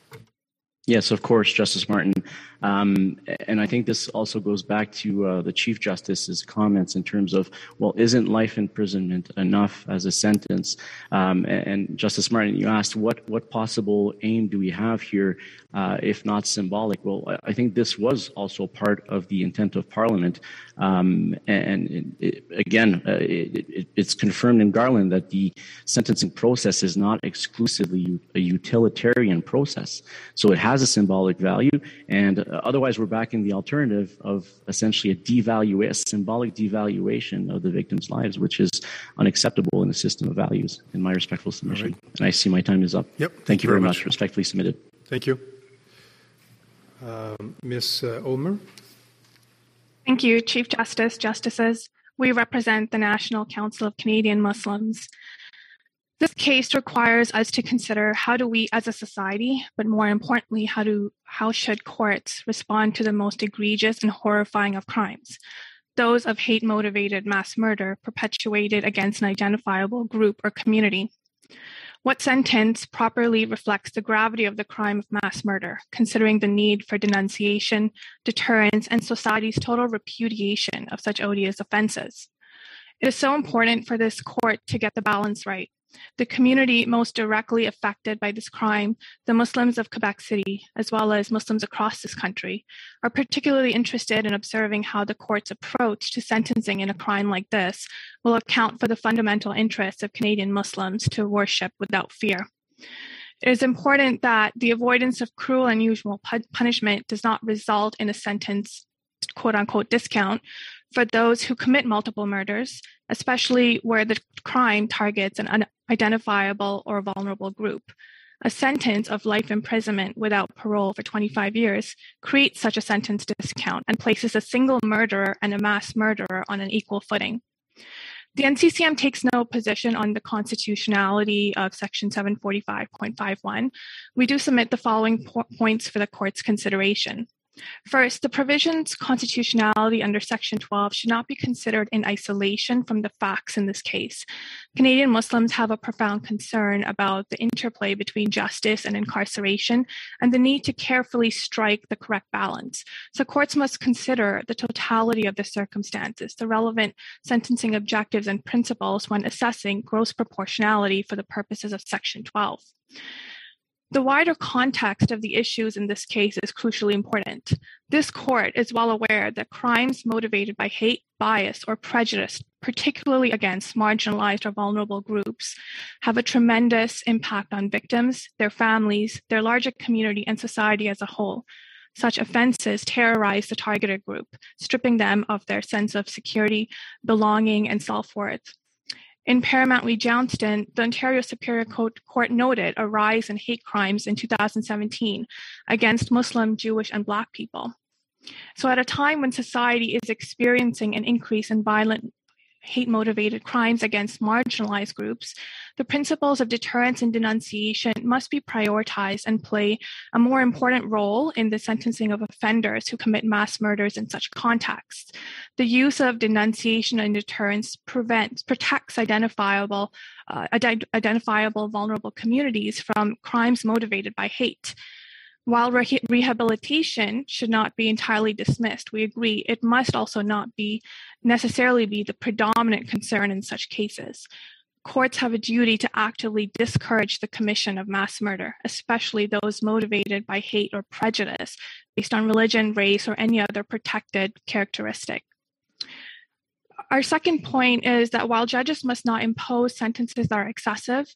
Yes, of course, Justice Martin. Um, and I think this also goes back to uh, the Chief Justice's comments in terms of, well, isn't life imprisonment enough as a sentence? Um, and, Justice Martin, you asked what what possible aim do we have here, uh, if not symbolic? Well, I think this was also part of the intent of Parliament. Um, and it, again, uh, it, it's confirmed in Garland that the sentencing process is not exclusively a utilitarian process. So it has a symbolic value and uh, otherwise, we're backing the alternative of essentially a devaluation, a symbolic devaluation of the victims' lives, which is unacceptable in a system of values, in my respectful submission. Right. And I see my time is up.
Yep.
Thank, Thank you very much. much. Respectfully submitted.
Thank you. Um, Ms. Uh, Ulmer.
Thank you, Chief Justice, Justices. We represent the National Council of Canadian Muslims. This case requires us to consider how do we as a society, but more importantly, how do how should courts respond to the most egregious and horrifying of crimes, those of hate motivated mass murder perpetuated against an identifiable group or community. What sentence properly reflects the gravity of the crime of mass murder, considering the need for denunciation, deterrence, and society's total repudiation of such odious offenses? It is so important for this court to get the balance right the community most directly affected by this crime, the Muslims of Quebec City, as well as Muslims across this country, are particularly interested in observing how the court's approach to sentencing in a crime like this will account for the fundamental interests of Canadian Muslims to worship without fear. It is important that the avoidance of cruel and unusual punishment does not result in a sentence quote unquote discount for those who commit multiple murders, especially where the crime targets an unidentifiable or vulnerable group. A sentence of life imprisonment without parole for 25 years creates such a sentence discount and places a single murderer and a mass murderer on an equal footing. The NCCM takes no position on the constitutionality of Section 745.51. We do submit the following po- points for the court's consideration. First, the provision's constitutionality under Section 12 should not be considered in isolation from the facts in this case. Canadian Muslims have a profound concern about the interplay between justice and incarceration and the need to carefully strike the correct balance. So, courts must consider the totality of the circumstances, the relevant sentencing objectives and principles when assessing gross proportionality for the purposes of Section 12. The wider context of the issues in this case is crucially important. This court is well aware that crimes motivated by hate, bias, or prejudice, particularly against marginalized or vulnerable groups, have a tremendous impact on victims, their families, their larger community, and society as a whole. Such offenses terrorize the targeted group, stripping them of their sense of security, belonging, and self worth. In Paramount v. Johnston, the Ontario Superior Court, Court, noted a rise in hate crimes in 2017 against Muslim, Jewish, and Black people. So, at a time when society is experiencing an increase in violent hate motivated crimes against marginalized groups, the principles of deterrence and denunciation must be prioritized and play a more important role in the sentencing of offenders who commit mass murders in such contexts. The use of denunciation and deterrence prevents, protects identifiable, uh, identifiable vulnerable communities from crimes motivated by hate. While re- rehabilitation should not be entirely dismissed, we agree it must also not be necessarily be the predominant concern in such cases. Courts have a duty to actively discourage the commission of mass murder, especially those motivated by hate or prejudice based on religion, race, or any other protected characteristic. Our second point is that while judges must not impose sentences that are excessive,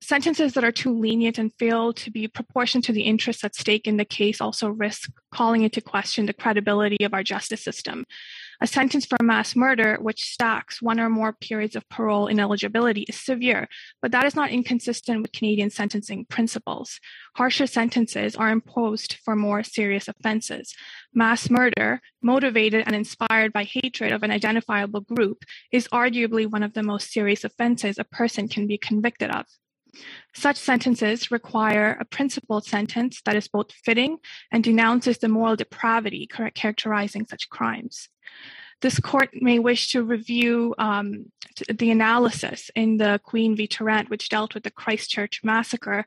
sentences that are too lenient and fail to be proportioned to the interests at stake in the case also risk calling into question the credibility of our justice system. A sentence for mass murder, which stacks one or more periods of parole ineligibility, is severe, but that is not inconsistent with Canadian sentencing principles. Harsher sentences are imposed for more serious offenses. Mass murder, motivated and inspired by hatred of an identifiable group, is arguably one of the most serious offenses a person can be convicted of. Such sentences require a principled sentence that is both fitting and denounces the moral depravity characterizing such crimes. This court may wish to review um, the analysis in the Queen v. Tarrant, which dealt with the Christchurch massacre.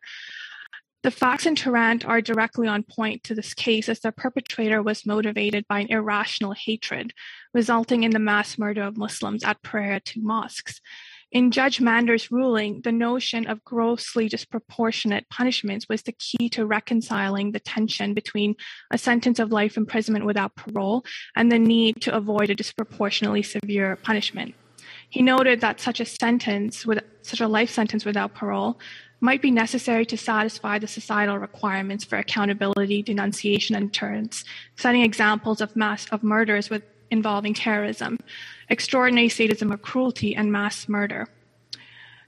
The facts in Tarrant are directly on point to this case as the perpetrator was motivated by an irrational hatred, resulting in the mass murder of Muslims at prayer to mosques. In Judge Mander's ruling, the notion of grossly disproportionate punishments was the key to reconciling the tension between a sentence of life imprisonment without parole and the need to avoid a disproportionately severe punishment. He noted that such a sentence, with such a life sentence without parole, might be necessary to satisfy the societal requirements for accountability, denunciation, and deterrence, citing examples of mass of murders with involving terrorism, extraordinary sadism or cruelty, and mass murder.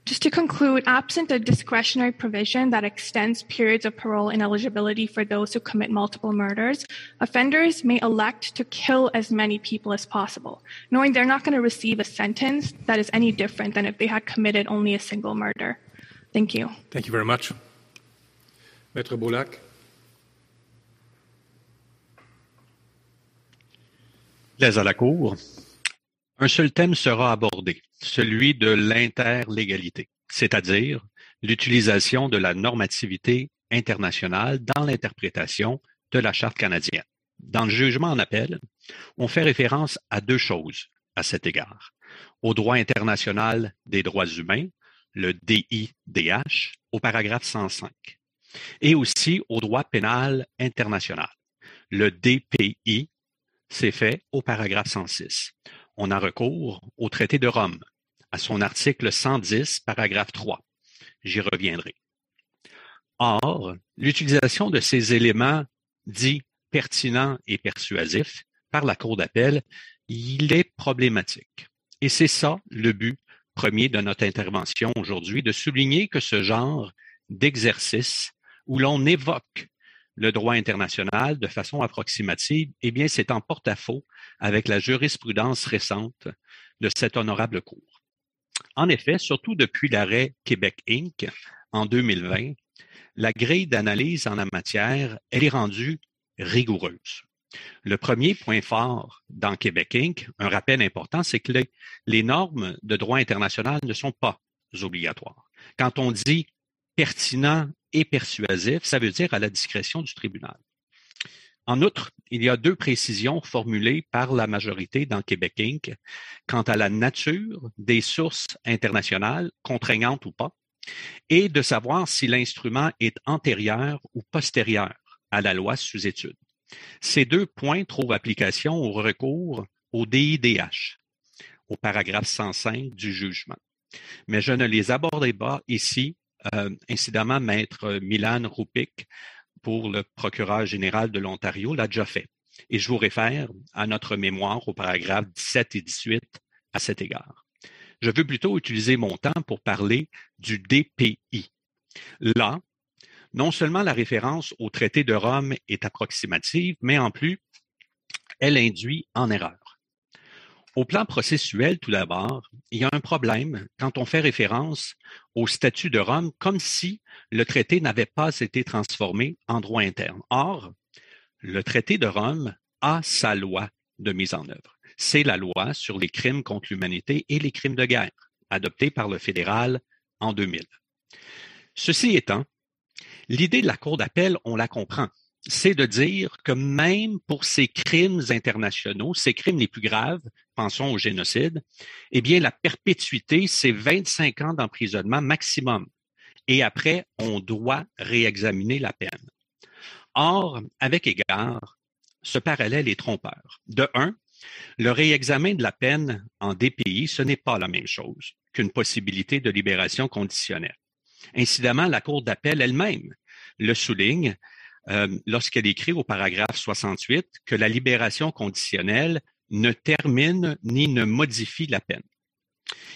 Just to conclude, absent a discretionary provision that extends periods of parole ineligibility for those who commit multiple murders, offenders may elect to kill as many people as possible, knowing they're not going to receive a sentence that is any different than if they had committed only a single murder. Thank you.
Thank you very much. Maître Boulac.
À la Cour. Un seul thème sera abordé, celui de l'interlégalité, c'est-à-dire l'utilisation de la normativité internationale dans l'interprétation de la Charte canadienne. Dans le jugement en appel, on fait référence à deux choses à cet égard. Au droit international des droits humains, le DIDH, au paragraphe 105, et aussi au droit pénal international, le DPI, c'est fait au paragraphe 106. On a recours au traité de Rome, à son article 110, paragraphe 3. J'y reviendrai. Or, l'utilisation de ces éléments dits pertinents et persuasifs par la Cour d'appel, il est problématique. Et c'est ça le but premier de notre intervention aujourd'hui, de souligner que ce genre d'exercice où l'on évoque le droit international de façon approximative, eh bien, c'est en porte-à-faux avec la jurisprudence récente de cette honorable Cour. En effet, surtout depuis l'arrêt Québec Inc. en 2020, la grille d'analyse en la matière, elle est rendue rigoureuse. Le premier point fort dans Québec Inc., un rappel important, c'est que les, normes de droit international ne sont pas obligatoires. Quand on dit pertinent et persuasif, ça veut dire à la discrétion du tribunal. En outre, il y a deux précisions formulées par la majorité dans Québec Inc. quant à la nature des sources internationales, contraignantes ou pas, et de savoir si l'instrument est antérieur ou postérieur à la loi sous étude. Ces deux points trouvent application au recours au DIDH, au paragraphe 105 du jugement. Mais je ne les aborderai pas ici. Euh, incidemment, maître Milan Rupik, pour le procureur général de l'Ontario, l'a déjà fait. Et je vous réfère à notre mémoire au paragraphe 17 et 18 à cet égard. Je veux plutôt utiliser mon temps pour parler du DPI. Là, non seulement la référence au traité de Rome est approximative, mais en plus, elle induit en erreur. Au plan processuel, tout d'abord, il y a un problème quand on fait référence au statut de Rome comme si le traité n'avait pas été transformé en droit interne. Or, le traité de Rome a sa loi de mise en œuvre. C'est la loi sur les crimes contre l'humanité et les crimes de guerre, adoptée par le fédéral en 2000. Ceci étant, L'idée de la Cour d'appel, on la comprend. C'est de dire que même pour ces crimes internationaux, ces crimes les plus graves, pensons au génocide, eh bien, la perpétuité, c'est 25 ans d'emprisonnement maximum. Et après, on doit réexaminer la peine. Or, avec égard, ce parallèle est trompeur. De un, le réexamen de la peine en DPI, ce n'est pas la même chose qu'une possibilité de libération conditionnelle. Incidemment, la Cour d'appel elle-même le souligne euh, lorsqu'elle écrit au paragraphe 68 que la libération conditionnelle ne termine ni ne modifie la peine.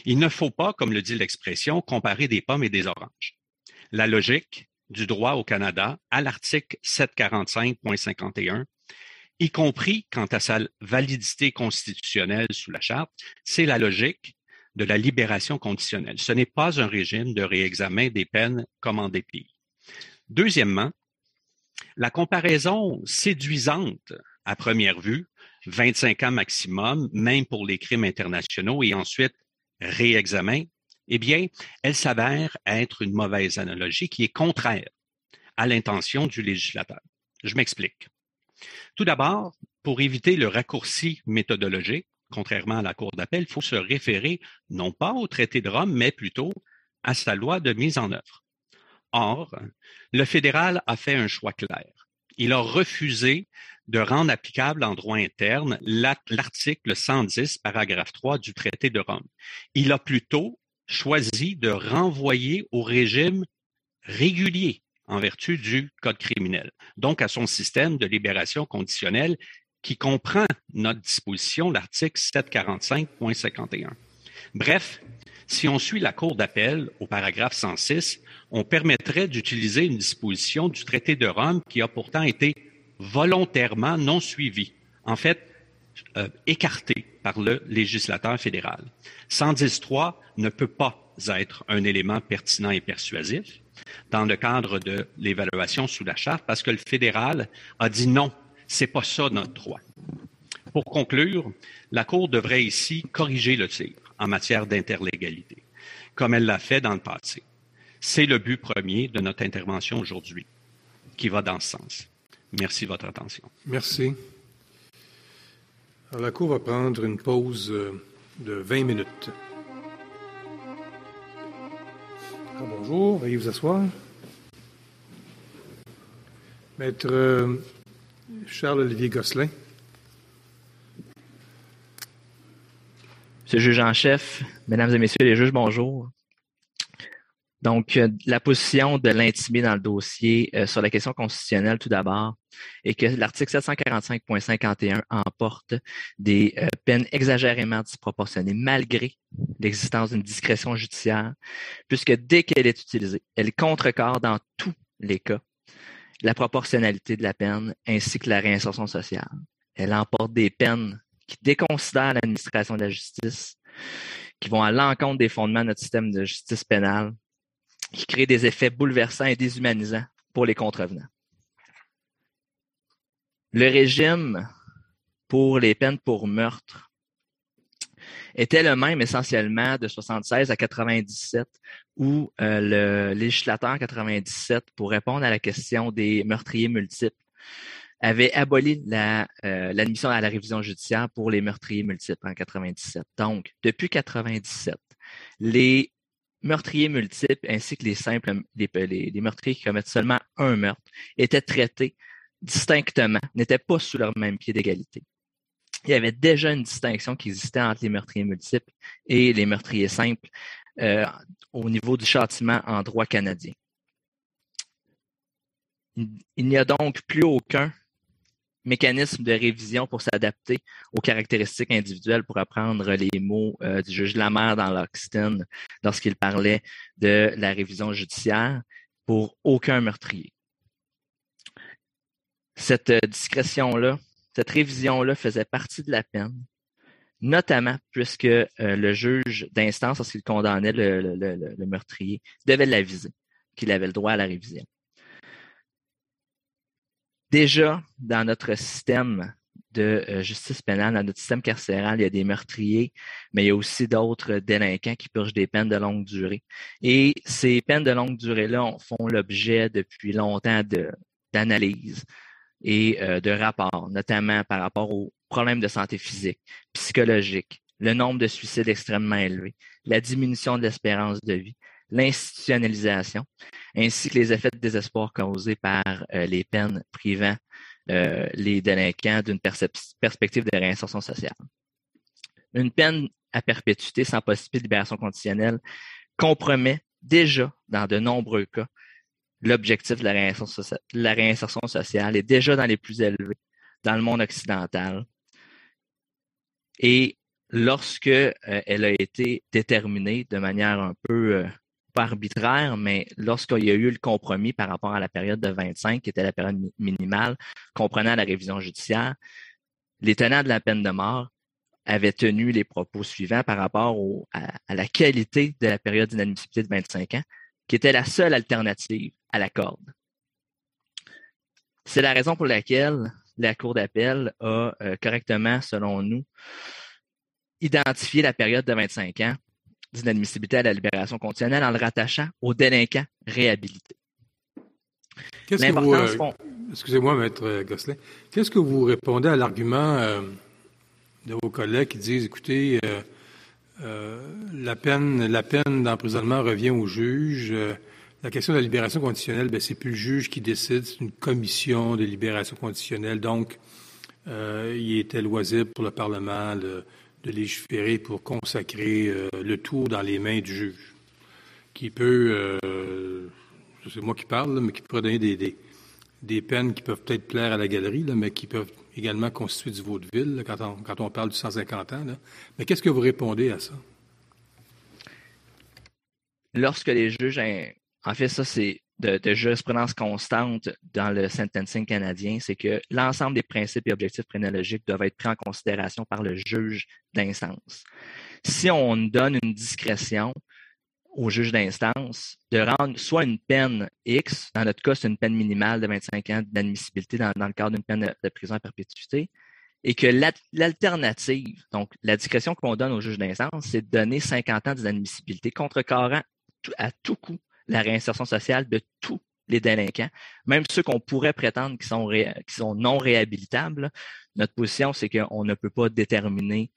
Il ne faut pas, comme le dit l'expression, comparer des pommes et des oranges. La logique du droit au Canada à l'article 745.51, y compris quant à sa validité constitutionnelle sous la charte, c'est la logique de la libération conditionnelle. Ce n'est pas un régime de réexamen des peines comme en dépit. Deuxièmement, la comparaison séduisante à première vue, 25 ans maximum, même pour les crimes internationaux, et ensuite réexamen, eh bien, elle s'avère être une mauvaise analogie qui est contraire à l'intention du législateur. Je m'explique. Tout d'abord, pour éviter le raccourci méthodologique, contrairement à la Cour d'appel, il faut se référer non pas au traité de Rome, mais plutôt à sa loi de mise en œuvre. Or, le fédéral a fait un choix clair. Il a refusé de rendre applicable en droit interne l'article 110, paragraphe 3 du traité de Rome. Il a plutôt choisi de renvoyer au régime régulier en vertu du Code criminel, donc à son système de libération conditionnelle qui comprend notre disposition, l'article 745.51. Bref, si on suit la Cour d'appel au paragraphe 106, on permettrait d'utiliser une disposition du traité de Rome qui a pourtant été volontairement non suivie, en fait euh, écartée par le législateur fédéral. 110.3 ne peut pas être un élément pertinent et persuasif dans le cadre de l'évaluation sous la charte parce que le fédéral a dit non, c'est pas ça notre droit. Pour conclure, la Cour devrait ici corriger le tir en matière d'interlégalité, comme elle l'a fait dans le passé. C'est le but premier de notre intervention aujourd'hui, qui va dans ce sens. Merci de votre attention.
Merci. Alors, la Cour va prendre une pause euh, de 20 minutes. Ah, bonjour, veuillez vous asseoir. Maître euh, Charles-Olivier Gosselin.
Monsieur le juge en chef, mesdames et messieurs les juges, bonjour. Donc, euh, la position de l'intimé dans le dossier euh, sur la question constitutionnelle, tout d'abord, est que l'article 745.51 emporte des euh, peines exagérément disproportionnées malgré l'existence d'une discrétion judiciaire, puisque dès qu'elle est utilisée, elle contrecarre dans tous les cas la proportionnalité de la peine ainsi que la réinsertion sociale. Elle emporte des peines qui déconsidère l'administration de la justice qui vont à l'encontre des fondements de notre système de justice pénale, qui créent des effets bouleversants et déshumanisants pour les contrevenants. Le régime pour les peines pour meurtre était le même essentiellement de 76 à 97, où euh, le législateur 97, pour répondre à la question des meurtriers multiples, avait aboli euh, l'admission à la révision judiciaire pour les meurtriers multiples en 97. Donc, depuis 97, les meurtriers multiples ainsi que les simples les, les meurtriers qui commettent seulement un meurtre étaient traités distinctement, n'étaient pas sous leur même pied d'égalité il y avait déjà une distinction qui existait entre les meurtriers multiples et les meurtriers simples euh, au niveau du châtiment en droit canadien. Il n'y a donc plus aucun mécanisme de révision pour s'adapter aux caractéristiques individuelles, pour apprendre les mots euh, du juge Lamère dans l'Oxton lorsqu'il parlait de la révision judiciaire pour aucun meurtrier. Cette euh, discrétion-là cette révision-là faisait partie de la peine, notamment puisque euh, le juge d'instance, lorsqu'il condamnait le, meurtrier, devait l'aviser qu'il avait le droit à la révision. Déjà, dans notre système de euh, justice pénale, dans notre système carcéral, il y a des meurtriers, mais il y a aussi d'autres délinquants qui purgent des peines de longue durée. Et ces peines de longue durée-là font l'objet depuis longtemps d'analyses et euh, de rapports, notamment par rapport aux problèmes de santé physique, psychologique, le nombre de suicides extrêmement élevé, la diminution de l'espérance de vie, l'institutionnalisation, ainsi que les effets de désespoir causés par euh, les peines privant euh, les délinquants d'une perspective de réinsertion sociale. Une peine à perpétuité sans possibilité de libération conditionnelle compromet déjà, dans de nombreux cas, l'objectif de la réinsertion, sociale, est déjà dans les plus élevés dans le monde occidental. Et lorsque euh, elle a été déterminée de manière un peu arbitraire, mais lorsqu'il y a eu le compromis par rapport à la période de 25, qui était la période minimale, comprenant la révision judiciaire, les tenants de la peine de mort avaient tenu les propos suivants par rapport à, la qualité de la période d'inadmissibilité de 25 ans, qui était la seule alternative à la corde. C'est la raison pour laquelle la Cour d'appel a euh, correctement, selon nous, identifié la période de 25 ans d'inadmissibilité à la libération conditionnelle en le rattachant aux délinquants réhabilités.
Euh, excusez-moi, Maître Gosselin. Qu'est-ce que vous répondez à l'argument euh, de vos collègues qui disent, écoutez, la peine, la peine d'emprisonnement revient au juge. La question de la libération conditionnelle, ben, c'est plus le juge qui décide, c'est une commission de libération conditionnelle. Donc, euh, il était loisible pour le Parlement de, légiférer pour consacrer euh, le tour dans les mains du juge, qui peut, euh, c'est moi qui parle, mais qui pourrait donner des, des, peines qui peuvent peut-être plaire à la galerie, mais qui peuvent également constituer du vaudeville quand, on, quand on parle du 150 ans. Mais qu'est-ce que vous répondez à ça?
Lorsque les juges en fait, ça, c'est de, jurisprudence constante dans le sentencing canadien, c'est que l'ensemble des principes et objectifs prénologiques doivent être pris en considération par le juge d'instance. Si on donne une discrétion au juge d'instance de rendre soit une peine X, dans notre cas, c'est une peine minimale de 25 ans d'admissibilité dans, le cadre d'une peine de, prison à perpétuité, et que l'alternative, donc la discrétion qu'on donne au juge d'instance, c'est de donner 50 ans d'inadmissibilité contrecarrant à tout coup la réinsertion sociale de tous les délinquants, même ceux qu'on pourrait prétendre qui sont, qui sont non réhabilitables. Notre position, c'est qu'on ne peut pas déterminer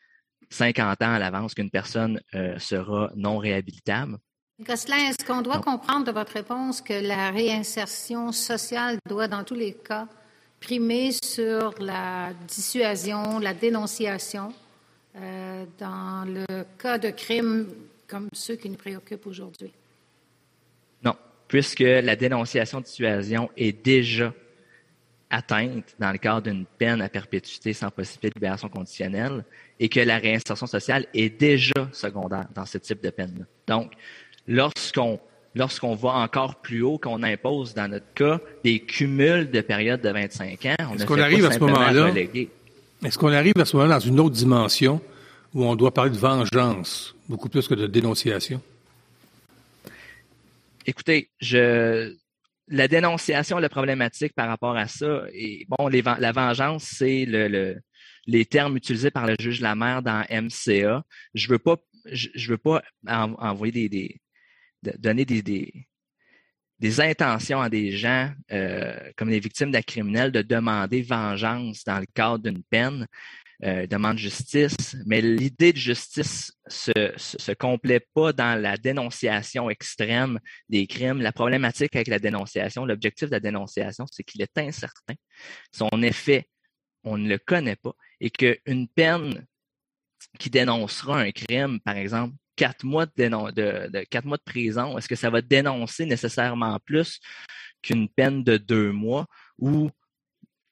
50 ans à l'avance qu'une personne euh, sera non réhabilitable.
Gosselin, est-ce qu'on doit comprendre de votre réponse que la réinsertion sociale doit, dans tous les cas, primer sur la dissuasion, la dénonciation euh, dans le cas de crimes comme ceux qui nous préoccupent aujourd'hui?
Puisque la dénonciation de dissuasion est déjà atteinte dans le cadre d'une peine à perpétuité sans possibilité de libération conditionnelle et que la réinsertion sociale est déjà secondaire dans ce type de peine-là. Donc, lorsqu'on lorsqu'on va encore plus haut, qu'on impose dans notre cas des cumuls de périodes de 25 ans, on
est-ce qu'on arrive à ce moment-là? Est-ce qu'on arrive à ce moment-là dans une autre dimension où on doit parler de vengeance, beaucoup plus que de dénonciation?
Écoutez, je, la dénonciation, la problématique par rapport à ça, et bon, la vengeance, c'est le, les termes utilisés par le juge Lamère dans MCA. Je veux pas, je, veux pas envoyer des, donner des, des, intentions à des gens euh, comme les victimes d'actes criminels de demander vengeance dans le cadre d'une peine. Euh, demande justice, mais l'idée de justice se, se, complète pas dans la dénonciation extrême des crimes. La problématique avec la dénonciation, l'objectif de la dénonciation, c'est qu'il est incertain. Son effet, on ne le connaît pas et qu'une peine qui dénoncera un crime, par exemple, quatre mois de, quatre mois de prison, est-ce que ça va dénoncer nécessairement plus qu'une peine de deux mois ou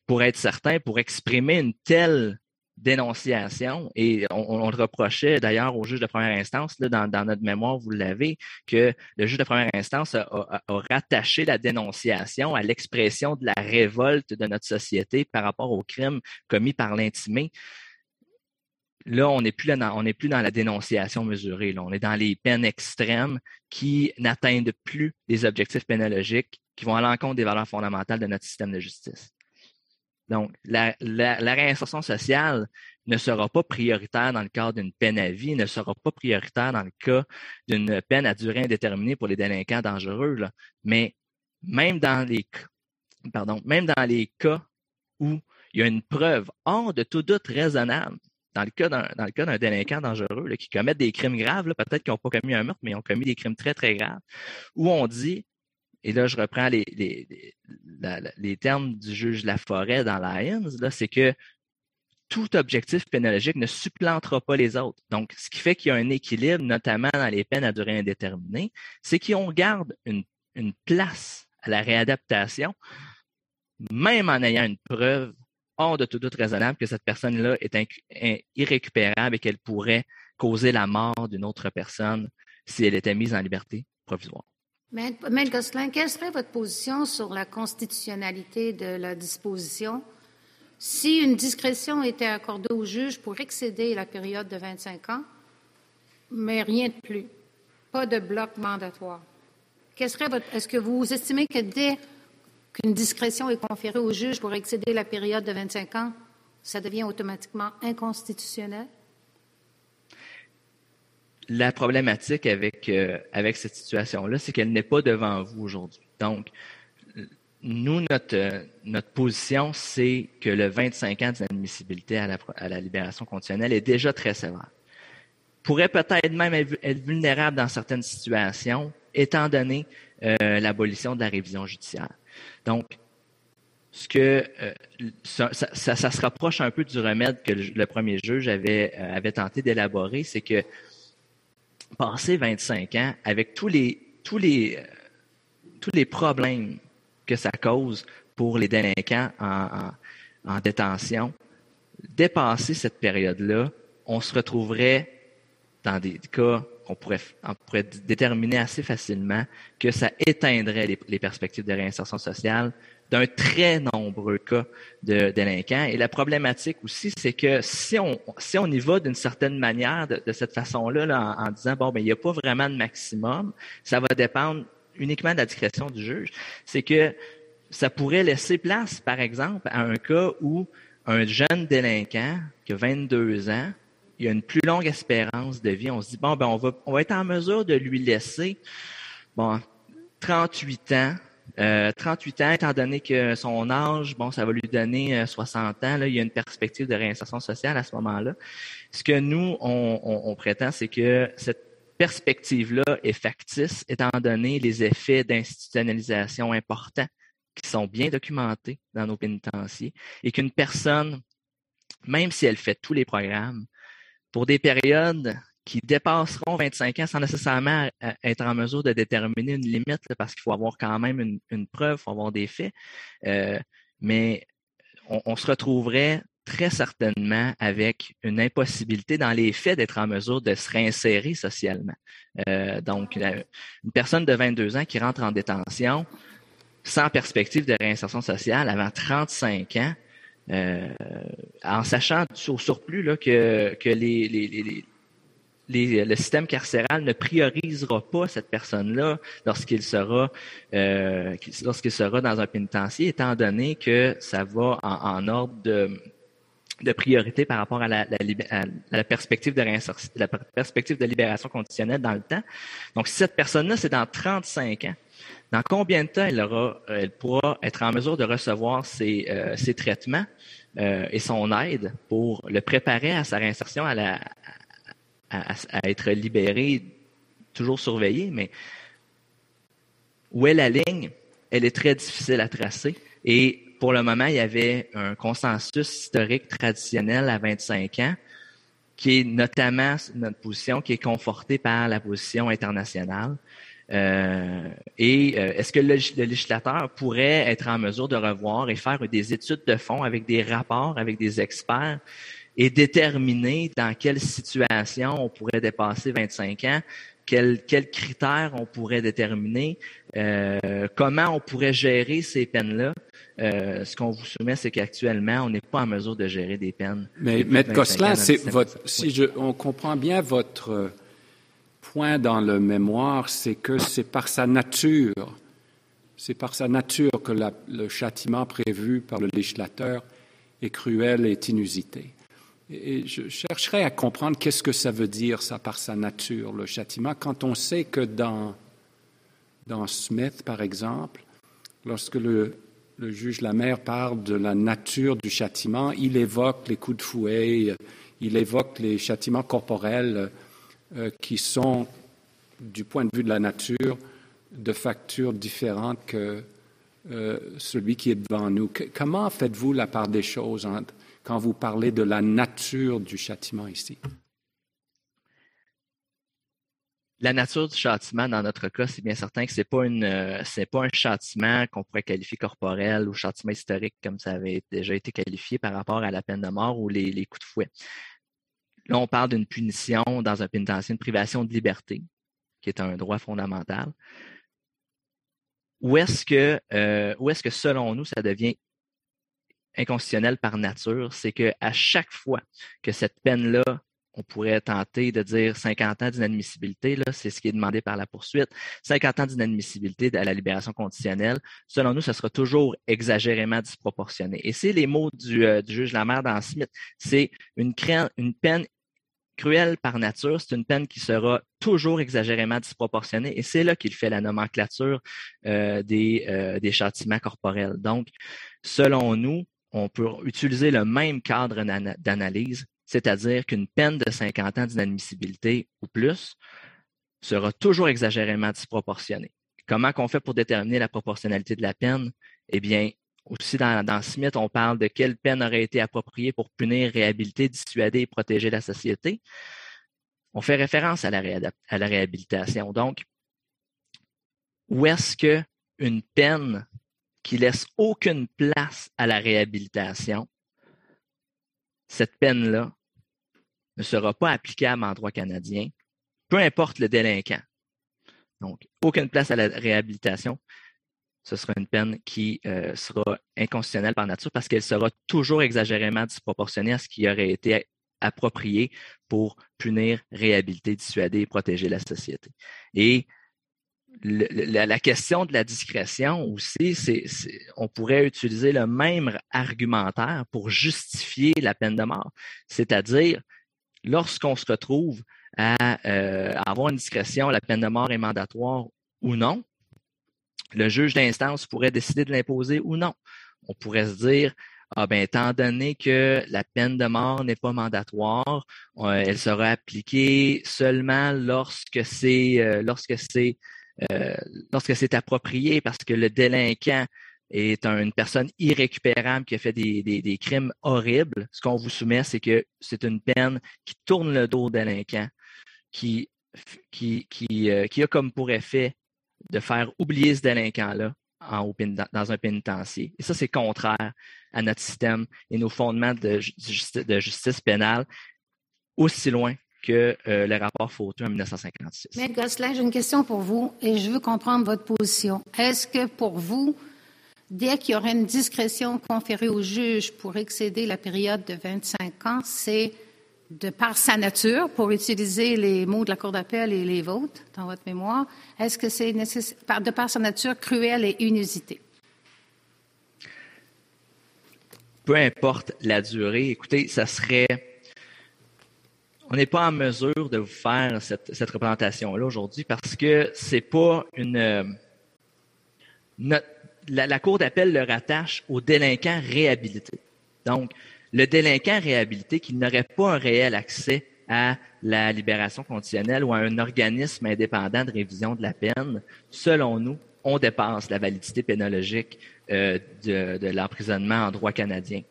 pour être certain, pour exprimer une telle dénonciation, et on, le reprochait d'ailleurs au juge de première instance, dans, notre mémoire, vous l'avez, que le juge de première instance a, rattaché la dénonciation à l'expression de la révolte de notre société par rapport aux crimes commis par l'intimé. Là, on n'est plus, dans, la dénonciation mesurée, on est dans les peines extrêmes qui n'atteignent plus les objectifs pénologiques qui vont à l'encontre des valeurs fondamentales de notre système de justice. Donc, la, réinsertion sociale ne sera pas prioritaire dans le cadre d'une peine à vie, ne sera pas prioritaire dans le cas d'une peine à durée indéterminée pour les délinquants dangereux. Mais même dans les cas où il y a une preuve hors de tout doute raisonnable, dans le cas d'un, dans le cas d'un délinquant dangereux qui commet des crimes graves, peut-être qu'ils n'ont pas commis un meurtre, mais ils ont commis des crimes très, très graves, où on dit et là, je reprends les, termes du juge Laforêt dans Lyons, là, c'est que tout objectif pénologique ne supplantera pas les autres. Donc, ce qui fait qu'il y a un équilibre, notamment dans les peines à durée indéterminée, c'est qu'on garde une, place à la réadaptation, même en ayant une preuve hors de tout doute raisonnable que cette personne-là est irrécupérable et qu'elle pourrait causer la mort d'une autre personne si elle était mise en liberté provisoire.
Maître Gosselin, quelle serait votre position sur la constitutionnalité de la disposition? Si une discrétion était accordée au juge pour excéder la période de 25 ans, mais rien de plus, pas de bloc mandatoire? Est-ce que vous estimez que dès qu'une discrétion est conférée au juge pour excéder la période de 25 ans, ça devient automatiquement inconstitutionnel?
La problématique avec, euh, avec cette situation-là, c'est qu'elle n'est pas devant vous aujourd'hui. Donc, nous, notre, notre position, c'est que le 25 ans d'admissibilité à la, à la libération conditionnelle est déjà très sévère. Pourrait peut-être même être vulnérable dans certaines situations, étant donné euh, l'abolition de la révision judiciaire. Donc, ce que euh, ça, se rapproche un peu du remède que le, premier juge avait, avait tenté d'élaborer, c'est que passé 25 ans, avec euh, tous les problèmes que ça cause pour les délinquants en, en, détention, dépasser cette période-là, on se retrouverait dans des cas qu'on pourrait, déterminer assez facilement que ça éteindrait les perspectives de réinsertion sociale d'un très nombreux cas de délinquants. Et la problématique aussi, c'est que si on, si on y va d'une certaine manière, de, cette façon-là, en, disant, bon, ben, il n'y a pas vraiment de maximum, ça va dépendre uniquement de la discrétion du juge, c'est que ça pourrait laisser place, par exemple, à un cas où un jeune délinquant qui a 22 ans, il a une plus longue espérance de vie, on se dit, bon, ben, on va, on va être en mesure de lui laisser, bon, 38 ans, 38 euh, ans, étant donné que son âge, bon, ça va lui donner 60 euh, ans, il y a une perspective de réinsertion sociale à ce moment-là. Ce que nous, on, on, prétend, c'est que cette perspective-là est factice, étant donné les effets d'institutionnalisation importants qui sont bien documentés dans nos pénitenciers, et qu'une personne, même si elle fait tous les programmes, pour des périodes qui dépasseront 25 ans sans nécessairement euh, être en mesure de déterminer une limite, parce qu'il faut avoir quand même une, preuve, il faut avoir des faits. Euh, mais on, se retrouverait très certainement avec une impossibilité dans les faits d'être en mesure de se réinsérer socialement. Euh, donc, une personne de 22 ans qui rentre en détention sans perspective de réinsertion sociale avant 35 ans, en sachant au surplus là, que, que les, les, les le système carcéral ne priorisera pas cette personne-là lorsqu'il sera euh, lorsqu'il sera dans un pénitencier, étant donné que ça va en, ordre de, priorité par rapport à la, perspective de la perspective de libération conditionnelle dans le temps. Donc, si cette personne-là, c'est dans 35 ans, dans combien de temps elle, aura, elle pourra être en mesure de recevoir ses, euh, traitements euh, et son aide pour le préparer à sa réinsertion à la, à, être libéré, toujours surveillé, mais où est la ligne? Elle est très difficile à tracer. Et pour le moment, il y avait un consensus historique traditionnel à 25 ans, qui est notamment notre position, qui est confortée par la position internationale. Euh, et euh, est-ce que le, le, législateur pourrait être en mesure de revoir et faire des études de fond avec des rapports, avec des experts et déterminer dans quelle situation on pourrait dépasser 25 ans, quels critères on pourrait déterminer, euh, comment on pourrait gérer ces peines-là. Euh, ce qu'on vous soumet, c'est qu'actuellement, on n'est pas en mesure de gérer des peines.
Mais Maître Gosselin, c'est votre, si je, on comprend bien votre point dans le mémoire, c'est que c'est par sa nature, c'est par sa nature que le châtiment prévu par le législateur est cruel et inusité. Et je chercherai à comprendre qu'est-ce que ça veut dire, ça, par sa nature, le châtiment, quand on sait que dans, dans Smith, par exemple, lorsque le, le juge Lamère parle de la nature du châtiment, il évoque les coups de fouet, il évoque les châtiments corporels euh, qui sont, du point de vue de la nature, de factures différentes que euh, celui qui est devant nous. comment faites-vous la part des choses quand vous parlez de la nature du châtiment ici?
La nature du châtiment, dans notre cas, c'est bien certain que ce n'est pas, euh, pas un châtiment qu'on pourrait qualifier corporel ou châtiment historique comme ça avait déjà été qualifié par rapport à la peine de mort ou les, coups de fouet. Là, on parle d'une punition dans un pénitencier, une privation de liberté, qui est un droit fondamental. Où est-ce que, euh, où est-ce que selon nous, ça devient inconstitutionnel par nature, c'est qu'à chaque fois que cette peine-là, on pourrait tenter de dire 50 ans d'inadmissibilité, c'est ce qui est demandé par la poursuite, 50 ans d'inadmissibilité à la libération conditionnelle, selon nous, ce sera toujours exagérément disproportionné. Et c'est les mots du, euh, juge Lamère dans Smith, c'est une, peine cruelle par nature, c'est une peine qui sera toujours exagérément disproportionnée et c'est là qu'il fait la nomenclature euh, euh, des châtiments corporels. Donc, selon nous, on peut utiliser le même cadre d'analyse, c'est-à-dire qu'une peine de 50 ans d'inadmissibilité ou plus sera toujours exagérément disproportionnée. Comment qu'on fait pour déterminer la proportionnalité de la peine? Eh bien, aussi dans, Smith, on parle de quelle peine aurait été appropriée pour punir, réhabiliter, dissuader et protéger la société. On fait référence à la, à la réhabilitation. Donc, où est-ce qu'une peine qui laisse aucune place à la réhabilitation, cette peine-là ne sera pas applicable en droit canadien, peu importe le délinquant. Donc, aucune place à la réhabilitation, ce sera une peine qui euh, sera inconstitutionnelle par nature parce qu'elle sera toujours exagérément disproportionnée à ce qui aurait été approprié pour punir, réhabiliter, dissuader et protéger la société. Et la, question de la discrétion aussi, c'est, on pourrait utiliser le même argumentaire pour justifier la peine de mort. C'est-à-dire, lorsqu'on se retrouve à, euh, avoir une discrétion, la peine de mort est mandatoire ou non, le juge d'instance pourrait décider de l'imposer ou non. On pourrait se dire, ah ben, étant donné que la peine de mort n'est pas mandatoire, euh, elle sera appliquée seulement lorsque c'est euh, lorsque c'est euh, lorsque c'est approprié parce que le délinquant est une personne irrécupérable qui a fait des, crimes horribles, ce qu'on vous soumet, c'est que c'est une peine qui tourne le dos au délinquant, qui, qui, euh, qui a comme pour effet de faire oublier ce délinquant-là dans un pénitencier. Et ça, c'est contraire à notre système et nos fondements de, de justice pénale, aussi loin que euh, le rapport Fauteux en 1956.
Maître Gosselin, j'ai une question pour vous et je veux comprendre votre position. Est-ce que pour vous, dès qu'il y aurait une discrétion conférée au juge pour excéder la période de 25 ans, c'est de par sa nature, pour utiliser les mots de la Cour d'appel et les vôtres dans votre mémoire, est-ce que c'est de par sa nature cruelle et inusitée?
Peu importe la durée, écoutez, ça serait. On n'est pas en mesure de vous faire cette, cette représentation-là aujourd'hui parce que c'est pas une. la, la Cour d'appel le rattache aux délinquants réhabilités. Donc, le délinquant réhabilité qui n'aurait pas un réel accès à la libération conditionnelle ou à un organisme indépendant de révision de la peine, selon nous, on dépasse la validité pénologique euh, de, l'emprisonnement en droit canadien.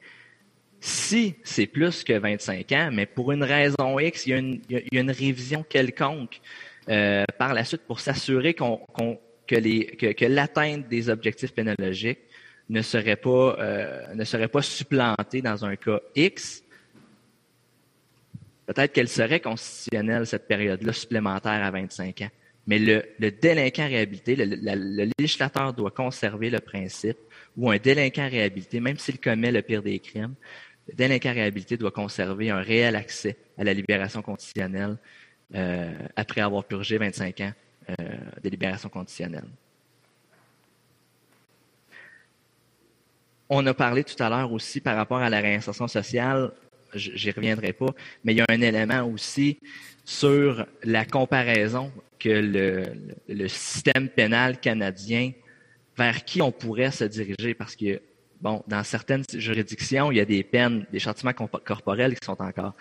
Si c'est plus que 25 ans, mais pour une raison X, il y a une, révision quelconque euh, par la suite pour s'assurer que, l'atteinte des objectifs pénologiques ne serait pas, euh, ne serait pas supplantée dans un cas X, peut-être qu'elle serait constitutionnelle, cette période-là supplémentaire à 25 ans. Mais le, le délinquant réhabilité, le, le, législateur doit conserver le principe où un délinquant réhabilité, même s'il commet le pire des crimes, réhabilité doit conserver un réel accès à la libération conditionnelle euh, après avoir purgé 25 ans euh, de libération conditionnelle. On a parlé tout à l'heure aussi par rapport à la réinsertion sociale, j'y reviendrai pas, mais il y a un élément aussi sur la comparaison que le, le, système pénal canadien, vers qui on pourrait se diriger, parce que, bon, dans certaines juridictions, il y a des peines, des châtiments corporels qui sont encore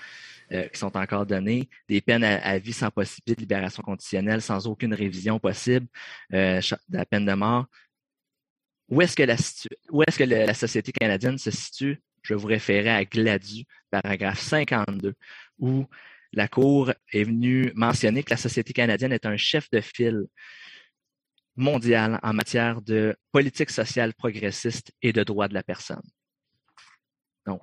euh, qui sont encore donnés, des peines à, vie sans possibilité de libération conditionnelle, sans aucune révision possible, euh, de la peine de mort. Où est-ce que, la, la société canadienne se situe? Je vais vous référer à Gladu, paragraphe 52, où la Cour est venue mentionner que la société canadienne est un chef de file mondial en matière de politique sociale progressiste et de droits de la personne. Donc,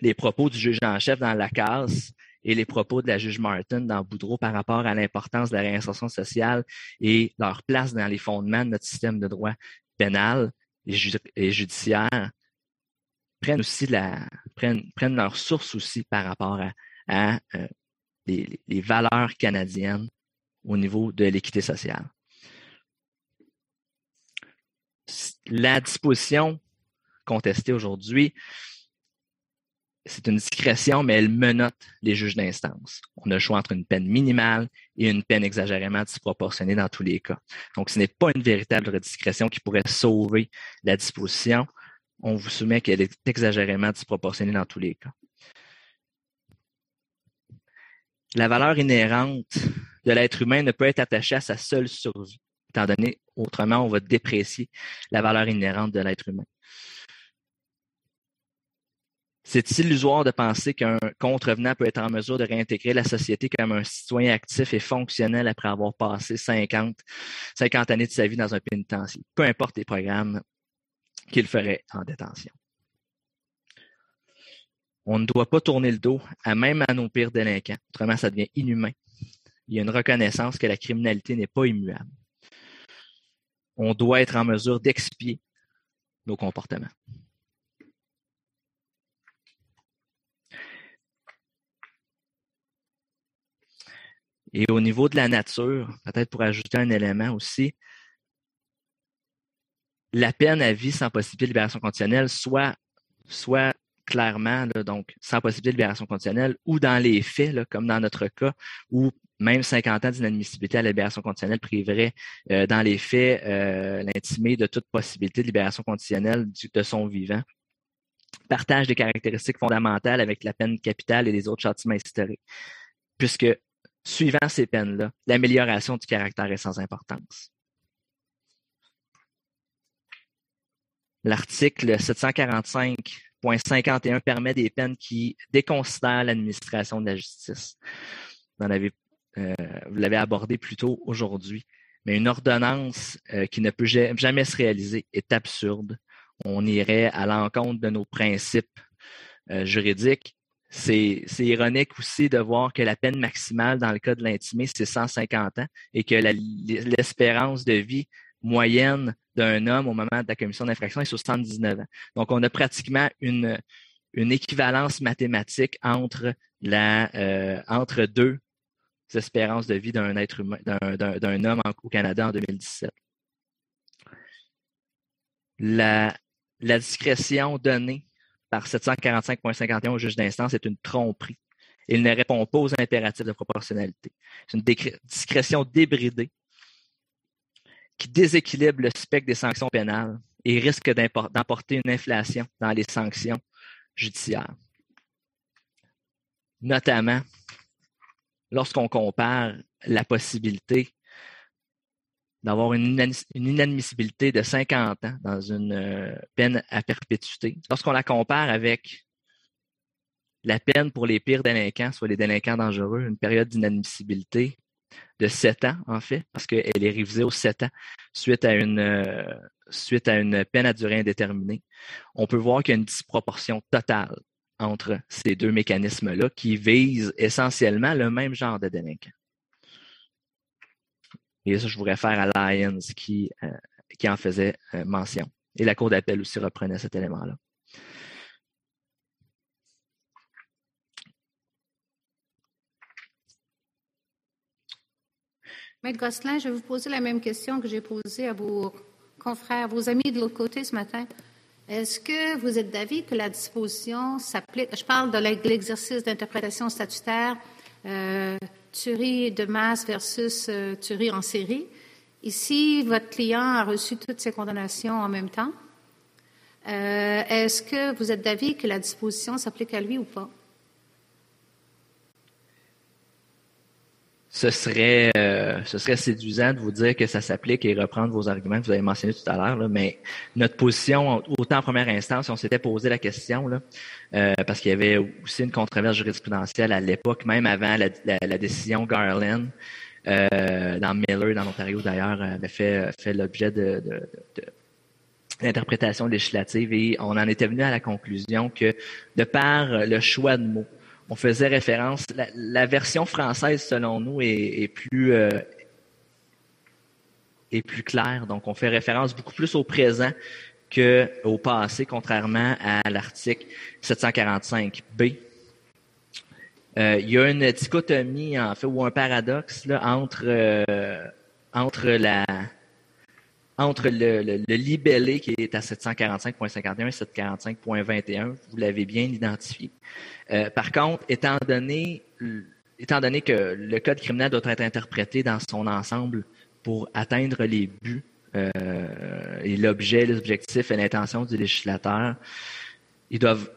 les propos du juge en chef dans la case et les propos de la juge Martin dans Boudreau par rapport à l'importance de la réinsertion sociale et leur place dans les fondements de notre système de droit pénales et, judiciaires prennent aussi leur source aussi par rapport à, euh, les, valeurs canadiennes au niveau de l'équité sociale. La disposition contestée aujourd'hui, c'est une discrétion, mais elle menotte les juges d'instance. On a le choix entre une peine minimale et une peine exagérément disproportionnée dans tous les cas. Donc, ce n'est pas une véritable discrétion qui pourrait sauver la disposition. On vous soumet qu'elle est exagérément disproportionnée dans tous les cas. La valeur inhérente de l'être humain ne peut être attachée à sa seule survie, étant donné, autrement, on va déprécier la valeur inhérente de l'être humain. C'est illusoire de penser qu'un contrevenant peut être en mesure de réintégrer la société comme un citoyen actif et fonctionnel après avoir passé 50, 50 années de sa vie dans un pénitencier, peu importe les programmes qu'il ferait en détention. On ne doit pas tourner le dos à même à nos pires délinquants, autrement ça devient inhumain. Il y a une reconnaissance que la criminalité n'est pas immuable. On doit être en mesure d'expier nos comportements. Et au niveau de la nature, peut-être pour ajouter un élément aussi, la peine à vie sans possibilité de libération conditionnelle, soit, clairement, donc sans possibilité de libération conditionnelle, ou dans les faits, comme dans notre cas, où même 50 ans d'inadmissibilité à la libération conditionnelle priverait, euh, dans les faits, euh, l'intimé de toute possibilité de libération conditionnelle de son vivant. Partage des caractéristiques fondamentales avec la peine capitale et les autres châtiments historiques. Puisque suivant ces peines-là, l'amélioration du caractère est sans importance. L'article 745.51 permet des peines qui déconsidèrent l'administration de la justice. Vous, euh, l'avez abordé plus tôt aujourd'hui. Mais une ordonnance euh, qui ne peut jamais se réaliser est absurde. On irait à l'encontre de nos principes euh, juridiques c'est ironique aussi de voir que la peine maximale dans le cas de l'intimé, c'est 150 ans et que l'espérance de vie moyenne d'un homme au moment de la commission d'infraction est 79 ans. Donc, on a pratiquement une, équivalence mathématique entre deux espérances de vie d'un être d'un homme au Canada en 2017. La, la discrétion donnée par 745.51 au juge d'instance est une tromperie. Il ne répond pas aux impératifs de proportionnalité. C'est une discrétion débridée qui déséquilibre le spectre des sanctions pénales et risque d'emporter une inflation dans les sanctions judiciaires. Notamment lorsqu'on compare la possibilité d'avoir une, inadmissibilité de 50 ans dans une euh, peine à perpétuité. Lorsqu'on la compare avec la peine pour les pires délinquants, soit les délinquants dangereux, une période d'inadmissibilité de 7 ans, en fait, parce qu'elle est révisée aux 7 ans suite à une euh, suite à une peine à durée indéterminée. On peut voir qu'il y a une disproportion totale entre ces deux mécanismes-là qui visent essentiellement le même genre de délinquants. Et ça, je vous réfère à Lyons qui, euh, qui en faisait euh, mention. Et la Cour d'appel aussi reprenait cet élément-là.
Maître Gosselin, je vais vous poser la même question que j'ai posée à vos confrères, vos amis de l'autre côté ce matin. Est-ce que vous êtes d'avis que la disposition s'applique, je parle de l'exercice d'interprétation statutaire, euh, tuerie de masse versus euh, tuerie en série. Ici, votre client a reçu toutes ces condamnations en même temps. Euh, est-ce que vous êtes d'avis que la disposition s'applique à lui ou pas?
Ce serait, euh, ce serait séduisant de vous dire que ça s'applique et reprendre vos arguments que vous avez mentionnés tout à l'heure. Mais notre position, autant en première instance, on s'était posé la question, euh, parce qu'il y avait aussi une controverse jurisprudentielle à l'époque, même avant la, décision Garland, euh, dans Miller, dans l'Ontario d'ailleurs, avait fait, l'objet de, de, législative et on en était venu à la conclusion que de par le choix de mots, on faisait référence. La, version française, selon nous, est, plus euh, est plus claire. Donc, on fait référence beaucoup plus au présent qu'au passé, contrairement à l'article 745b. Euh, il y a une dichotomie, en fait, ou un paradoxe euh, entre la entre le, libellé qui est à 745.51 et 745.21, vous l'avez bien identifié. Euh, par contre, étant donné, étant donné que le code criminel doit être interprété dans son ensemble pour atteindre les buts euh, et l'objet, les objectifs et l'intention du législateur,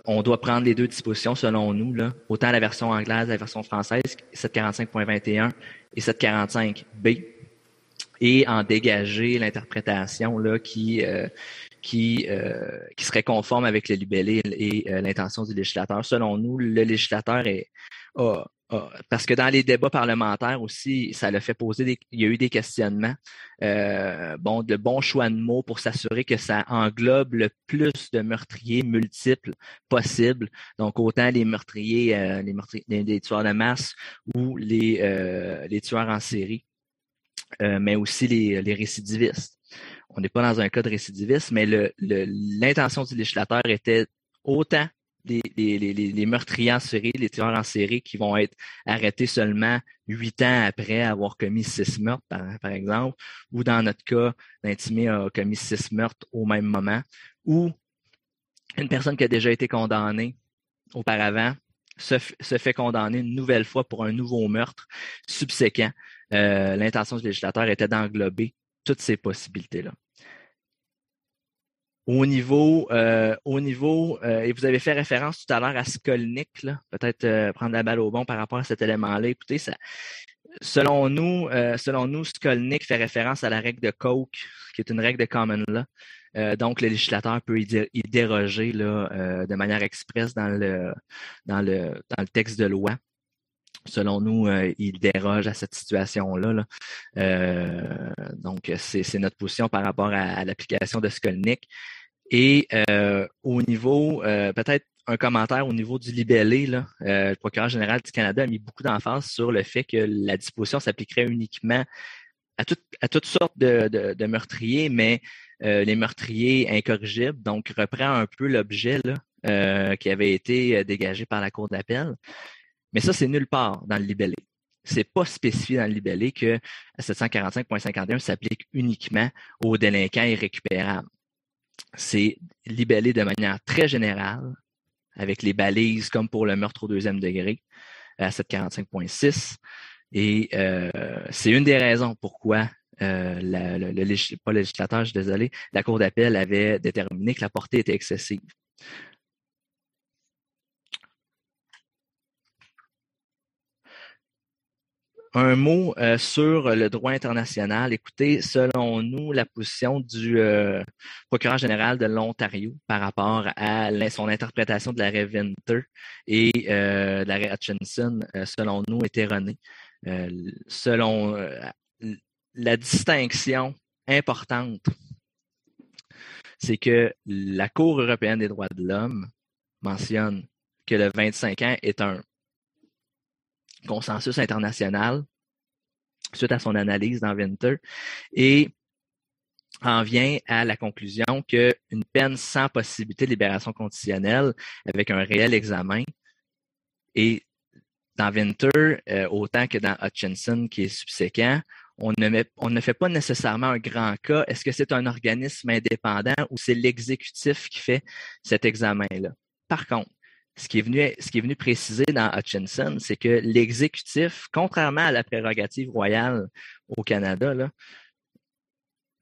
on doit prendre les deux dispositions selon nous, autant la version anglaise, la version française, 745.21 et 745b, et en dégager l'interprétation là qui euh, qui euh, qui serait conforme avec le libellé et euh, l'intention du législateur. Selon nous, le législateur est parce que dans les débats parlementaires aussi, ça l'a fait poser il y a eu des questionnements. bon, de bons choix de mots pour s'assurer que ça englobe le plus de meurtriers multiples possible. Donc autant les meurtriers, les meurtriers, les, tueurs de masse ou les les tueurs en série. Euh, mais aussi les, récidivistes. On n'est pas dans un cas de récidiviste, mais l'intention du législateur était autant les, meurtriers en série, les tireurs en série qui vont être arrêtés seulement huit ans après avoir commis six meurtres, par, exemple, ou dans notre cas, l'intimé a commis six meurtres au même moment, ou une personne qui a déjà été condamnée auparavant se fait condamner une nouvelle fois pour un nouveau meurtre subséquent euh, l'intention du législateur était d'englober toutes ces possibilités-là. Au niveau, euh, au niveau, euh, et vous avez fait référence tout à l'heure à Skolnick, peut-être prendre la balle au bon par rapport à cet élément-là. Écoutez, selon nous, selon nous, Skolnick fait référence à la règle de Koch, qui est une règle de common law. donc, le législateur peut y, déroger de manière expresse dans le, dans, le, dans le texte de loi selon nous, euh, il déroge à cette situation-là. Euh, donc, c'est notre position par rapport à, l'application de Skolnick. Et euh, au niveau, peut-être un commentaire au niveau du libellé, le procureur général du Canada a mis beaucoup d'emphase sur le fait que la disposition s'appliquerait uniquement à, toutes sortes de, meurtriers, mais les meurtriers incorrigibles, donc reprend un peu l'objet qui avait été dégagé par la Cour d'appel. Mais ça, c'est nulle part dans le libellé. C'est pas spécifié dans le libellé que 745.51 s'applique uniquement aux délinquants irrécupérables. C'est libellé de manière très générale, avec les balises comme pour le meurtre au deuxième degré à 745.6. Et euh, c'est une des raisons pourquoi euh, le, pas le législateur, je suis désolé, la Cour d'appel avait déterminé que la portée était excessive. Un mot euh, sur le droit international. Écoutez, selon nous, la position du euh, procureur général de l'Ontario par rapport à son interprétation de l'arrêt Winter et euh, de l'arrêt Hutchinson, selon nous, est erronée. selon la distinction importante, c'est que la Cour européenne des droits de l'homme mentionne que le 25 ans est un consensus international suite à son analyse dans Winter et en vient à la conclusion qu'une peine sans possibilité de libération conditionnelle avec un réel examen et dans Winter, euh, autant que dans Hutchinson qui est subséquent, on ne, on ne fait pas nécessairement un grand cas. Est-ce que c'est un organisme indépendant ou c'est l'exécutif qui fait cet examen-là? Par contre, ce qui est venu, préciser dans Hutchinson, c'est que l'exécutif, contrairement à la prérogative royale au Canada,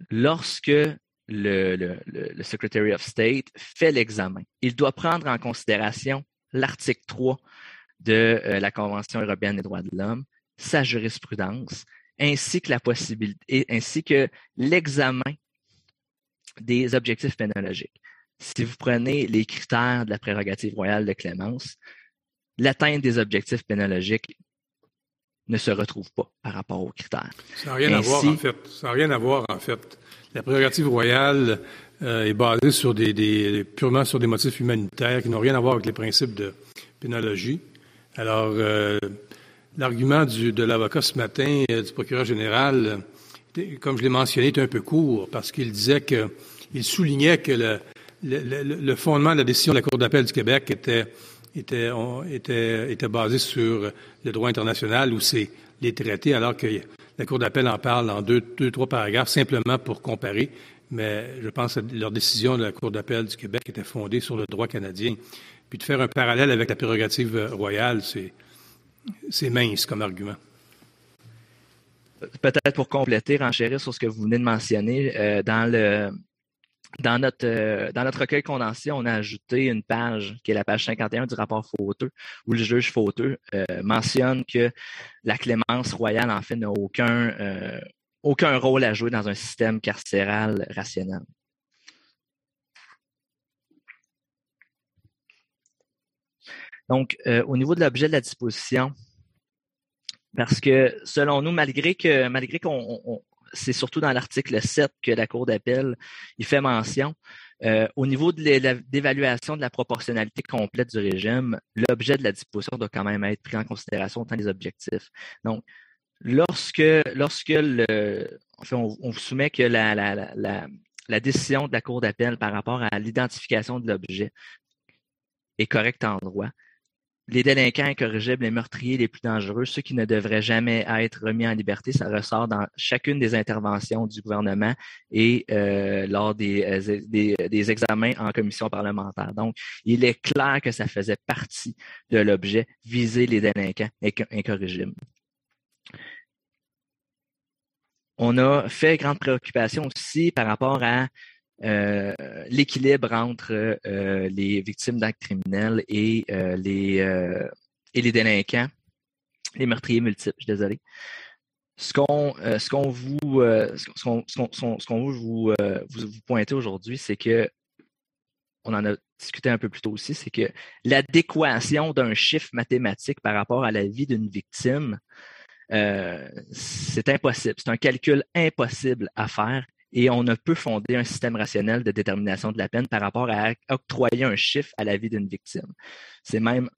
lorsque le, Secretary of State fait l'examen, il doit prendre en considération l'article 3 de euh, la Convention européenne des droits de l'homme, sa jurisprudence, ainsi que la possibilité, ainsi que l'examen des objectifs pénologiques si vous prenez les critères de la prérogative royale de clémence, l'atteinte des objectifs pénologiques ne se retrouve pas par rapport aux critères.
Ça n'a rien à voir, en fait. Ça n'a rien à voir, en fait. La prérogative royale euh, est basée sur des, purement sur des motifs humanitaires qui n'ont rien à voir avec les principes de pénologie. Alors, euh, l'argument de l'avocat ce matin, euh, du procureur général, comme je l'ai mentionné, est un peu court parce qu'il disait que, il soulignait que le, le, fondement de la décision de la Cour d'appel du Québec était, était, était, était basé sur le droit international où c'est les traités, alors que la Cour d'appel en parle en deux, deux, trois paragraphes simplement pour comparer. Mais je pense que leur décision de la Cour d'appel du Québec était fondée sur le droit canadien. Puis de faire un parallèle avec la prérogative royale, c'est, c'est mince comme argument.
Peut-être pour compléter, renchérir sur ce que vous venez de mentionner, euh, dans le dans notre, euh, dans notre recueil condensé, on a ajouté une page qui est la page 51 du rapport fauteux, où le juge fauteux euh, mentionne que la clémence royale, en fait, n'a aucun, euh, aucun rôle à jouer dans un système carcéral rationnel. Donc, au niveau de l'objet de la disposition, parce que selon nous, malgré que malgré qu'on c'est surtout dans l'article 7 que la Cour d'appel il fait mention. Euh, au niveau de l'évaluation de la proportionnalité complète du régime, l'objet de la disposition doit quand même être pris en considération autant des objectifs. Donc, lorsque, lorsque on, soumet que la décision de la Cour d'appel par rapport à l'identification de l'objet est correcte en droit, les délinquants incorrigibles, les meurtriers les plus dangereux, ceux qui ne devraient jamais être remis en liberté, ça ressort dans chacune des interventions du gouvernement et euh, lors des, euh, des, des, examens en commission parlementaire. Donc, il est clair que ça faisait partie de l'objet, viser les délinquants incorrigibles. On a fait grande préoccupation aussi par rapport à euh, l'équilibre entre euh, les victimes d'actes criminels et euh, les et les délinquants, les meurtriers multiples. Je suis désolé. Ce qu'on ce vous ce vous, vous, aujourd'hui, c'est que on en a discuté un peu plus tôt aussi, c'est que l'adéquation d'un chiffre mathématique par rapport à la vie d'une victime, c'est impossible. C'est un calcul impossible à faire et on ne peut fonder un système rationnel de détermination de la peine par rapport à octroyer un chiffre à la vie d'une victime. C'est même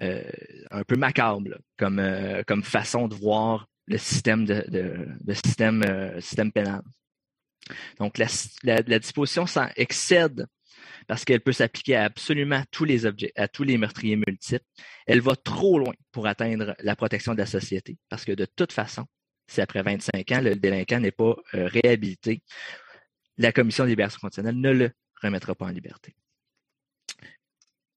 euh, un peu macabre comme, euh, comme façon de voir le système, de, euh, pénal. Donc, la, disposition excède parce qu'elle peut s'appliquer à absolument tous les objets, à tous les meurtriers multiples. Elle va trop loin pour atteindre la protection de la société parce que de toute façon, si après 25 ans, le délinquant n'est pas euh, réhabilité, la commission de libération conditionnelle ne le remettra pas en liberté.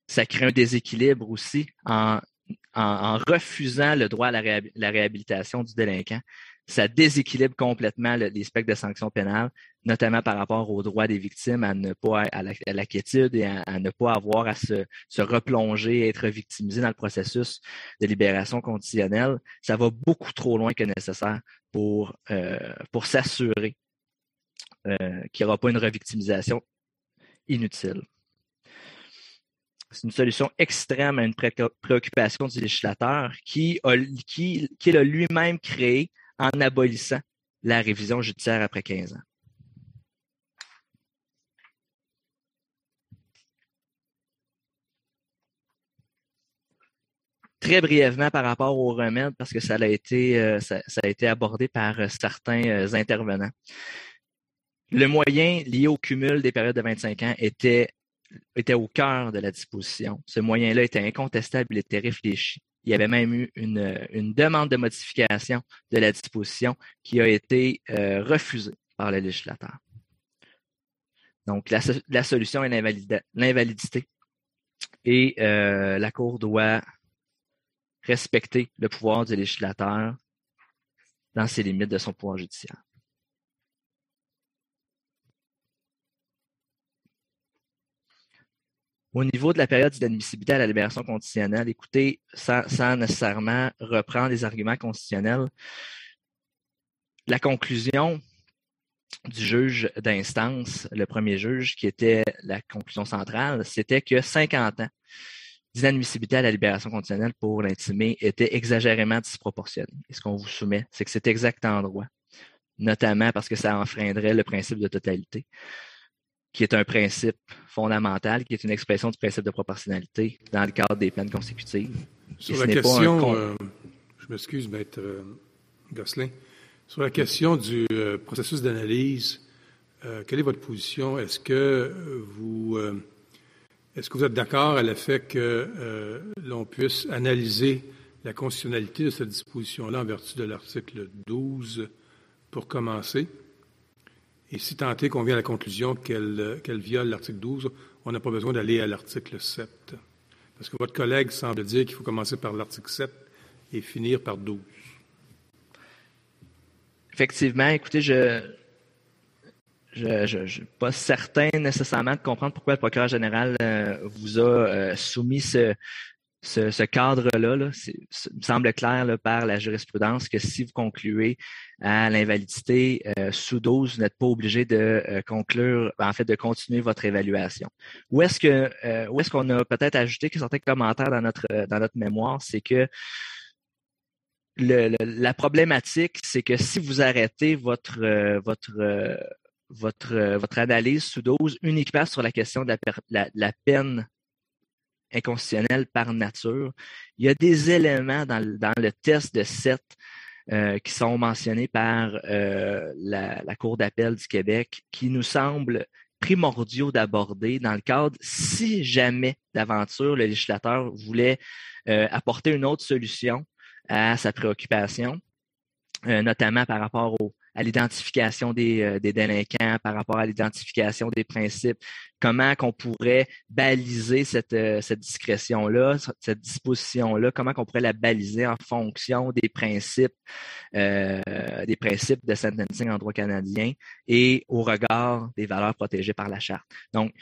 Ça crée un déséquilibre aussi en, refusant le droit à la réhabilitation du délinquant ça déséquilibre complètement le, les spectres de sanctions pénales, notamment par rapport aux droits des victimes à ne pas à la, quiétude et à, ne pas avoir à se, se replonger, être victimisé dans le processus de libération conditionnelle. Ça va beaucoup trop loin que nécessaire pour, euh, pour s'assurer euh, qu'il n'y aura pas une revictimisation inutile. C'est une solution extrême à une préoccupation du législateur qui, a, qui, qui a lui-même créé en abolissant la révision judiciaire après 15 ans. Très brièvement par rapport au remède, parce que ça a été, euh, abordé par euh, certains euh, intervenants. Le moyen lié au cumul des périodes de 25 ans était au cœur de la disposition. Ce moyen-là était incontestable, il était réfléchi. Il y avait même eu une, demande de modification de la disposition qui a été euh, refusée par le législateur. Donc, la, solution est l'invalidité. Et euh, la Cour doit respecter le pouvoir du législateur dans ses limites de son pouvoir judiciaire. Au niveau de la période d'inadmissibilité à la libération conditionnelle, écoutez, sans, nécessairement reprendre les arguments constitutionnels, la conclusion du juge d'instance, le premier juge, qui était la conclusion centrale, c'était que 50 ans d'inadmissibilité à la libération conditionnelle pour l'intimé était exagérément disproportionné. Et ce qu'on vous soumet, c'est que c'est exact en droit, notamment parce que ça enfreindrait le principe de totalité qui est un principe fondamental, qui est une expression du principe de proportionnalité dans le cadre des peines consécutives.
Sur la question, euh, je m'excuse, Maître euh, Gosselin, sur la question du euh, processus d'analyse, quelle est votre position? Est-ce que vous est-ce que vous êtes d'accord à le fait que l'on puisse analyser la constitutionnalité de cette disposition-là en vertu de l'article 12 pour commencer? Et si tant est qu'on vient à la conclusion qu'elle viole l'article 12, on n'a pas besoin d'aller à l'article 7. Parce que votre collègue semble dire qu'il faut commencer par l'article 7 et finir par 12.
Effectivement, écoutez, je je ne suis pas certain nécessairement de comprendre pourquoi le procureur général euh, vous a euh, soumis ce, ce, cadre-là, là, me semble clair par la jurisprudence que si vous concluez à l'invalidité euh, sous dose, vous n'êtes pas obligé de euh, conclure, en fait, de continuer votre évaluation. Où est-ce que euh, où est-ce qu'on a peut-être ajouté certains commentaires dans notre dans notre mémoire, c'est que la problématique, c'est que si vous arrêtez votre votre votre, votre analyse sous dose uniquement sur la question de la peine inconstitutionnel par nature. Il y a des éléments dans, le test de 7 euh, qui sont mentionnés par euh, la, Cour d'appel du Québec qui nous semblent primordiaux d'aborder dans le cadre, si jamais d'aventure, le législateur voulait euh, apporter une autre solution à sa préoccupation, notamment par rapport au, à l'identification des, euh, des, délinquants, par rapport à l'identification des principes, comment qu'on pourrait baliser cette, euh, cette discrétion-là, cette disposition-là, comment qu'on pourrait la baliser en fonction des principes, euh, des principes de sentencing en droit canadien et au regard des valeurs protégées par la charte? Donc,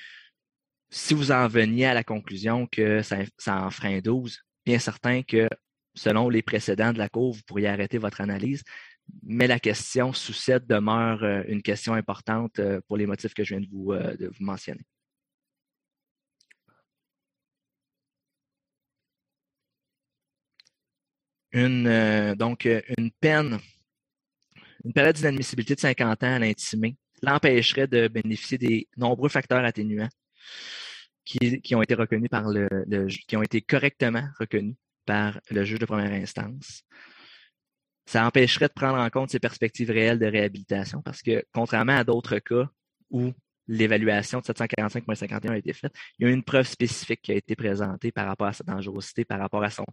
si vous en veniez à la conclusion que ça, ça enfreint 12, bien certain que selon les précédents de la Cour, vous pourriez arrêter votre analyse mais la question sous 7 demeure euh, une question importante euh, pour les motifs que je viens de vous, euh, mentionner. Une, donc, une peine, une période d'inadmissibilité de 50 ans à l'intimé l'empêcherait de bénéficier des nombreux facteurs atténuants qui, qui ont été reconnus par le, qui ont été correctement reconnus par le juge de première instance ça empêcherait de prendre en compte ces perspectives réelles de réhabilitation parce que, contrairement à d'autres cas où l'évaluation de 745.51 a été faite, il y a une preuve spécifique qui a été présentée par rapport à sa dangerosité, par rapport à son,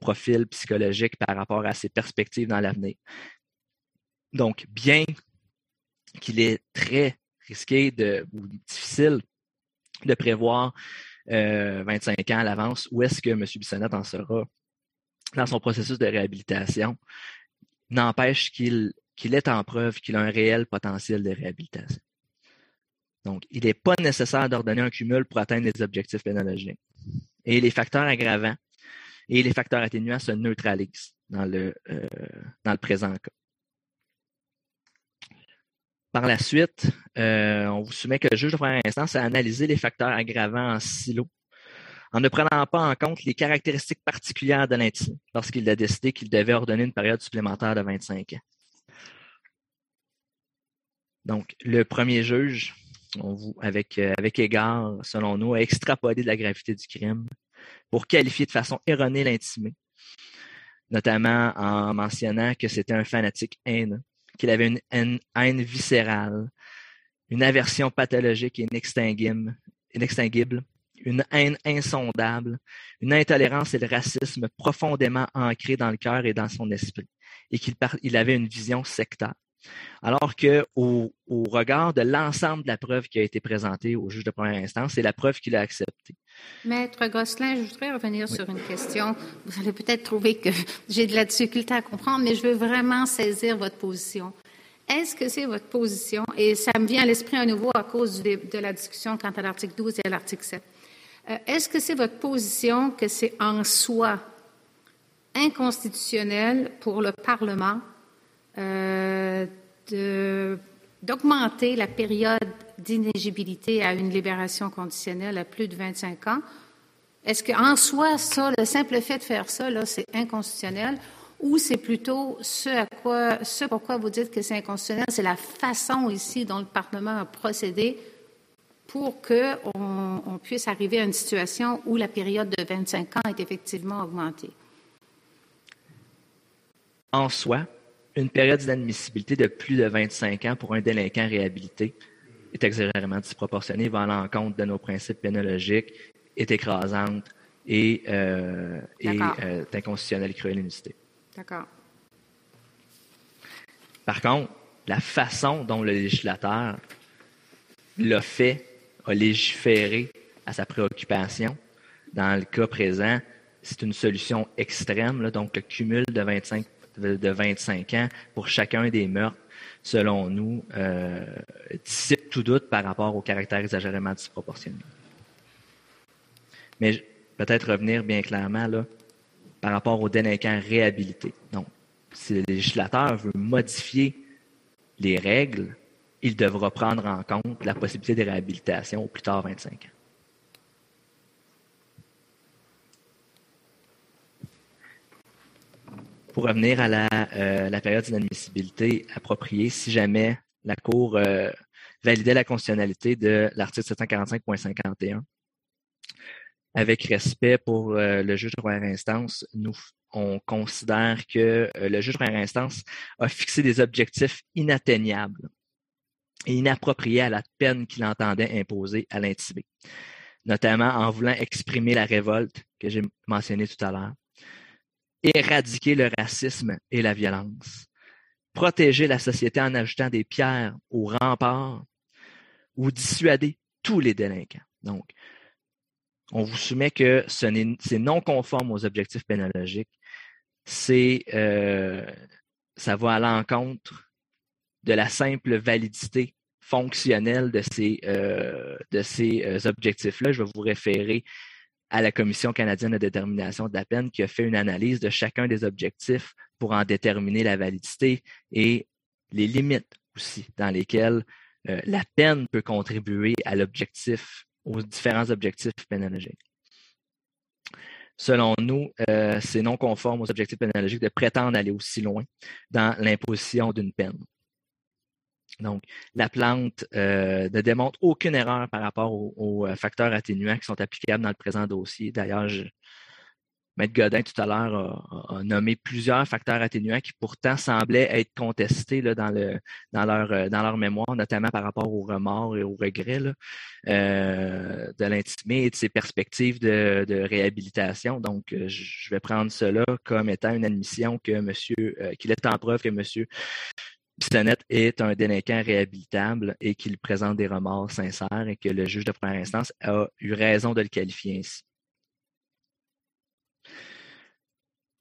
profil psychologique, par rapport à ses perspectives dans l'avenir. Donc, bien qu'il est très risqué ou difficile de prévoir euh, 25 ans à l'avance où est-ce que M. Bissonnette en sera dans son processus de réhabilitation, n'empêche qu'il est en preuve qu'il a un réel potentiel de réhabilitation. Donc, il n'est pas nécessaire d'ordonner un cumul pour atteindre les objectifs pénologiques. Et les facteurs aggravants et les facteurs atténuants se neutralisent dans le, euh, dans le présent cas. Par la suite, euh, on vous soumet que le juge de première instance a analysé les facteurs aggravants en silo en ne prenant pas en compte les caractéristiques particulières de l'intimé lorsqu'il a décidé qu'il devait ordonner une période supplémentaire de 25 ans. Donc, le premier juge, vous, avec, euh, avec égard, selon nous, a extrapolé de la gravité du crime pour qualifier de façon erronée l'intimé, notamment en mentionnant que c'était un fanatique haineux, qu'il avait une haine, haine, viscérale, une aversion pathologique et inextinguible une haine insondable, une intolérance et le racisme profondément ancrés dans le cœur et dans son esprit, et qu'il il avait une vision sectaire. Alors que, au, au regard de l'ensemble de la preuve qui a été présentée au juge de première instance, c'est la preuve qu'il a acceptée.
Maître Gosselin, je voudrais revenir sur une question. Vous allez peut-être trouver que j'ai de la difficulté à comprendre, mais je veux vraiment saisir votre position. Est-ce que c'est votre position, et ça me vient à l'esprit à nouveau à cause de la discussion quant à l'article 12 et à l'article 7, euh, est-ce que c'est votre position que c'est en soi inconstitutionnel pour le Parlement euh, d'augmenter la période d'inéligibilité à une libération conditionnelle à plus de 25 ans? Est-ce qu'en soi, ça, le simple fait de faire ça, c'est inconstitutionnel? Ou c'est plutôt ce, à quoi, ce pourquoi vous dites que c'est inconstitutionnel, c'est la façon ici dont le Parlement a procédé pour qu'on on puisse arriver à une situation où la période de 25 ans est effectivement augmentée?
En soi, une période d'inadmissibilité de plus de 25 ans pour un délinquant réhabilité est exagérément disproportionnée, va à l'encontre de nos principes pénologiques, est écrasante et, euh, et euh, inconstitutionnelle et
D'accord.
Par contre, la façon dont le législateur l'a fait a légiféré à sa préoccupation. Dans le cas présent, c'est une solution extrême, donc le cumul de 25, de 25 ans pour chacun des meurtres, selon nous, euh, dissipe tout doute par rapport au caractère exagérément disproportionné. Mais peut-être revenir bien clairement par rapport aux délinquants réhabilités. Donc, si le législateur veut modifier les règles, il devra prendre en compte la possibilité de réhabilitation au plus tard 25 ans. Pour revenir à la, euh, période d'inadmissibilité appropriée, si jamais la Cour euh, validait la constitutionnalité de l'article 745.51, avec respect pour euh, le juge de première instance, nous, on considère que le juge de première instance a fixé des objectifs inatteignables et inapproprié à la peine qu'il entendait imposer à l'intimé, notamment en voulant exprimer la révolte que j'ai mentionnée tout à l'heure, éradiquer le racisme et la violence, protéger la société en ajoutant des pierres aux remparts ou dissuader tous les délinquants. Donc, on vous soumet que c'est non conforme aux objectifs pénologiques. C'est, euh, ça va à l'encontre de la simple validité fonctionnelle de ces, euh, euh, objectifs-là. Je vais vous référer à la Commission canadienne de détermination de la peine qui a fait une analyse de chacun des objectifs pour en déterminer la validité et les limites aussi dans lesquelles euh, la peine peut contribuer à l'objectif, aux différents objectifs pénologiques. Selon nous, c'est non conforme aux objectifs pénologiques de prétendre aller aussi loin dans l'imposition d'une peine. Donc, la plante euh, ne démontre aucune erreur par rapport aux, euh, facteurs atténuants qui sont applicables dans le présent dossier. D'ailleurs, Maître Godin tout à l'heure a, nommé plusieurs facteurs atténuants qui pourtant semblaient être contestés euh, dans leur mémoire, notamment par rapport au remords et au regret euh, de l'intimé et de ses perspectives de, réhabilitation. Donc, je vais prendre cela comme étant une admission que monsieur, qu'il est en preuve que monsieur Bissonnette est un délinquant réhabilitable et qu'il présente des remords sincères et que le juge de première instance a eu raison de le qualifier ainsi.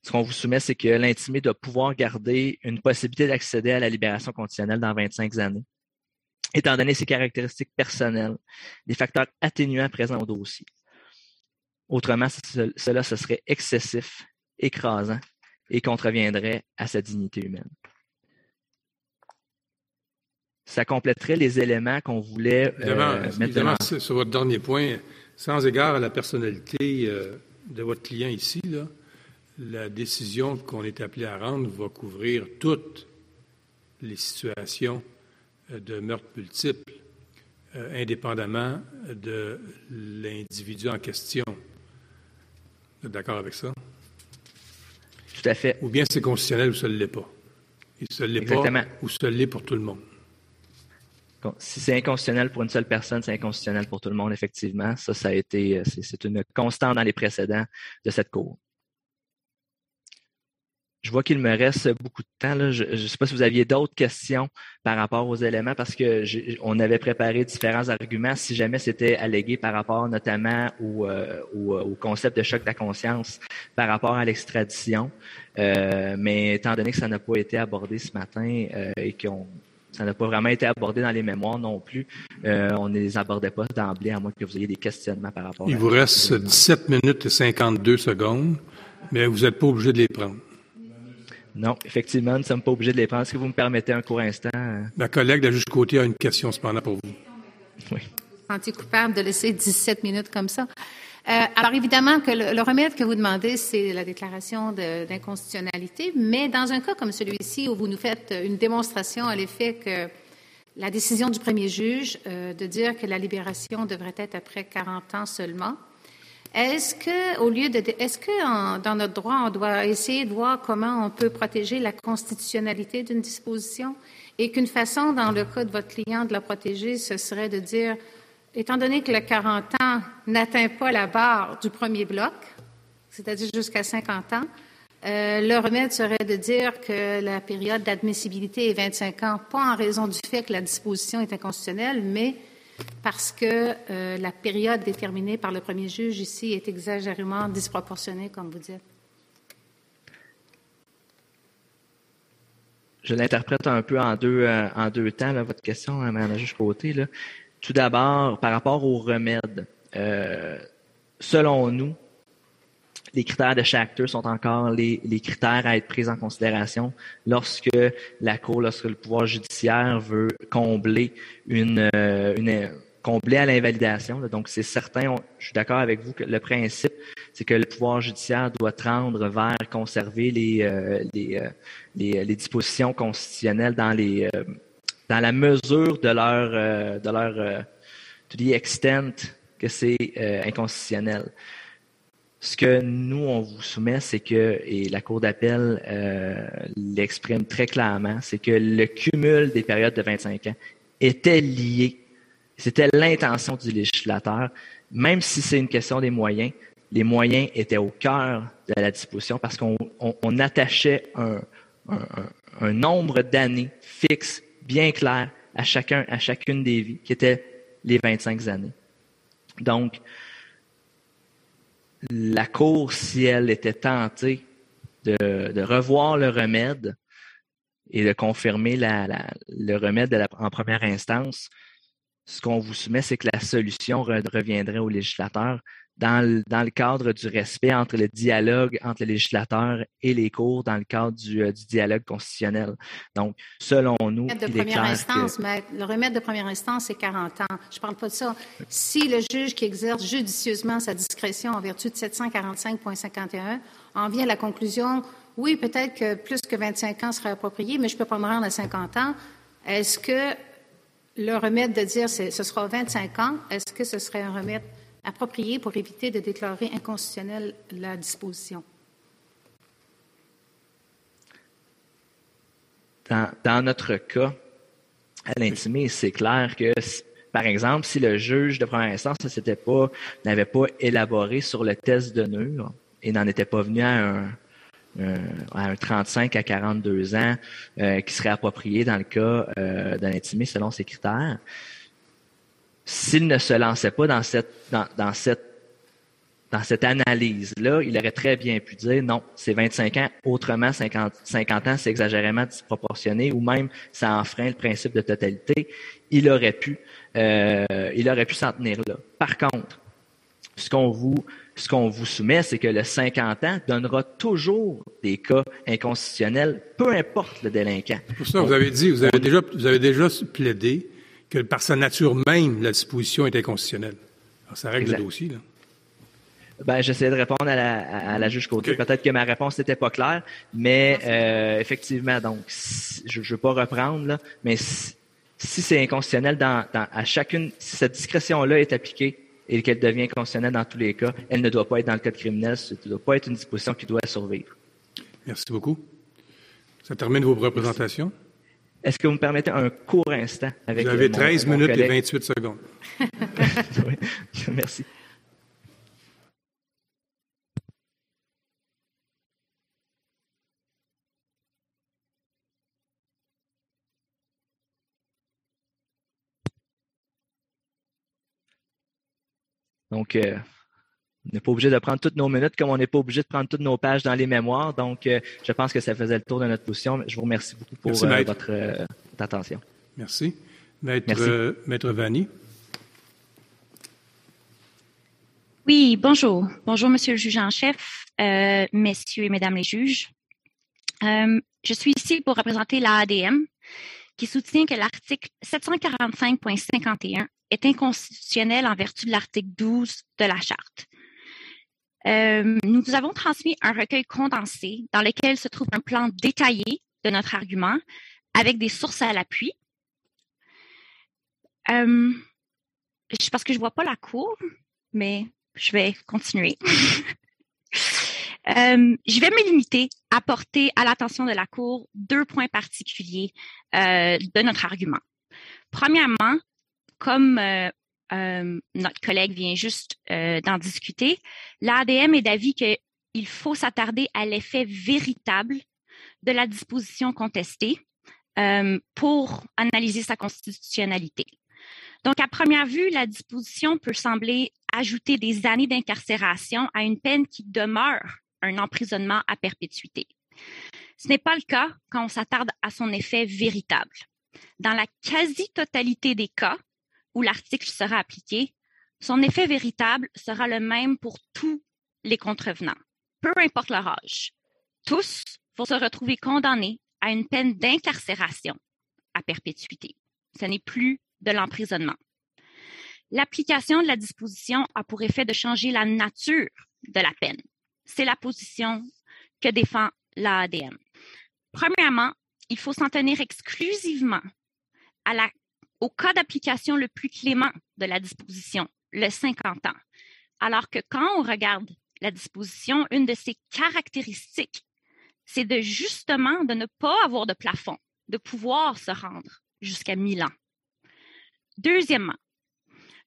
Ce qu'on vous soumet, c'est que l'intimé doit pouvoir garder une possibilité d'accéder à la libération conditionnelle dans 25 années, étant donné ses caractéristiques personnelles, les facteurs atténuants présents au dossier. Autrement, cela ce serait excessif, écrasant et contreviendrait à sa dignité humaine. Ça compléterait les éléments qu'on voulait
euh, mettre sur votre dernier point, sans égard à la personnalité euh, de votre client ici, là, la décision qu'on est appelé à rendre va couvrir toutes les situations euh, de meurtre multiple, euh, indépendamment de l'individu en question. Vous êtes d'accord avec ça?
Tout à fait.
Ou bien c'est constitutionnel ou ça ne l'est pas. Et ça ne l'est pas ou ça l'est pour tout le monde.
Si c'est inconstitutionnel pour une seule personne, c'est inconstitutionnel pour tout le monde, effectivement. Ça, ça a été, euh, c'est une constante dans les précédents de cette Cour. Je vois qu'il me reste beaucoup de temps. Je ne sais pas si vous aviez d'autres questions par rapport aux éléments, parce que on avait préparé différents arguments si jamais c'était allégué par rapport notamment au, euh, euh, concept de choc de la conscience par rapport à l'extradition. Mais étant donné que ça n'a pas été abordé ce matin et qu'on ça n'a pas vraiment été abordé dans les mémoires non plus. on ne les abordait pas d'emblée, à moins que vous ayez des questionnements par rapport
Il vous reste 17 minutes et 52 secondes, mais vous n'êtes pas obligé de les prendre.
Non, effectivement, nous ne sommes pas obligés de les prendre. Est-ce que vous me permettez un court instant?
Ma collègue de juge côté a une question cependant pour vous.
Oui. Senti coupable de laisser 17 minutes comme ça? Euh, alors évidemment que le, remède que vous demandez, c'est la déclaration d'inconstitutionnalité, mais dans un cas comme celui-ci où vous nous faites une démonstration à l'effet que la décision du premier juge euh, de dire que la libération devrait être après 40 ans seulement, est-ce que, au lieu de, est-ce que dans notre droit, on doit essayer de voir comment on peut protéger la constitutionnalité d'une disposition et qu'une façon, dans le cas de votre client, de la protéger, ce serait de dire, étant donné que le 40 ans n'atteint pas la barre du premier bloc, c'est-à-dire jusqu'à 50 ans, euh, le remède serait de dire que la période d'admissibilité est 25 ans, pas en raison du fait que la disposition est inconstitutionnelle, mais parce que euh, la période déterminée par le premier juge ici est exagérément disproportionnée, comme vous dites.
Je l'interprète un peu en deux, euh, temps, votre question, Mme la juge côté. Tout d'abord, par rapport aux remèdes, euh, selon nous, les critères de chaque acteur sont encore les, critères à être pris en considération lorsque la Cour, lorsque le pouvoir judiciaire veut combler une, euh, une combler à l'invalidation. Donc, c'est certain, je suis d'accord avec vous que le principe, c'est que le pouvoir judiciaire doit tendre vers conserver les, euh, les, euh, les, les, dispositions constitutionnelles dans, les, dans la mesure de leur, de leur to the extent que c'est inconstitutionnel. Ce que nous, on vous soumet, c'est que, et la Cour d'appel euh, l'exprime très clairement, c'est que le cumul des périodes de 25 ans était lié. C'était l'intention du législateur, même si c'est une question des moyens, les moyens étaient au cœur de la disposition parce qu'on on, attachait un, un, un nombre d'années fixe, bien clair, à chacun, à chacune des vies, qui étaient les 25 années. Donc, la Cour, si elle était tentée de, revoir le remède et de confirmer le remède en première instance, ce qu'on vous soumet, c'est que la solution reviendrait au législateur dans le, cadre du respect entre le dialogue entre le législateur et les cours dans le cadre du, euh, dialogue constitutionnel. Donc, selon nous,
de première instance, le remède de première instance, c'est 40 ans. Je ne parle pas de ça. Si le juge qui exerce judicieusement sa discrétion en vertu de 745.51 en vient à la conclusion, oui, peut-être que plus que 25 ans serait approprié, mais je ne peux pas me rendre à 50 ans, est-ce que le remède de dire ce sera 25 ans, est-ce que ce serait un remède approprié pour éviter de déclarer inconstitutionnelle la disposition?
Dans, notre cas, à l'intimé, c'est clair que, par exemple, si le juge de première instance n'avait pas élaboré sur le test de Nure et n'en était pas venu à un, un 35 à 42 ans euh, qui serait approprié dans le cas euh, d'un intimé selon ces critères, s'il ne se lançait pas dans cette, dans, dans cette, dans cette analyse-là, il aurait très bien pu dire non, c'est 25 ans, autrement 50, 50 ans, c'est exagérément disproportionné, ou même ça enfreint le principe de totalité. Il aurait pu, euh, il aurait pu s'en tenir là. Par contre, ce qu'on vous, ce qu'on vous soumet, c'est que le 50 ans donnera toujours des cas inconstitutionnels, peu importe le délinquant.
Pour ça, vous avez dit, vous avez déjà, vous avez déjà plaidé que par sa nature même, la disposition est inconstitutionnelle. Alors, ça règle le dossier, là.
Ben, j'essaie de répondre à la, à la juge Côté. Peut-être que ma réponse n'était pas claire, mais euh, effectivement, donc, je ne veux pas reprendre, là, mais si, c'est inconstitutionnel dans, dans, à chacune, si cette discrétion-là est appliquée et qu'elle devient constitutionnelle dans tous les cas, elle ne doit pas être dans le code criminel, ce ne doit pas être une disposition qui doit survivre.
Merci beaucoup. Ça termine vos représentations.
Est-ce que vous me permettez un court instant avec
Vous avez 13 minutes et 28 secondes.
oui. Merci. Donc, euh, on n'est pas obligé de prendre toutes nos minutes comme on n'est pas obligé de prendre toutes nos pages dans les mémoires. Donc, euh, je pense que ça faisait le tour de notre position. Je vous remercie beaucoup pour euh, votre, attention.
Merci. Maître, Maître Vanni.
Oui, bonjour. Bonjour, Monsieur le juge en chef, messieurs et mesdames les juges. je suis ici pour représenter l'ADM qui soutient que l'article 745.51 est inconstitutionnel en vertu de l'article 12 de la Charte. Euh, nous avons transmis un recueil condensé dans lequel se trouve un plan détaillé de notre argument avec des sources à l'appui. Euh, parce que je vois pas la cour, mais je vais continuer. Euh, je vais me limiter à porter à l'attention de la Cour deux points particuliers euh, de notre argument. Premièrement, comme euh, euh, notre collègue vient juste euh, d'en discuter, l'ADM est d'avis qu'il faut s'attarder à l'effet véritable de la disposition contestée pour analyser sa constitutionnalité. Donc, à première vue, la disposition peut sembler ajouter des années d'incarcération à une peine qui demeure un emprisonnement à perpétuité. Ce n'est pas le cas quand on s'attarde à son effet véritable. Dans la quasi-totalité des cas, l'article sera appliqué, son effet véritable sera le même pour tous les contrevenants, peu importe leur âge. Tous vont se retrouver condamnés à une peine d'incarcération à perpétuité. Ce n'est plus de l'emprisonnement. L'application de la disposition a pour effet de changer la nature de la peine. C'est la position que défend l'ADM. Premièrement, il faut s'en tenir exclusivement à la au cas d'application le plus clément de la disposition, le 50 ans. Alors que quand on regarde la disposition, une de ses caractéristiques, c'est de justement de ne pas avoir de plafond, de pouvoir se rendre jusqu'à 1000 ans. Deuxièmement,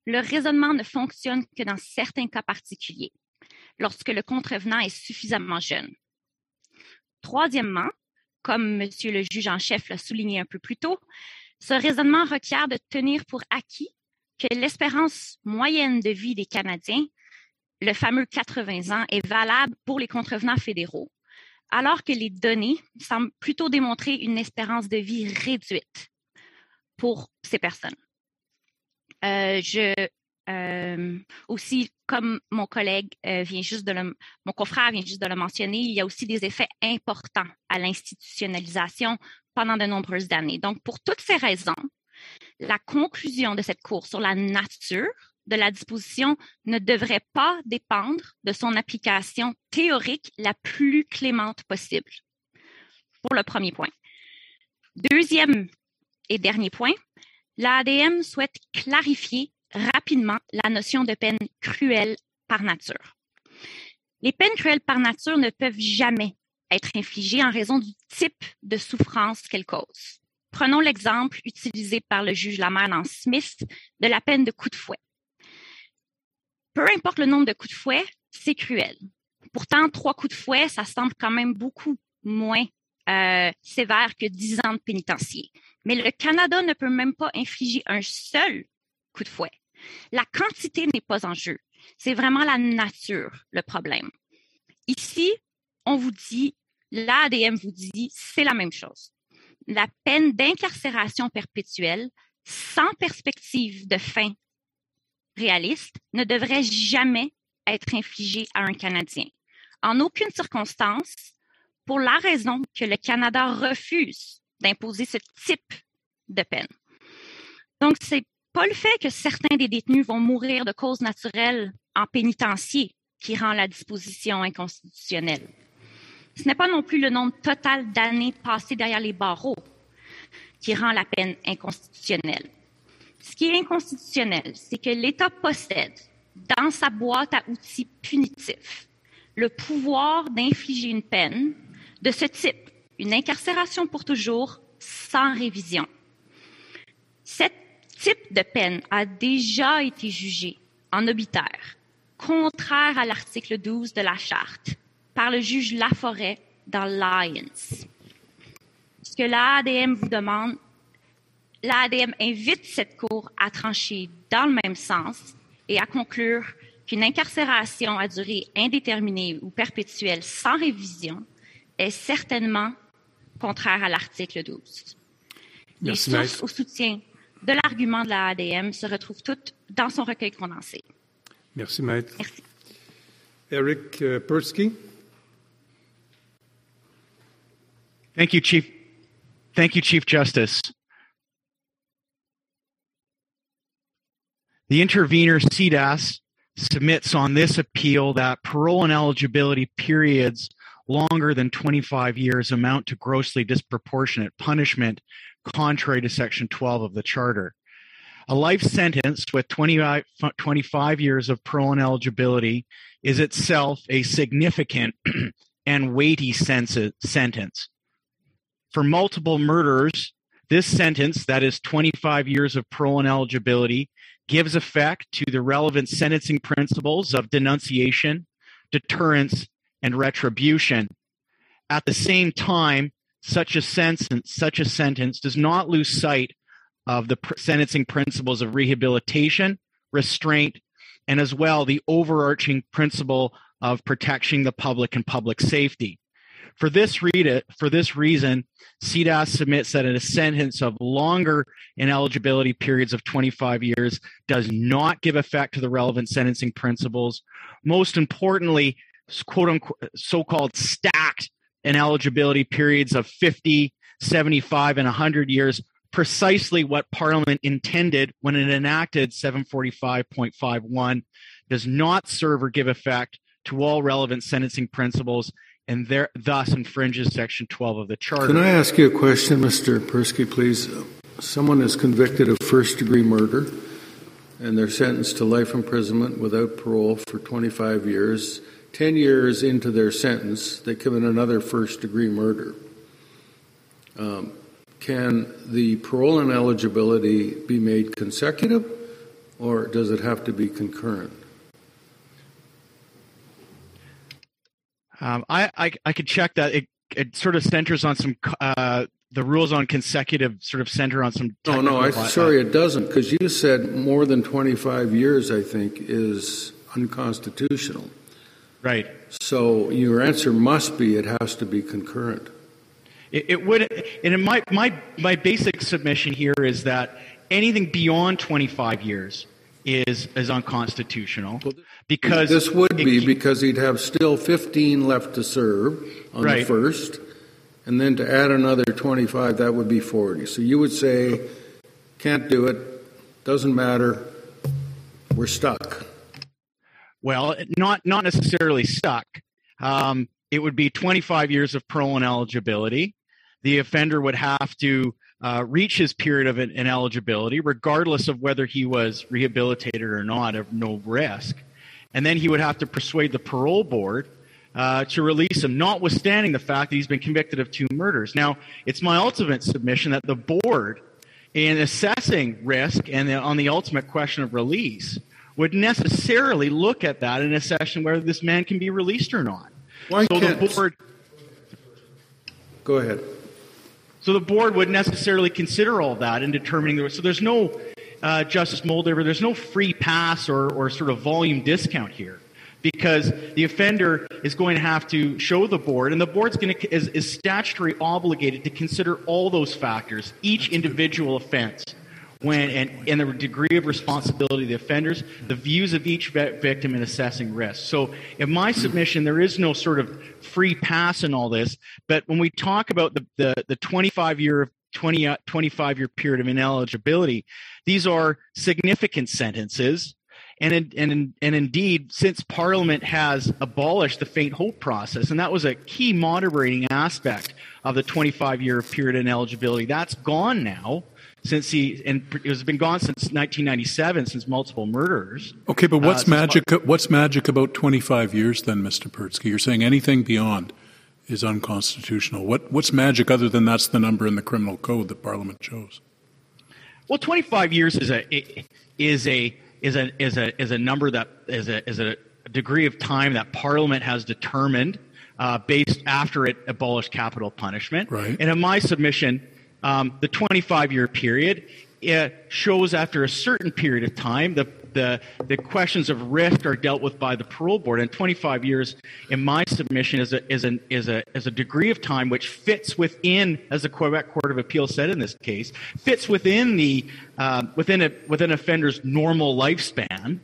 le raisonnement ne fonctionne que dans certains cas particuliers, lorsque le contrevenant est suffisamment jeune. Troisièmement, comme Monsieur le juge en chef l'a souligné un peu plus tôt, ce raisonnement requiert de tenir pour acquis que l'espérance moyenne de vie des Canadiens, le fameux 80 ans, est valable pour les contrevenants fédéraux, alors que les données semblent plutôt démontrer une espérance de vie réduite pour ces personnes. Euh, je euh, aussi, comme mon collègue euh, vient juste de le, mon confrère vient juste de le mentionner, il y a aussi des effets importants à l'institutionnalisation pendant de nombreuses années. Donc, pour toutes ces raisons, la conclusion de cette cour sur la nature de la disposition ne devrait pas dépendre de son application théorique la plus clémente possible. Pour le premier point. Deuxième et dernier point, l'ADM souhaite clarifier rapidement la notion de peine cruelle par nature. Les peines cruelles par nature ne peuvent jamais être infligées en raison du type de souffrance qu'elles causent. Prenons l'exemple utilisé par le juge Lamar dans Smith de la peine de coup de fouet. Peu importe le nombre de coups de fouet, c'est cruel. Pourtant, trois coups de fouet, ça semble quand même beaucoup moins euh, sévère que dix ans de pénitencier. Mais le Canada ne peut même pas infliger un seul coup de fouet. La quantité n'est pas en jeu. C'est vraiment la nature le problème. Ici, on vous dit, l'ADM vous dit, c'est la même chose. La peine d'incarcération perpétuelle sans perspective de fin réaliste ne devrait jamais être infligée à un Canadien. En aucune circonstance, pour la raison que le Canada refuse d'imposer ce type de peine. Donc, c'est pas le fait que certains des détenus vont mourir de causes naturelles en pénitencier qui rend la disposition inconstitutionnelle. Ce n'est pas non plus le nombre total d'années passées derrière les barreaux qui rend la peine inconstitutionnelle. Ce qui est inconstitutionnel, c'est que l'État possède dans sa boîte à outils punitifs le pouvoir d'infliger une peine de ce type, une incarcération pour toujours sans révision. Ce type de peine a déjà été jugé en obitaire, contraire à l'article 12 de la Charte, par le juge Laforêt dans Lyons. Ce que l'ADM vous demande, l'ADM invite cette Cour à trancher dans le même sens et à conclure qu'une incarcération à durée indéterminée ou perpétuelle sans révision est certainement contraire à l'article 12. Les sources au soutien de l'argument de la ADM se retrouvent toutes dans son recueil condensé.
Merci, Maître.
Merci.
Eric uh, Persky.
Thank you, Chief. Thank you, Chief Justice. The intervener, CDAS, submits on this appeal that parole and eligibility periods longer than 25 years amount to grossly disproportionate punishment, contrary to Section 12 of the Charter. A life sentence with 25, 25 years of parole and eligibility is itself a significant and weighty sentence. For multiple murders, this sentence, that is 25 years of parole and eligibility, gives effect to the relevant sentencing principles of denunciation, deterrence, and retribution. At the same time, such a sentence, such a sentence does not lose sight of the sentencing principles of rehabilitation, restraint, and as well the overarching principle of protecting the public and public safety. For this read it, for this reason, CDAS submits that a sentence of longer ineligibility periods of 25 years does not give effect to the relevant sentencing principles. Most importantly, quote unquote, so-called stacked ineligibility periods of 50, 75, and 100 years, precisely what Parliament intended when it enacted 745.51, does not serve or give effect to all relevant sentencing principles and there, thus infringes Section 12 of the Charter.
Can I ask you a question, Mr. Persky, please? Someone is convicted of first degree murder and they're sentenced to life imprisonment without parole for 25 years. 10 years into their sentence, they commit another first degree murder. Um, can the parole and eligibility be made consecutive or does it have to be concurrent?
Um, I, I, I could check that. It, it sort of centers on some uh, the rules on consecutive sort of center on some.
No, no, I'm sorry, it doesn't because you said more than 25 years. I think is unconstitutional.
Right.
So your answer must be it has to be concurrent.
It, it would, and my my my basic submission here is that anything beyond 25 years is is unconstitutional because
this would be because he'd have still 15 left to serve on
Right.
the first, and then to add another 25, that would be 40. So you would say, can't do it, doesn't matter, we're stuck.
Well, not not necessarily stuck. Um, it would be 25 years of parole and eligibility. The offender would have to uh, reach his period of ineligibility, regardless of whether he was rehabilitated or not, of no risk. And then he would have to persuade the parole board uh, to release him, notwithstanding the fact that he's been convicted of two murders. Now, it's my ultimate submission that the board, in assessing risk and the, on the ultimate question of release, would necessarily look at that in a session whether this man can be released or not.
Why
so
can't
the board?
Go ahead.
So the board would necessarily consider all that in determining the. So there's no uh, Justice Moldaver. There's no free pass or, or sort of volume discount here because the offender is going to have to show the board, and the board's going to is, is statutory obligated to consider all those factors, each individual offense, when and, and the degree of responsibility of the offenders, the views of each victim in assessing risk. So, in my submission, there is no sort of free pass in all this. But when we talk about the the, the 25 year 20, uh, 25 year period of ineligibility, these are significant sentences. And, and, and indeed, since Parliament has abolished the faint hope process, and that was a key moderating aspect of the 25 year period in eligibility, that's gone now since he and it has been gone since 1997 since multiple murders
okay but what's
uh,
magic what's magic about 25 years then mr Pirtsky you're saying anything beyond is unconstitutional what what's magic other than that's the number in the criminal code that parliament chose
well 25 years is a is a is a is a is a number that is a is a degree of time that Parliament has determined uh, based after it abolished capital punishment.
Right.
And in my submission, um, the 25 year period it shows after a certain period of time the the, the questions of risk are dealt with by the parole board. And 25 years, in my submission, is a, is, an, is, a, is a degree of time which fits within, as the Quebec Court of Appeal said in this case, fits within the uh, within a within an offender's normal lifespan.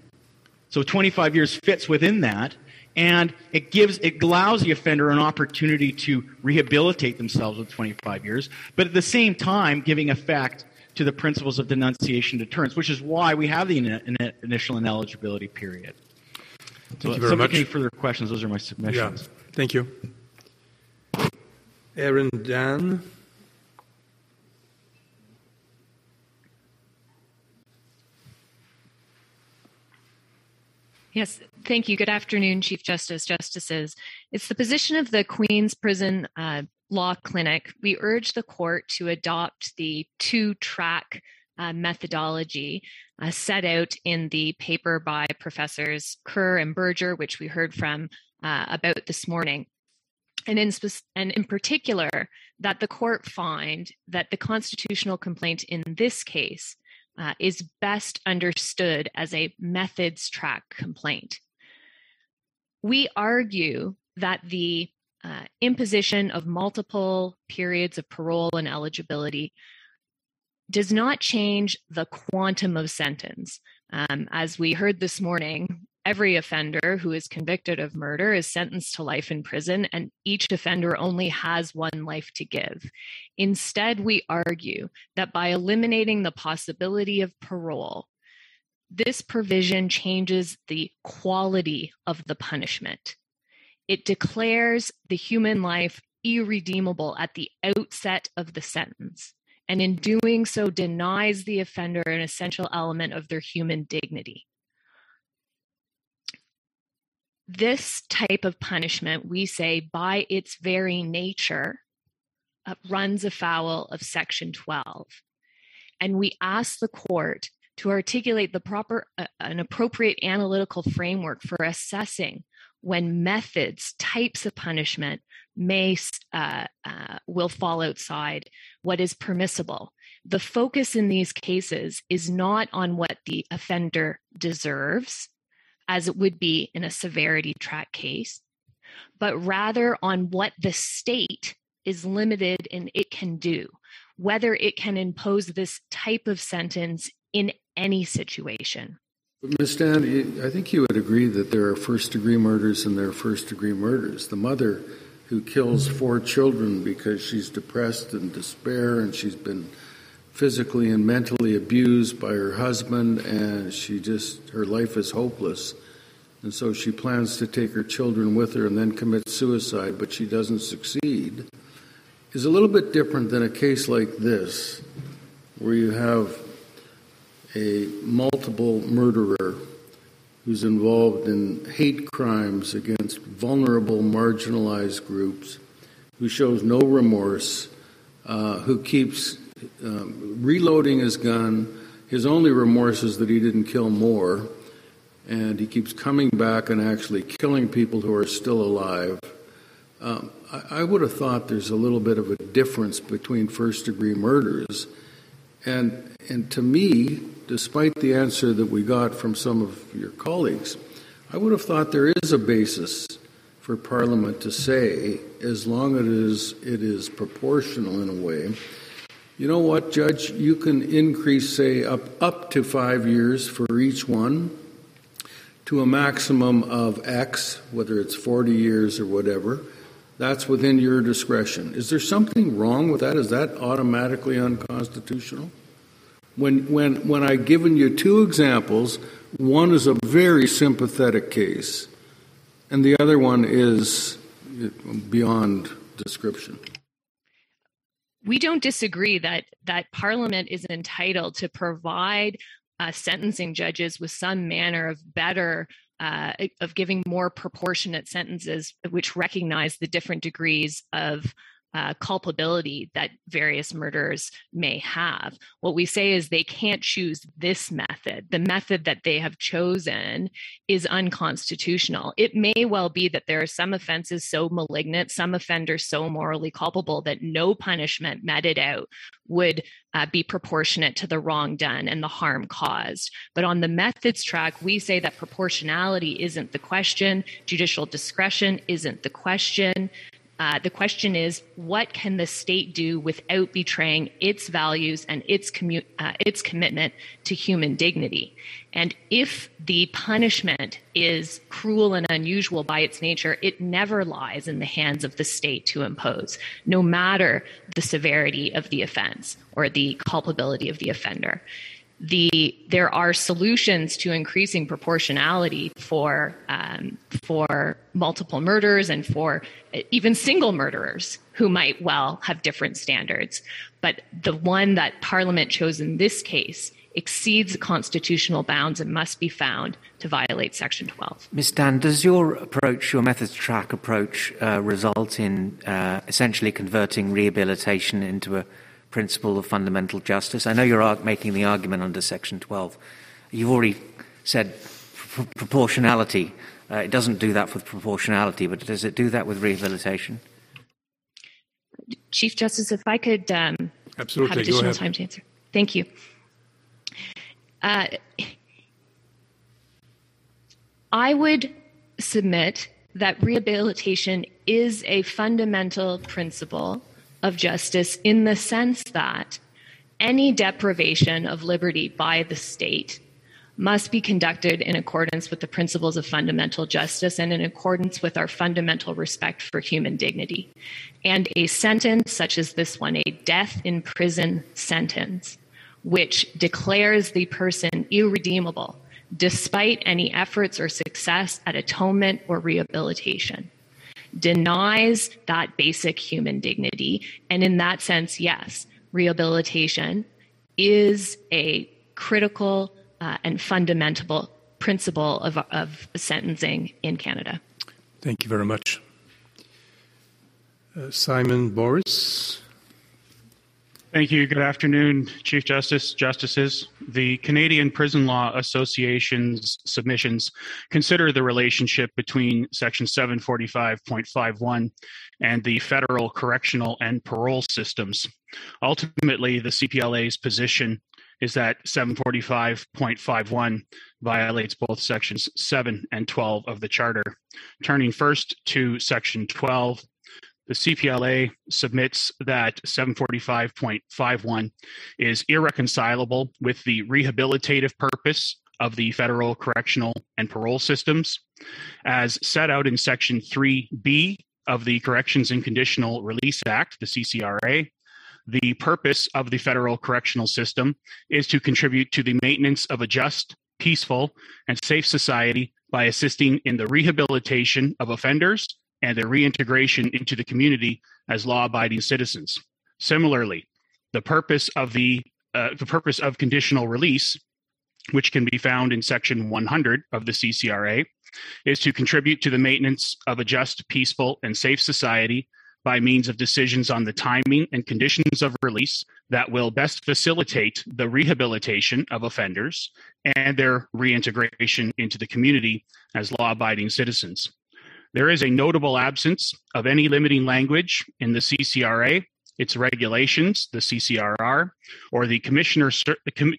So 25 years fits within that, and it gives it allows the offender an opportunity to rehabilitate themselves with 25 years, but at the same time giving effect to the principles of denunciation deterrence, which is why we have the in, in, initial ineligibility period.
Thank
so,
you very much.
Any further questions? Those are my submissions.
Yeah. Thank you. Aaron Dan.
Yes, thank you. Good afternoon, Chief Justice, Justices. It's the position of the Queen's Prison uh, Law Clinic, we urge the court to adopt the two track uh, methodology uh, set out in the paper by Professors Kerr and Berger, which we heard from uh, about this morning. And in, spe- and in particular, that the court find that the constitutional complaint in this case uh, is best understood as a methods track complaint. We argue that the uh, imposition of multiple periods of parole and eligibility does not change the quantum of sentence. Um, as we heard this morning, every offender who is convicted of murder is sentenced to life in prison, and each offender only has one life to give. Instead, we argue that by eliminating the possibility of parole, this provision changes the quality of the punishment. It declares the human life irredeemable at the outset of the sentence, and in doing so, denies the offender an essential element of their human dignity. This type of punishment, we say, by its very nature, uh, runs afoul of Section 12. And we ask the court to articulate the proper, uh, an appropriate analytical framework for assessing when methods, types of punishment may uh, uh, will fall outside what is permissible. The focus in these cases is not on what the offender deserves, as it would be in a severity track case, but rather on what the state is limited in it can do, whether it can impose this type of sentence in any situation.
Ms. Dan, I think you would agree that there are first degree murders and there are first degree murders. The mother who kills four children because she's depressed and despair and she's been physically and mentally abused by her husband and she just her life is hopeless and so she plans to take her children with her and then commit suicide but she doesn't succeed is a little bit different than a case like this, where you have a multiple murderer who's involved in hate crimes against vulnerable, marginalized groups, who shows no remorse, uh, who keeps um, reloading his gun. His only remorse is that he didn't kill more, and he keeps coming back and actually killing people who are still alive. Um, I, I would have thought there's a little bit of a difference between first degree murders. And, and to me, despite the answer that we got from some of your colleagues, I would have thought there is a basis for Parliament to say, as long as it is, proportional in a way, you know what, Judge, you can increase, say, up, up to five years for each one to a maximum of X, whether it's 40 years or whatever. That's within your discretion. Is there something wrong with that? Is that automatically unconstitutional? When, when, when I've given you two examples, one is a very sympathetic case, and the other one is beyond description.
We don't disagree that that Parliament is entitled to provide uh, sentencing judges with some manner of better uh, of giving more proportionate sentences which recognize the different degrees of uh, culpability that various murderers may have. What we say is they can't choose this method. The method that they have chosen is unconstitutional. It may well be that there are some offenses so malignant, some offenders so morally culpable that no punishment meted out would uh, be proportionate to the wrong done and the harm caused. But on the methods track, we say that proportionality isn't the question, judicial discretion isn't the question. Uh, the question is, what can the state do without betraying its values and its commu- uh, its commitment to human dignity? And if the punishment is cruel and unusual by its nature, it never lies in the hands of the state to impose, no matter the severity of the offense or the culpability of the offender the there are solutions to increasing proportionality for um, for multiple murders and for even single murderers who might well have different standards. But the one that Parliament chose in this case exceeds constitutional bounds and must be found to violate Section 12.
Ms. Dan, does your approach, your methods track approach, uh, result in uh, essentially converting rehabilitation into a principle of fundamental justice? I know you're making the argument under Section 12. You've already said pr- proportionality. Uh, it doesn't do that with proportionality, but does it do that with rehabilitation?
Chief Justice, if I could um,
Absolutely.
have additional time to answer. Thank you. Uh, I would submit that rehabilitation is a fundamental principle of justice in the sense that any deprivation of liberty by the state must be conducted in accordance with the principles of fundamental justice and in accordance with our fundamental respect for human dignity. And a sentence such as this one, a death in prison sentence, which declares the person irredeemable despite any efforts or success at atonement or rehabilitation denies that basic human dignity. And in that sense, yes, rehabilitation is a critical uh, and fundamental principle of, of sentencing in Canada.
Thank you very much. Uh, Simon Boris.
Thank you. Good afternoon, Chief Justice, Justices. The Canadian Prison Law Association's submissions consider the relationship between Section 745.51 and the federal correctional and parole systems. Ultimately, the CPLA's position is that 745.51 violates both sections 7 and 12 of the Charter. Turning first to Section 12, the CPLA submits that 745.51 is irreconcilable with the rehabilitative purpose of the federal correctional and parole systems. As set out in Section 3B of the Corrections and Conditional Release Act, the CCRA, the purpose of the federal correctional system is to contribute to the maintenance of a just, peaceful, and safe society by assisting in the rehabilitation of offenders and their reintegration into the community as law-abiding citizens. Similarly, the purpose of the uh, the purpose of conditional release, which can be found in Section 100 of the CCRA, is to contribute to the maintenance of a just, peaceful, and safe society by means of decisions on the timing and conditions of release that will best facilitate the rehabilitation of offenders and their reintegration into the community as law abiding citizens. There is a notable absence of any limiting language in the CCRA, its regulations, the CCRR, or the Commissioner,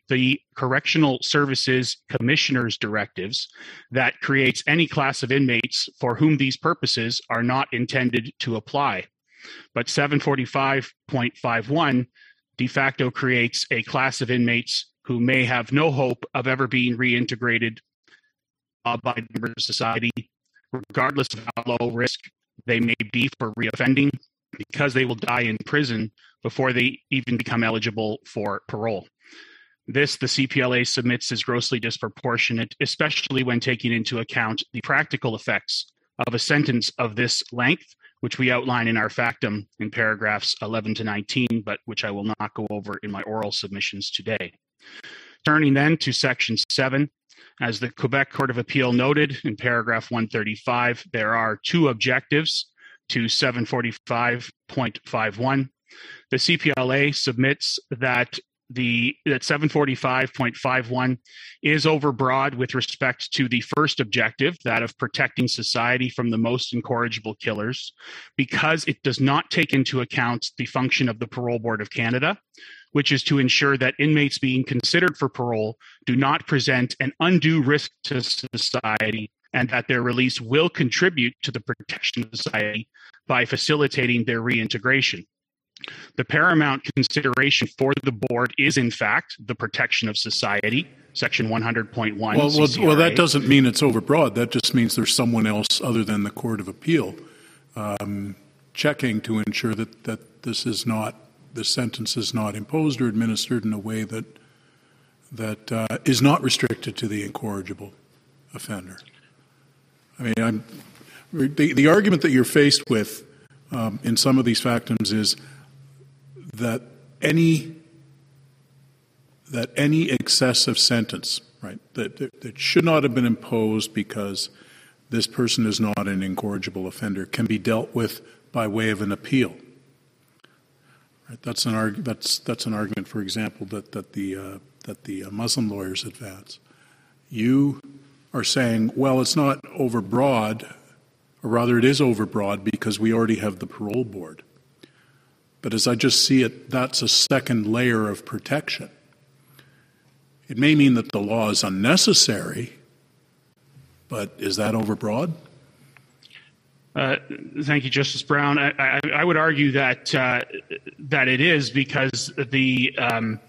the Correctional Services Commissioner's directives that creates any class of inmates for whom these purposes are not intended to apply. But 745.51 de facto creates a class of inmates who may have no hope of ever being reintegrated uh, by society, regardless of how low risk they may be for reoffending, because they will die in prison before they even become eligible for parole. This, the CPLA submits, is grossly disproportionate, especially when taking into account the practical effects of a sentence of this length which we outline in our factum in paragraphs 11 to 19, but which I will not go over in my oral submissions today. Turning then to section 7, as the Quebec Court of Appeal noted in paragraph 135, there are two objectives to 745.51. The CPLA submits that the that 745.51 is overbroad with respect to the first objective that of protecting society from the most incorrigible killers because it does not take into account the function of the parole board of canada which is to ensure that inmates being considered for parole do not present an undue risk to society and that their release will contribute to the protection of society by facilitating their reintegration the paramount consideration for the board is, in fact, the protection of society, Section 100.1.
Well, well, well, that doesn't mean it's overbroad. That just means there's someone else other than the Court of Appeal um, checking to ensure that, that this is not the sentence is not imposed or administered in a way that that uh, is not restricted to the incorrigible offender. I mean, I'm, the, the argument that you're faced with um, in some of these factums is that any that any excessive sentence, right, that, that, that should not have been imposed because this person is not an incorrigible offender, can be dealt with by way of an appeal. Right, that's an arg- that's that's an argument, for example, that that the uh, that the uh, Muslim lawyers advance. You are saying, well, it's not overbroad, or rather, it is overbroad because we already have the parole board. But as I just see it, that's a second layer of protection. It may mean that the law is unnecessary, but is that overbroad?
Uh, thank you, Justice Brown. I, I, I would argue that uh, that it is because the um,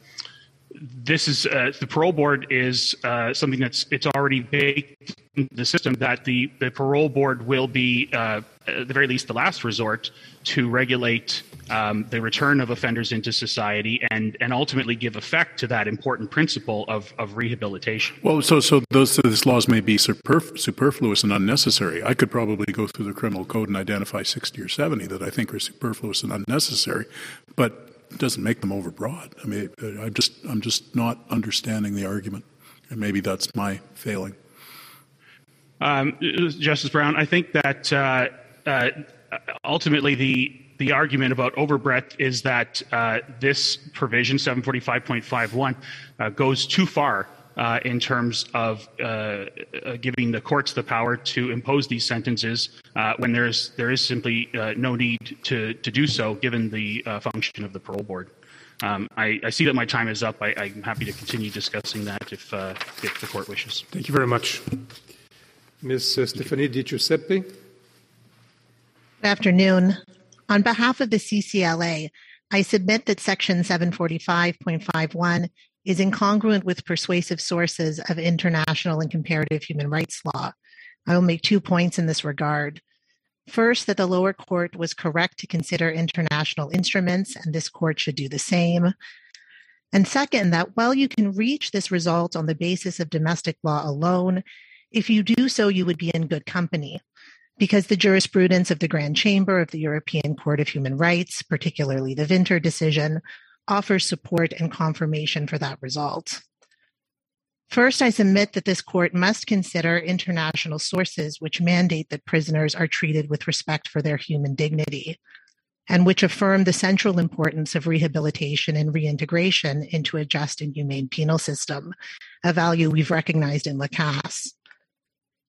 this is uh, the parole board is uh, something that's it's already baked in the system that the the parole board will be uh, at the very least the last resort to regulate um, the return of offenders into society and, and ultimately give effect to that important principle of, of rehabilitation.
Well, so so those those laws may be superf- superfluous and unnecessary. I could probably go through the criminal code and identify sixty or seventy that I think are superfluous and unnecessary, but it doesn't make them overbroad. I mean, I'm just I'm just not understanding the argument, and maybe that's my failing.
Um, Justice Brown, I think that uh, uh, ultimately the the argument about overbreadth is that uh, this provision, 745.51, uh, goes too far uh, in terms of uh, uh, giving the courts the power to impose these sentences uh, when there's there is simply no need to to do so, given the function of the parole board. Um, I, I, see that my time is up. I, am happy to continue discussing that if if the court wishes.
Thank you very much, Ms. Stephanie Di Giuseppe.
Good afternoon. On behalf of the CCLA, I submit that Section 745.51 is incongruent with persuasive sources of international and comparative human rights law. I will make two points in this regard. First, that the lower court was correct to consider international instruments, and this court should do the same. And second, that while you can reach this result on the basis of domestic law alone, if you do so, you would be in good company because the jurisprudence of the Grand Chamber of the European Court of Human Rights, particularly the Winter decision, offers support and confirmation for that result. First, I submit that this court must consider international sources which mandate that prisoners are treated with respect for their human dignity and which affirm the central importance of rehabilitation and reintegration into a just and humane penal system, a value we've recognized in Lacasse.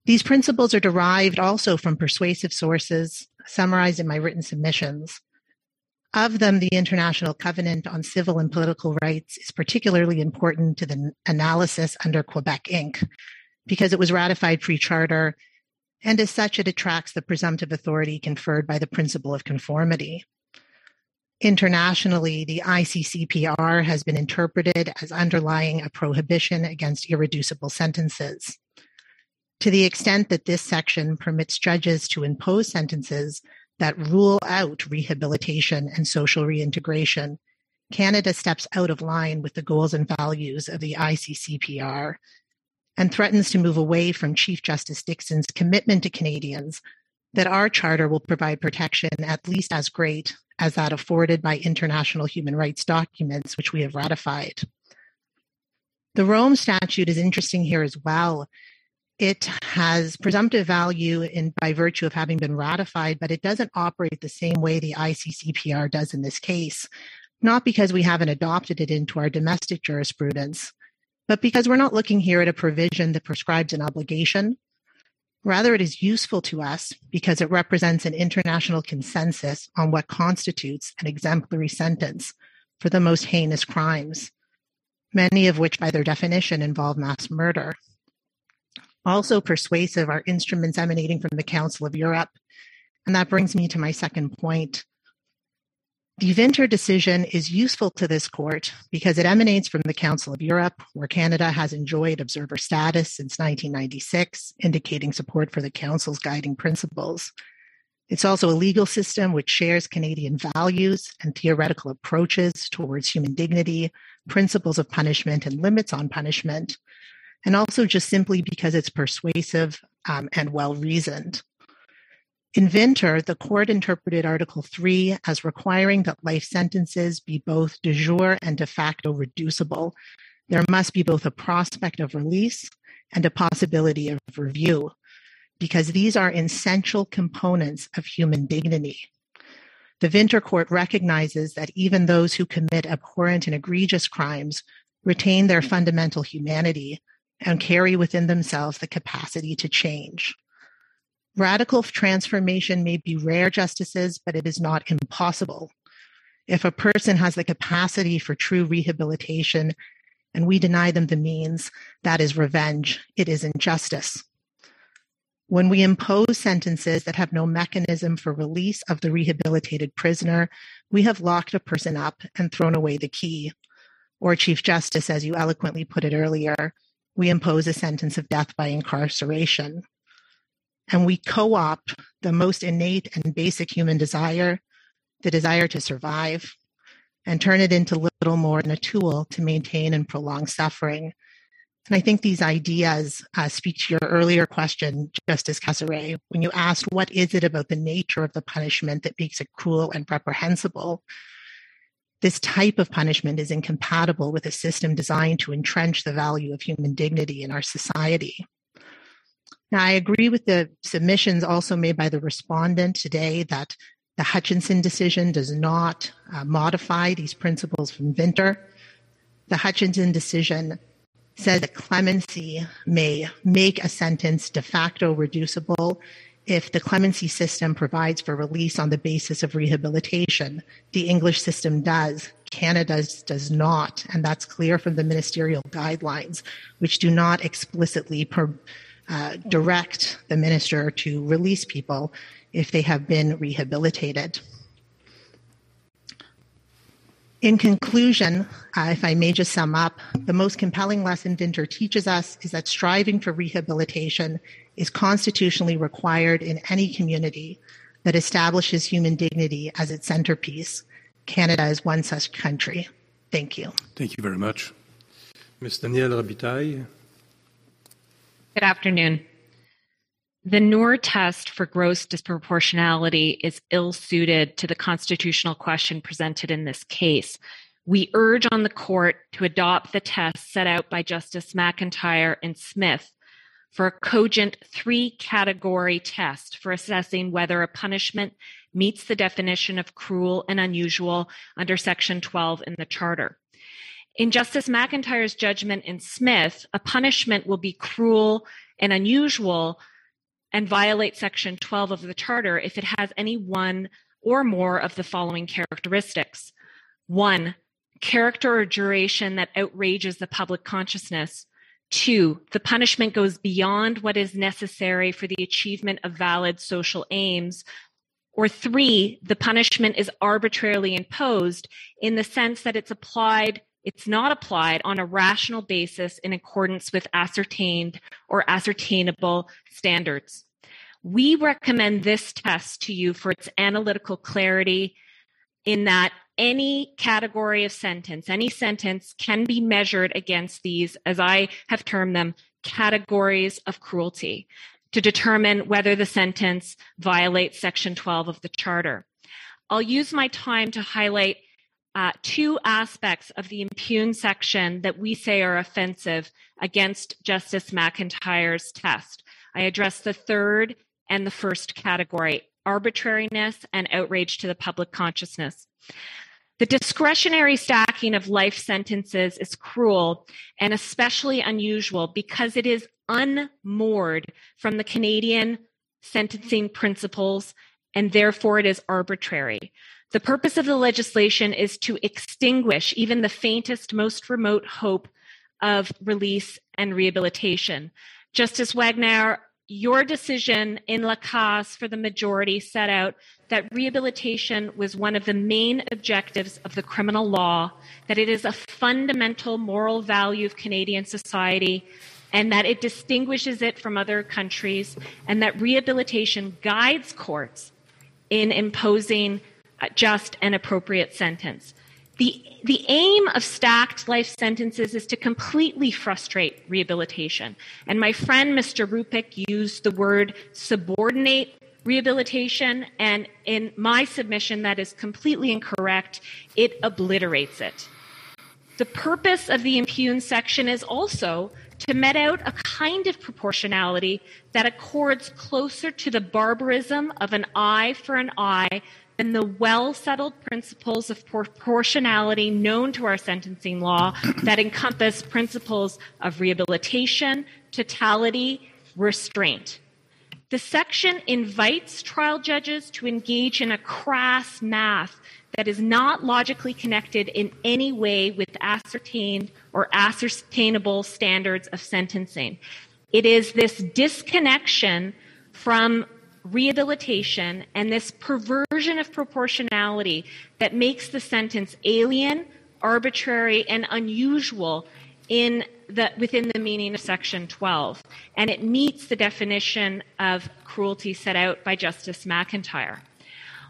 These principles are derived also from persuasive sources summarized in my written submissions. Of them, the International Covenant on Civil and Political Rights is particularly important to the analysis under Quebec Inc. because it was ratified pre charter, and as such, it attracts the presumptive authority conferred by the principle of conformity. Internationally, the ICCPR has been interpreted as underlying a prohibition against irreducible sentences. To the extent that this section permits judges to impose sentences that rule out rehabilitation and social reintegration, Canada steps out of line with the goals and values of the ICCPR and threatens to move away from Chief Justice Dixon's commitment to Canadians that our charter will provide protection at least as great as that afforded by international human rights documents, which we have ratified. The Rome Statute is interesting here as well it has presumptive value in by virtue of having been ratified, but it doesn't operate the same way the ICCPR does in this case, not because we haven't adopted it into our domestic jurisprudence, but because we're not looking here at a provision that prescribes an obligation. Rather, it is useful to us because it represents an international consensus on what constitutes an exemplary sentence for the most heinous crimes, many of which, by their definition, involve mass murder. Also persuasive are instruments emanating from the Council of Europe. And that brings me to my second point. The Winter decision is useful to this court because it emanates from the Council of Europe, where Canada has enjoyed observer status since 1996, indicating support for the Council's guiding principles. It's also a legal system which shares Canadian values and theoretical approaches towards human dignity, principles of punishment, and limits on punishment, and also just simply because it's persuasive um, and well reasoned. In Vinter, the court interpreted Article 3 as requiring that life sentences be both de jure and de facto reducible. There must be both a prospect of release and a possibility of review, because these are essential components of human dignity. The Vinter Court recognizes that even those who commit abhorrent and egregious crimes retain their fundamental humanity and carry within themselves the capacity to change. Radical transformation may be rare justices, but it is not impossible. If a person has the capacity for true rehabilitation and we deny them the means, that is revenge. It is injustice. When we impose sentences that have no mechanism for release of the rehabilitated prisoner, we have locked a person up and thrown away the key. Or, Chief Justice, as you eloquently put it earlier, we impose a sentence of death by incarceration. And we co opt the most innate and basic human desire, the desire to survive, and turn it into little more than a tool to maintain and prolong suffering. And I think these ideas uh, speak to your earlier question, Justice Casare, when you asked what is it about the nature of the punishment that makes it cruel and reprehensible. This type of punishment is incompatible with a system designed to entrench the value of human dignity in our society. Now, I agree with the submissions also made by the respondent today that the Hutchinson decision does not uh, modify these principles from Vinter. The Hutchinson decision says that clemency may make a sentence de facto reducible if the clemency system provides for release on the basis of rehabilitation. The English system does. Canada's does not. And that's clear from the ministerial guidelines, which do not explicitly per, uh, direct the minister to release people if they have been rehabilitated. In conclusion, uh, if I may just sum up, the most compelling lesson Winter teaches us is that striving for rehabilitation is constitutionally required in any community that establishes human dignity as its centerpiece. Canada is one such country. Thank you.
Thank you very much. Ms. Danielle Robitaille.
Good afternoon. The Noor test for gross disproportionality is ill suited to the constitutional question presented in this case. We urge on the court to adopt the test set out by Justice McIntyre and Smith for a cogent three category test for assessing whether a punishment meets the definition of cruel and unusual under Section 12 in the Charter. In Justice McIntyre's judgment in Smith, a punishment will be cruel and unusual and violate Section 12 of the Charter if it has any one or more of the following characteristics. One, character or duration that outrages the public consciousness. Two, the punishment goes beyond what is necessary for the achievement of valid social aims. Or three, the punishment is arbitrarily imposed in the sense that it's applied, it's not applied on a rational basis in accordance with ascertained or ascertainable standards. We recommend this test to you for its analytical clarity in that any category of sentence, any sentence can be measured against these, as I have termed them, categories of cruelty to determine whether the sentence violates Section 12 of the Charter. I'll use my time to highlight uh, two aspects of the impugn section that we say are offensive against Justice McIntyre's test. I address the third and the first category arbitrariness and outrage to the public consciousness. The discretionary stacking of life sentences is cruel and especially unusual because it is unmoored from the Canadian sentencing principles and therefore it is arbitrary. The purpose of the legislation is to extinguish even the faintest, most remote hope of release and rehabilitation. Justice Wagner, your decision in Lacasse for the majority set out that rehabilitation was one of the main objectives of the criminal law, that it is a fundamental moral value of Canadian society, and that it distinguishes it from other countries, and that rehabilitation guides courts in imposing just and appropriate sentence. The, the aim of stacked life sentences is to completely frustrate rehabilitation. And my friend, Mr. Rupik, used the word subordinate rehabilitation. And in my submission, that is completely incorrect. It obliterates it. The purpose of the impugn section is also to met out a kind of proportionality that accords closer to the barbarism of an eye for an eye and the well settled principles of proportionality known to our sentencing law that encompass principles of rehabilitation, totality, restraint. The section invites trial judges to engage in a crass math that is not logically connected in any way with ascertained or ascertainable standards of sentencing. It is this disconnection from rehabilitation and this perversion of proportionality that makes the sentence alien, arbitrary, and unusual in the, within the meaning of Section 12. And it meets the definition of cruelty set out by Justice McIntyre.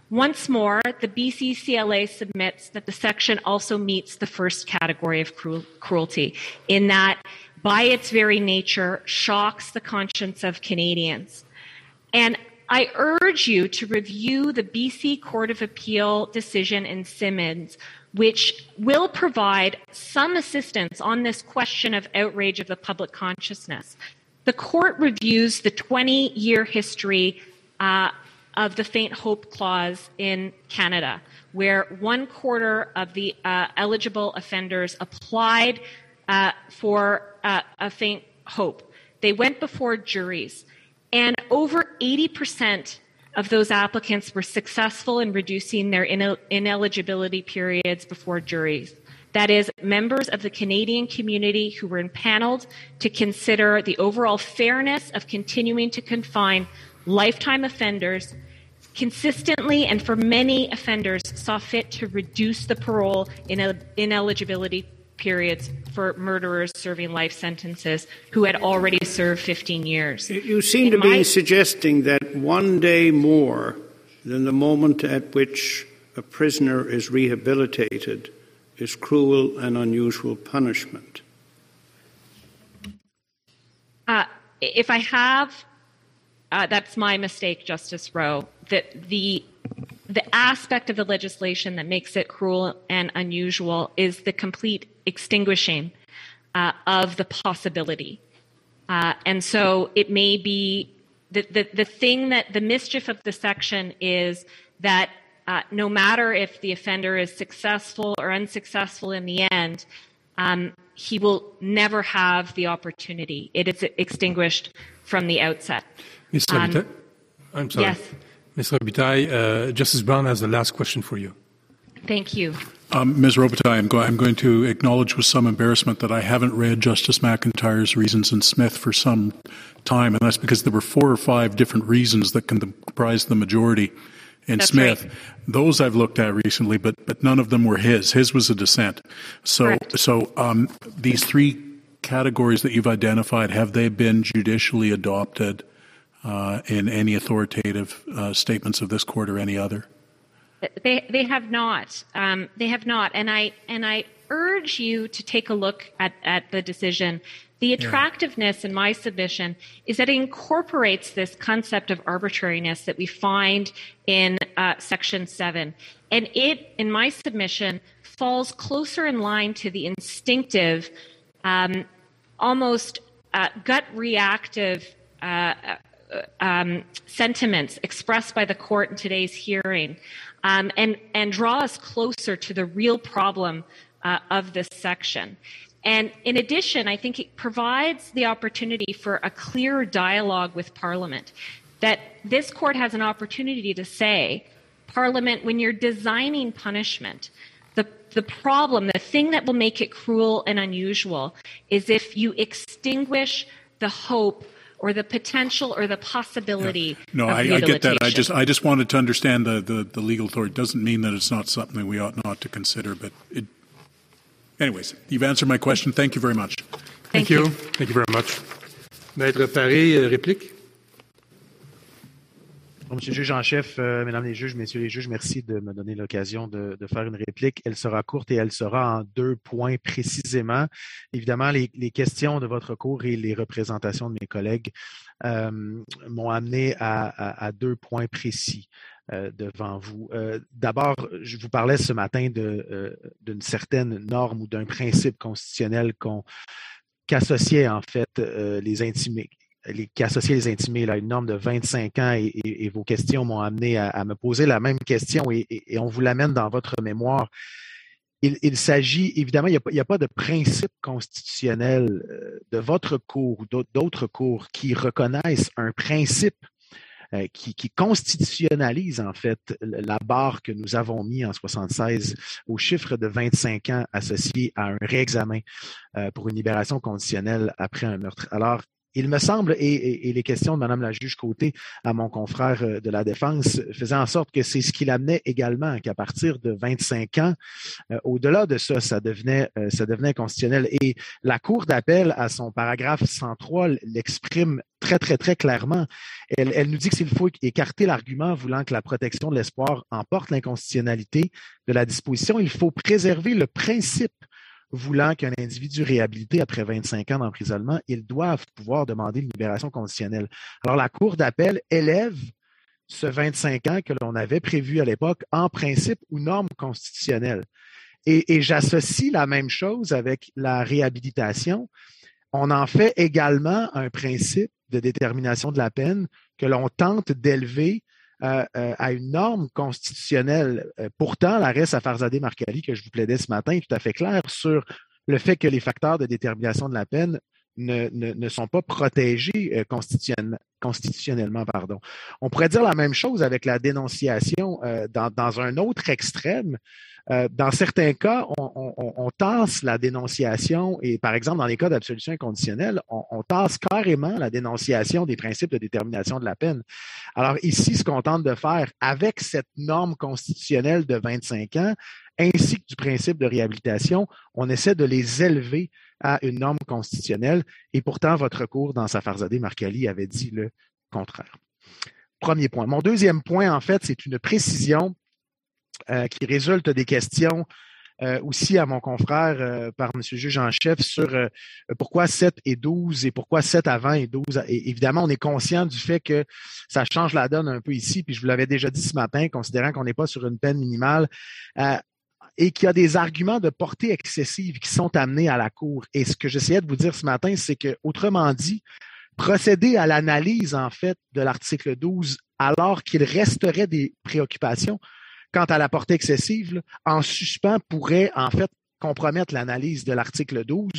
Once more, the BCCLA submits that the section also meets the first category of cru- cruelty, in that, by its very nature, shocks the conscience of Canadians. And I urge you to review the BC Court of Appeal decision in Simmons, which will provide some assistance on this question of outrage of the public consciousness. The court reviews the 20 year history uh, of the faint hope clause in Canada, where one quarter of the uh, eligible offenders applied uh, for uh, a faint hope. They went before juries. And over 80% of those applicants were successful in reducing their ineligibility periods before juries. That is, members of the Canadian community who were impaneled to consider the overall fairness of continuing to confine lifetime offenders consistently and for many offenders saw fit to reduce the parole ineligibility periods for murderers serving life sentences who had already served 15 years.
You seem In to be suggesting that one day more than the moment at which a prisoner is rehabilitated is cruel and unusual punishment.
Uh, if I have uh, that's my mistake, Justice Rowe. That the the aspect of the legislation that makes it cruel and unusual is the complete extinguishing uh, of the possibility. Uh, and so it may be the, the, the thing that the mischief of the section is that uh, no matter if the offender is successful or unsuccessful in the end, um, he will never have the opportunity. It is extinguished from the outset.
Ms. Um, I'm sorry.
Yes.
Ms. Robitaille, uh, Justice Brown has the last question for you.
Thank you.
Um, Ms. Robitaille, I'm, go- I'm, going to acknowledge with some embarrassment that I haven't read Justice McIntyre's reasons in Smith for some time, and that's because there were four or five different reasons that comprise the majority in
that's
Smith.
Right.
Those I've looked at recently, but but none of them were his. His was a dissent. So
Correct.
so um, these three categories that you've identified have they been judicially adopted uh, in any authoritative uh, statements of this court or any other?
They they have not. Um, they have not, and I and I urge you to take a look at at the decision. The attractiveness in my submission is that it incorporates this concept of arbitrariness that we find in uh, Section 7. And it, in my submission, falls closer in line to the instinctive, um, almost uh, gut reactive uh, um, sentiments expressed by the court in today's hearing um, and, and draw us closer to the real problem uh, of this section. And in addition, I think it provides the opportunity for a clear dialogue with Parliament. That this court has an opportunity to say, Parliament, when you're designing punishment, the, the problem, the thing that will make it cruel and unusual is if you extinguish the hope or the potential or the possibility.
Yeah. No, I, I, get that. I just I just wanted to understand the, the, the legal authority. It doesn't mean that it's not something we ought not to consider, but it Anyways, you've answered my question. Thank you very much.
Thank, Thank you. you. Thank you very much. Maître Paré, euh, réplique?
Monsieur le juge en chef, euh, mesdames les juges, messieurs les juges, merci de me donner l'occasion de, faire une réplique. Elle sera courte et elle sera en deux points précisément. Évidemment, les, questions de votre cours et les représentations de mes collègues euh, m'ont amené à, deux points précis. Euh, devant vous. D'abord, je vous parlais ce matin d'une certaine norme ou d'un principe constitutionnel qu'on qu'associait en fait les intimés, les, qui associait les intimés à une norme de 25 ans et, vos questions m'ont amené à, me poser la même question et, on vous l'amène dans votre mémoire. Il, s'agit, évidemment, il n'y a, pas de principe constitutionnel de votre cours ou d'autres cours qui reconnaissent un principe euh, qui, qui, constitutionnalise en fait la barre que nous avons mis en 76 au chiffre de 25 ans associé à un réexamen euh, pour une libération conditionnelle après un meurtre. Alors, il me semble, et, et, les questions de Madame la juge Côté à mon confrère euh, de la défense faisaient en sorte que c'est ce qui l'amenait également, qu'à partir de 25 ans, euh, au-delà de ça, ça devenait, euh, ça devenait constitutionnel. Et la Cour d'appel, à son paragraphe 103, l'exprime très, très, très clairement. Elle, elle nous dit que s'il faut écarter l'argument voulant que la protection de l'espoir emporte l'inconstitutionnalité de la disposition, il faut préserver le principe voulant qu'un individu réhabilité après 25 ans d'emprisonnement, ils doivent pouvoir demander une libération conditionnelle. Alors, la Cour d'appel élève ce 25 ans que l'on avait prévu à l'époque en principe ou norme constitutionnelle. Et, et j'associe la même chose avec la réhabilitation. On en fait également un principe de détermination de la peine que l'on tente d'élever euh, euh, à une norme constitutionnelle. Euh, pourtant, l'arrêt Safarzadeh Marcali que je vous plaidais ce matin est tout à fait clair sur le fait que les facteurs de détermination de la peine ne, sont pas protégés euh, constitutionnellement. Pardon. On pourrait dire la même chose avec la dénonciation euh, dans, dans, un autre extrême. Euh, dans certains cas, on, tasse la dénonciation et, par exemple, dans les cas d'absolution inconditionnelle, on, on, tasse carrément la dénonciation des principes de détermination de la peine. Alors ici, ce qu'on tente de faire avec cette norme constitutionnelle de 25 ans, ainsi que du principe de réhabilitation, on essaie de les élever à une norme constitutionnelle et pourtant votre cours dans Safarzadeh Marcali avait dit le contraire. Premier point. Mon deuxième point, en fait, c'est une précision euh, qui résulte des questions euh, aussi à mon confrère euh, par M. juge en chef sur pourquoi 7 et 12 et pourquoi 7 à 20 et 12. Et évidemment, on est conscient du fait que ça change la donne un peu ici, puis je vous l'avais déjà dit ce matin, considérant qu'on n'est pas sur une peine minimale. Et qu'il y a des arguments de portée excessive qui sont amenés à la Cour. Et ce que j'essayais de vous dire ce matin, c'est que, autrement dit, procéder à l'analyse, en fait, de l'article 12 alors qu'il resterait des préoccupations quant à la portée excessive, en suspens pourrait, en fait, compromettre l'analyse de l'article 12.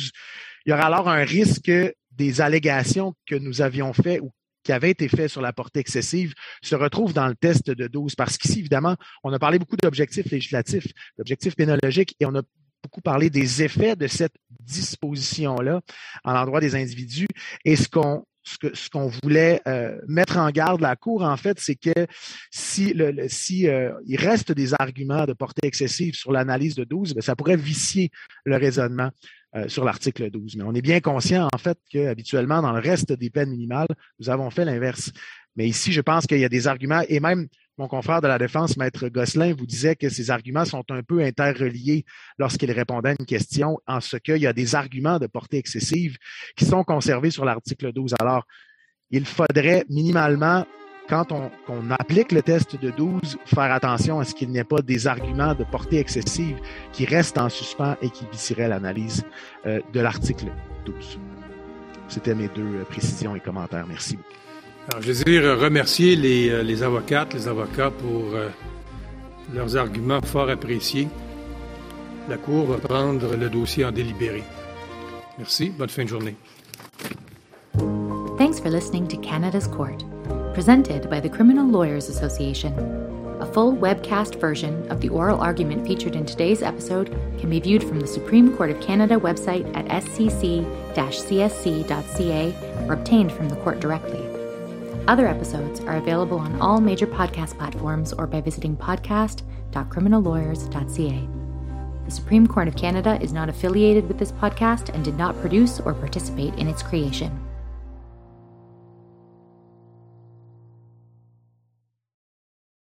Il y aura alors un risque que des allégations que nous avions faites ou qui avaient été faites sur la portée excessive se retrouvent dans le test de 12. Parce qu'ici, évidemment, on a parlé beaucoup d'objectifs législatifs, d'objectifs pénologiques, et on a beaucoup parlé des effets de cette disposition-là en l'endroit des individus. Et ce qu'on ce qu'on voulait euh, mettre en garde la Cour, en fait, c'est que si, le, si euh, il reste des arguments de portée excessive sur l'analyse de 12, bien, ça pourrait vicier le raisonnement euh, sur l'article 12. Mais on est bien conscient, en fait, que habituellement, dans le reste des peines minimales, nous avons fait l'inverse. Mais ici, je pense qu'il y a des arguments, et même mon confrère de la défense, Maître Gosselin, vous disait que ces arguments sont un peu interreliés lorsqu'il répondait à une question, en ce qu'il y a des arguments de portée excessive qui sont conservés sur l'article 12. Alors, il faudrait minimalement, quand on, applique le test de 12, faire attention à ce qu'il n'y ait pas des arguments de portée excessive qui restent en suspens et qui vicieraient l'analyse euh, de l'article 12. C'était mes deux euh, précisions et commentaires. Merci beaucoup.
Alors, je désire remercier les, euh, les avocates, les avocats pour euh, leurs arguments fort appréciés. La Cour va prendre le dossier en délibéré. Merci. Bonne fin de journée.
Thanks for listening to Canada's Court, presented by the Criminal Lawyers Association. A full webcast version of the oral argument featured in today's episode can be viewed from the Supreme Court of Canada website at scc-csc.ca or obtained from the court directly. Other episodes are available on all major podcast platforms or by visiting podcast.criminallawyers.ca. The Supreme Court of Canada is not affiliated with this podcast and did not produce or participate in its creation.